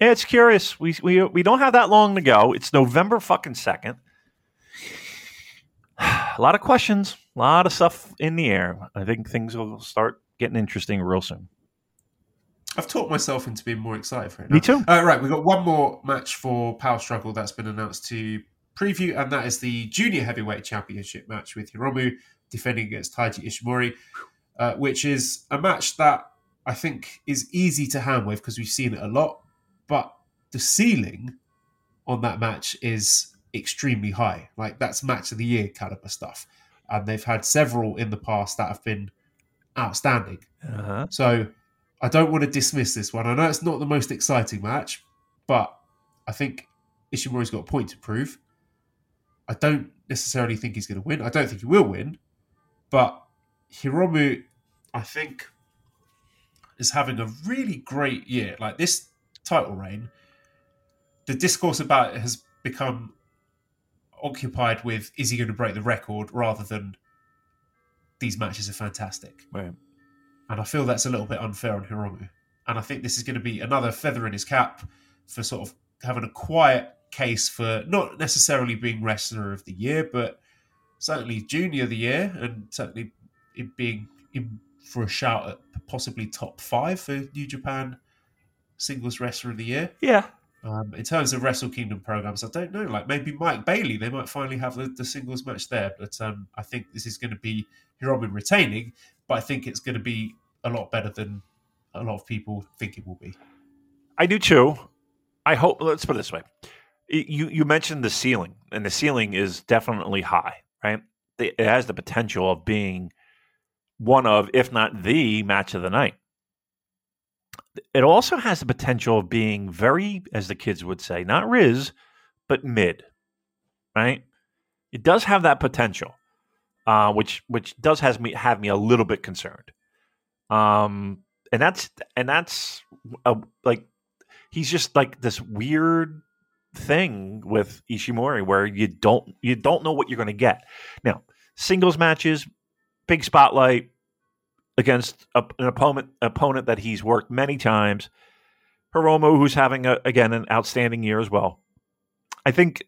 yeah, it's curious. We we we don't have that long to go. It's November fucking second. [sighs] A lot of questions, a lot of stuff in the air. I think things will start getting interesting real soon. I've talked myself into being more excited for it. Me now. too. Uh, right, we've got one more match for Power Struggle that's been announced to preview, and that is the Junior Heavyweight Championship match with Hiromu defending against Taiji Ishimori, uh, which is a match that I think is easy to hand with because we've seen it a lot, but the ceiling on that match is extremely high. Like that's match of the year caliber stuff, and they've had several in the past that have been outstanding. Uh-huh. So I don't want to dismiss this one. I know it's not the most exciting match, but I think Ishimori's got a point to prove. I don't necessarily think he's going to win. I don't think he will win, but Hiromu, I think, is having a really great year. Like this title reign, the discourse about it has become occupied with is he going to break the record rather than these matches are fantastic. Right. And I feel that's a little bit unfair on Hiromu. And I think this is going to be another feather in his cap for sort of having a quiet case for not necessarily being wrestler of the year, but certainly junior of the year and certainly it being in for a shout at possibly top five for New Japan singles wrestler of the year. Yeah. Um, in terms of Wrestle Kingdom programs, I don't know. Like maybe Mike Bailey, they might finally have the, the singles match there. But um, I think this is going to be Hiromu retaining, but I think it's going to be a lot better than a lot of people think it will be. I do too. I hope. Let's put it this way: you you mentioned the ceiling, and the ceiling is definitely high, right? It has the potential of being one of, if not the match of the night. It also has the potential of being very, as the kids would say, not Rizz, but mid, right? It does have that potential, uh, which which does has me have me a little bit concerned. Um, and that's and that's a, like he's just like this weird thing with Ishimori where you don't you don't know what you're going to get. Now, singles matches, big spotlight against a, an opponent opponent that he's worked many times. Hiromu, who's having a, again an outstanding year as well. I think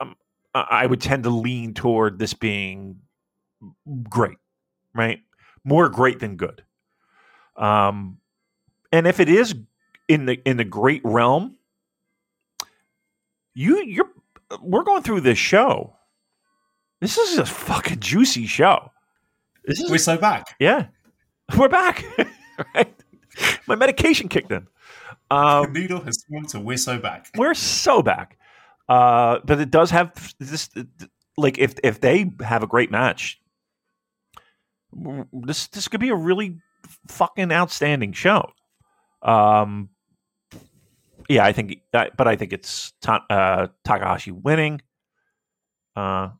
um, I would tend to lean toward this being great, right? More great than good. Um, and if it is in the in the great realm, you you're we're going through this show. This is a fucking juicy show. This is We're so back. yeah, [laughs] we're back. [laughs] right? My medication kicked in. The Um, needle has swung to we're so back. [laughs] we're so back. Uh, but it does have this. Like if if they have a great match, this this could be a really fucking outstanding show. Um, yeah, I think, but I think it's Ta- uh, Takahashi winning, uh,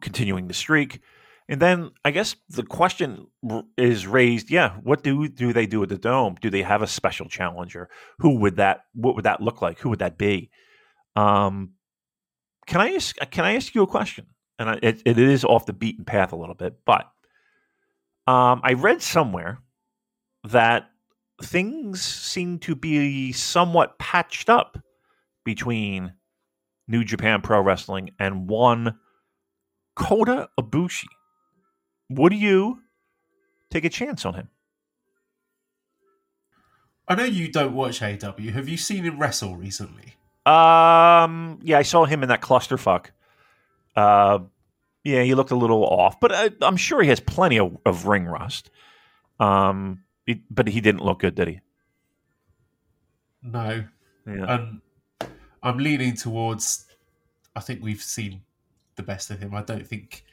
continuing the streak, and then I guess the question is raised: Yeah, what do do they do at the dome? Do they have a special challenger? Who would that? What would that look like? Who would that be? Um, can I ask? Can I ask you a question? And I, it, it is off the beaten path a little bit, but um, I read somewhere that things seem to be somewhat patched up between New Japan Pro Wrestling and one Kota Ibushi. Would you take a chance on him? I know you don't watch AEW. Have you seen him wrestle recently? Um, yeah, I saw him in that clusterfuck. Uh, yeah, he looked a little off, but I, I'm sure he has plenty of, of ring rust. Um, he- but he didn't look good, did he? No. Yeah. And I'm leaning towards. I think we've seen the best of him. I don't think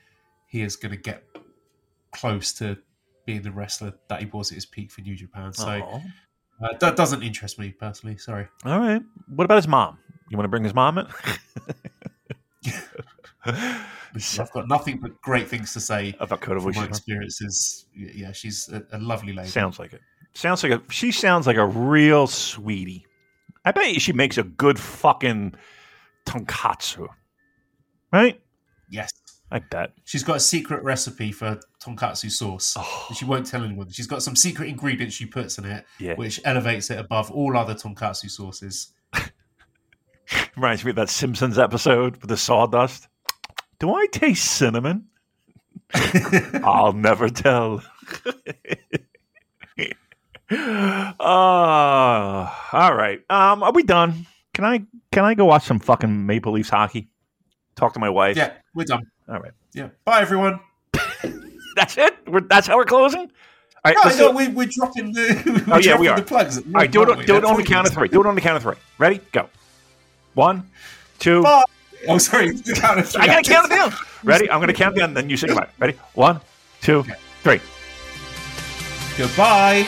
he is going to get close to being the wrestler that he was at his peak for New Japan. So uh, that doesn't interest me personally. Sorry. All right. What about his mom? You want to bring his mom in? [laughs] [laughs] I've got nothing but great things to say About Kota my experiences. Yeah, she's a, a lovely lady. Sounds like it. Sounds like a. She sounds like a real sweetie. I bet she makes a good fucking tonkatsu. Right? Yes. I bet. She's got a secret recipe for tonkatsu sauce. Oh. She won't tell anyone. She's got some secret ingredients she puts in it, Yeah. which elevates it above all other tonkatsu sauces. [laughs] Reminds me of that Simpsons episode with the sawdust. Do I taste cinnamon? [laughs] I'll never tell. uh, all right. Um, are we done? Can I can I go watch some fucking Maple Leafs hockey? talk to my wife. Yeah, we're done. All right. Yeah. Bye, everyone. [laughs] That's it. We're, that's how we're closing. All right. No, no, do- we, we're dropping the. [laughs] Oh, we're yeah, we are. The plugs. all right. Do it. Do it on the count of three. Do it on the count of three. Ready? Go. One, two. Bye. [laughs] Oh, sorry. the count of three. I gotta count it down. Ready? I'm gonna count down. Then you say goodbye. Ready? One, two, three. Goodbye.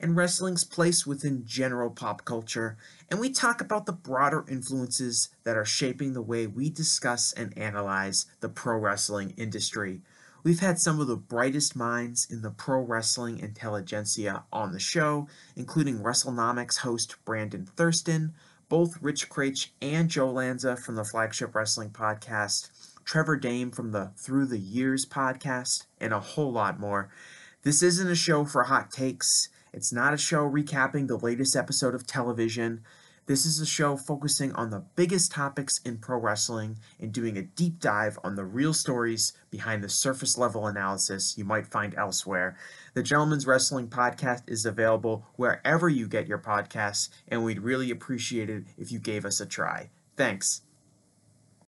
and wrestling's place within general pop culture, and we talk about the broader influences that are shaping the way we discuss and analyze the pro wrestling industry. We've had some of the brightest minds in the pro wrestling intelligentsia on the show, including WrestleNomics host Brandon Thurston, both Rich Kraetsch and Joe Lanza from the Flagship Wrestling Podcast, Trevor Dame from the Through the Years podcast, and a whole lot more. This isn't a show for hot takes. It's not a show recapping the latest episode of television. This is a show focusing on the biggest topics in pro wrestling and doing a deep dive on the real stories behind the surface level analysis you might find elsewhere. The Gentleman's Wrestling Podcast is available wherever you get your podcasts, and we'd really appreciate it if you gave us a try. Thanks.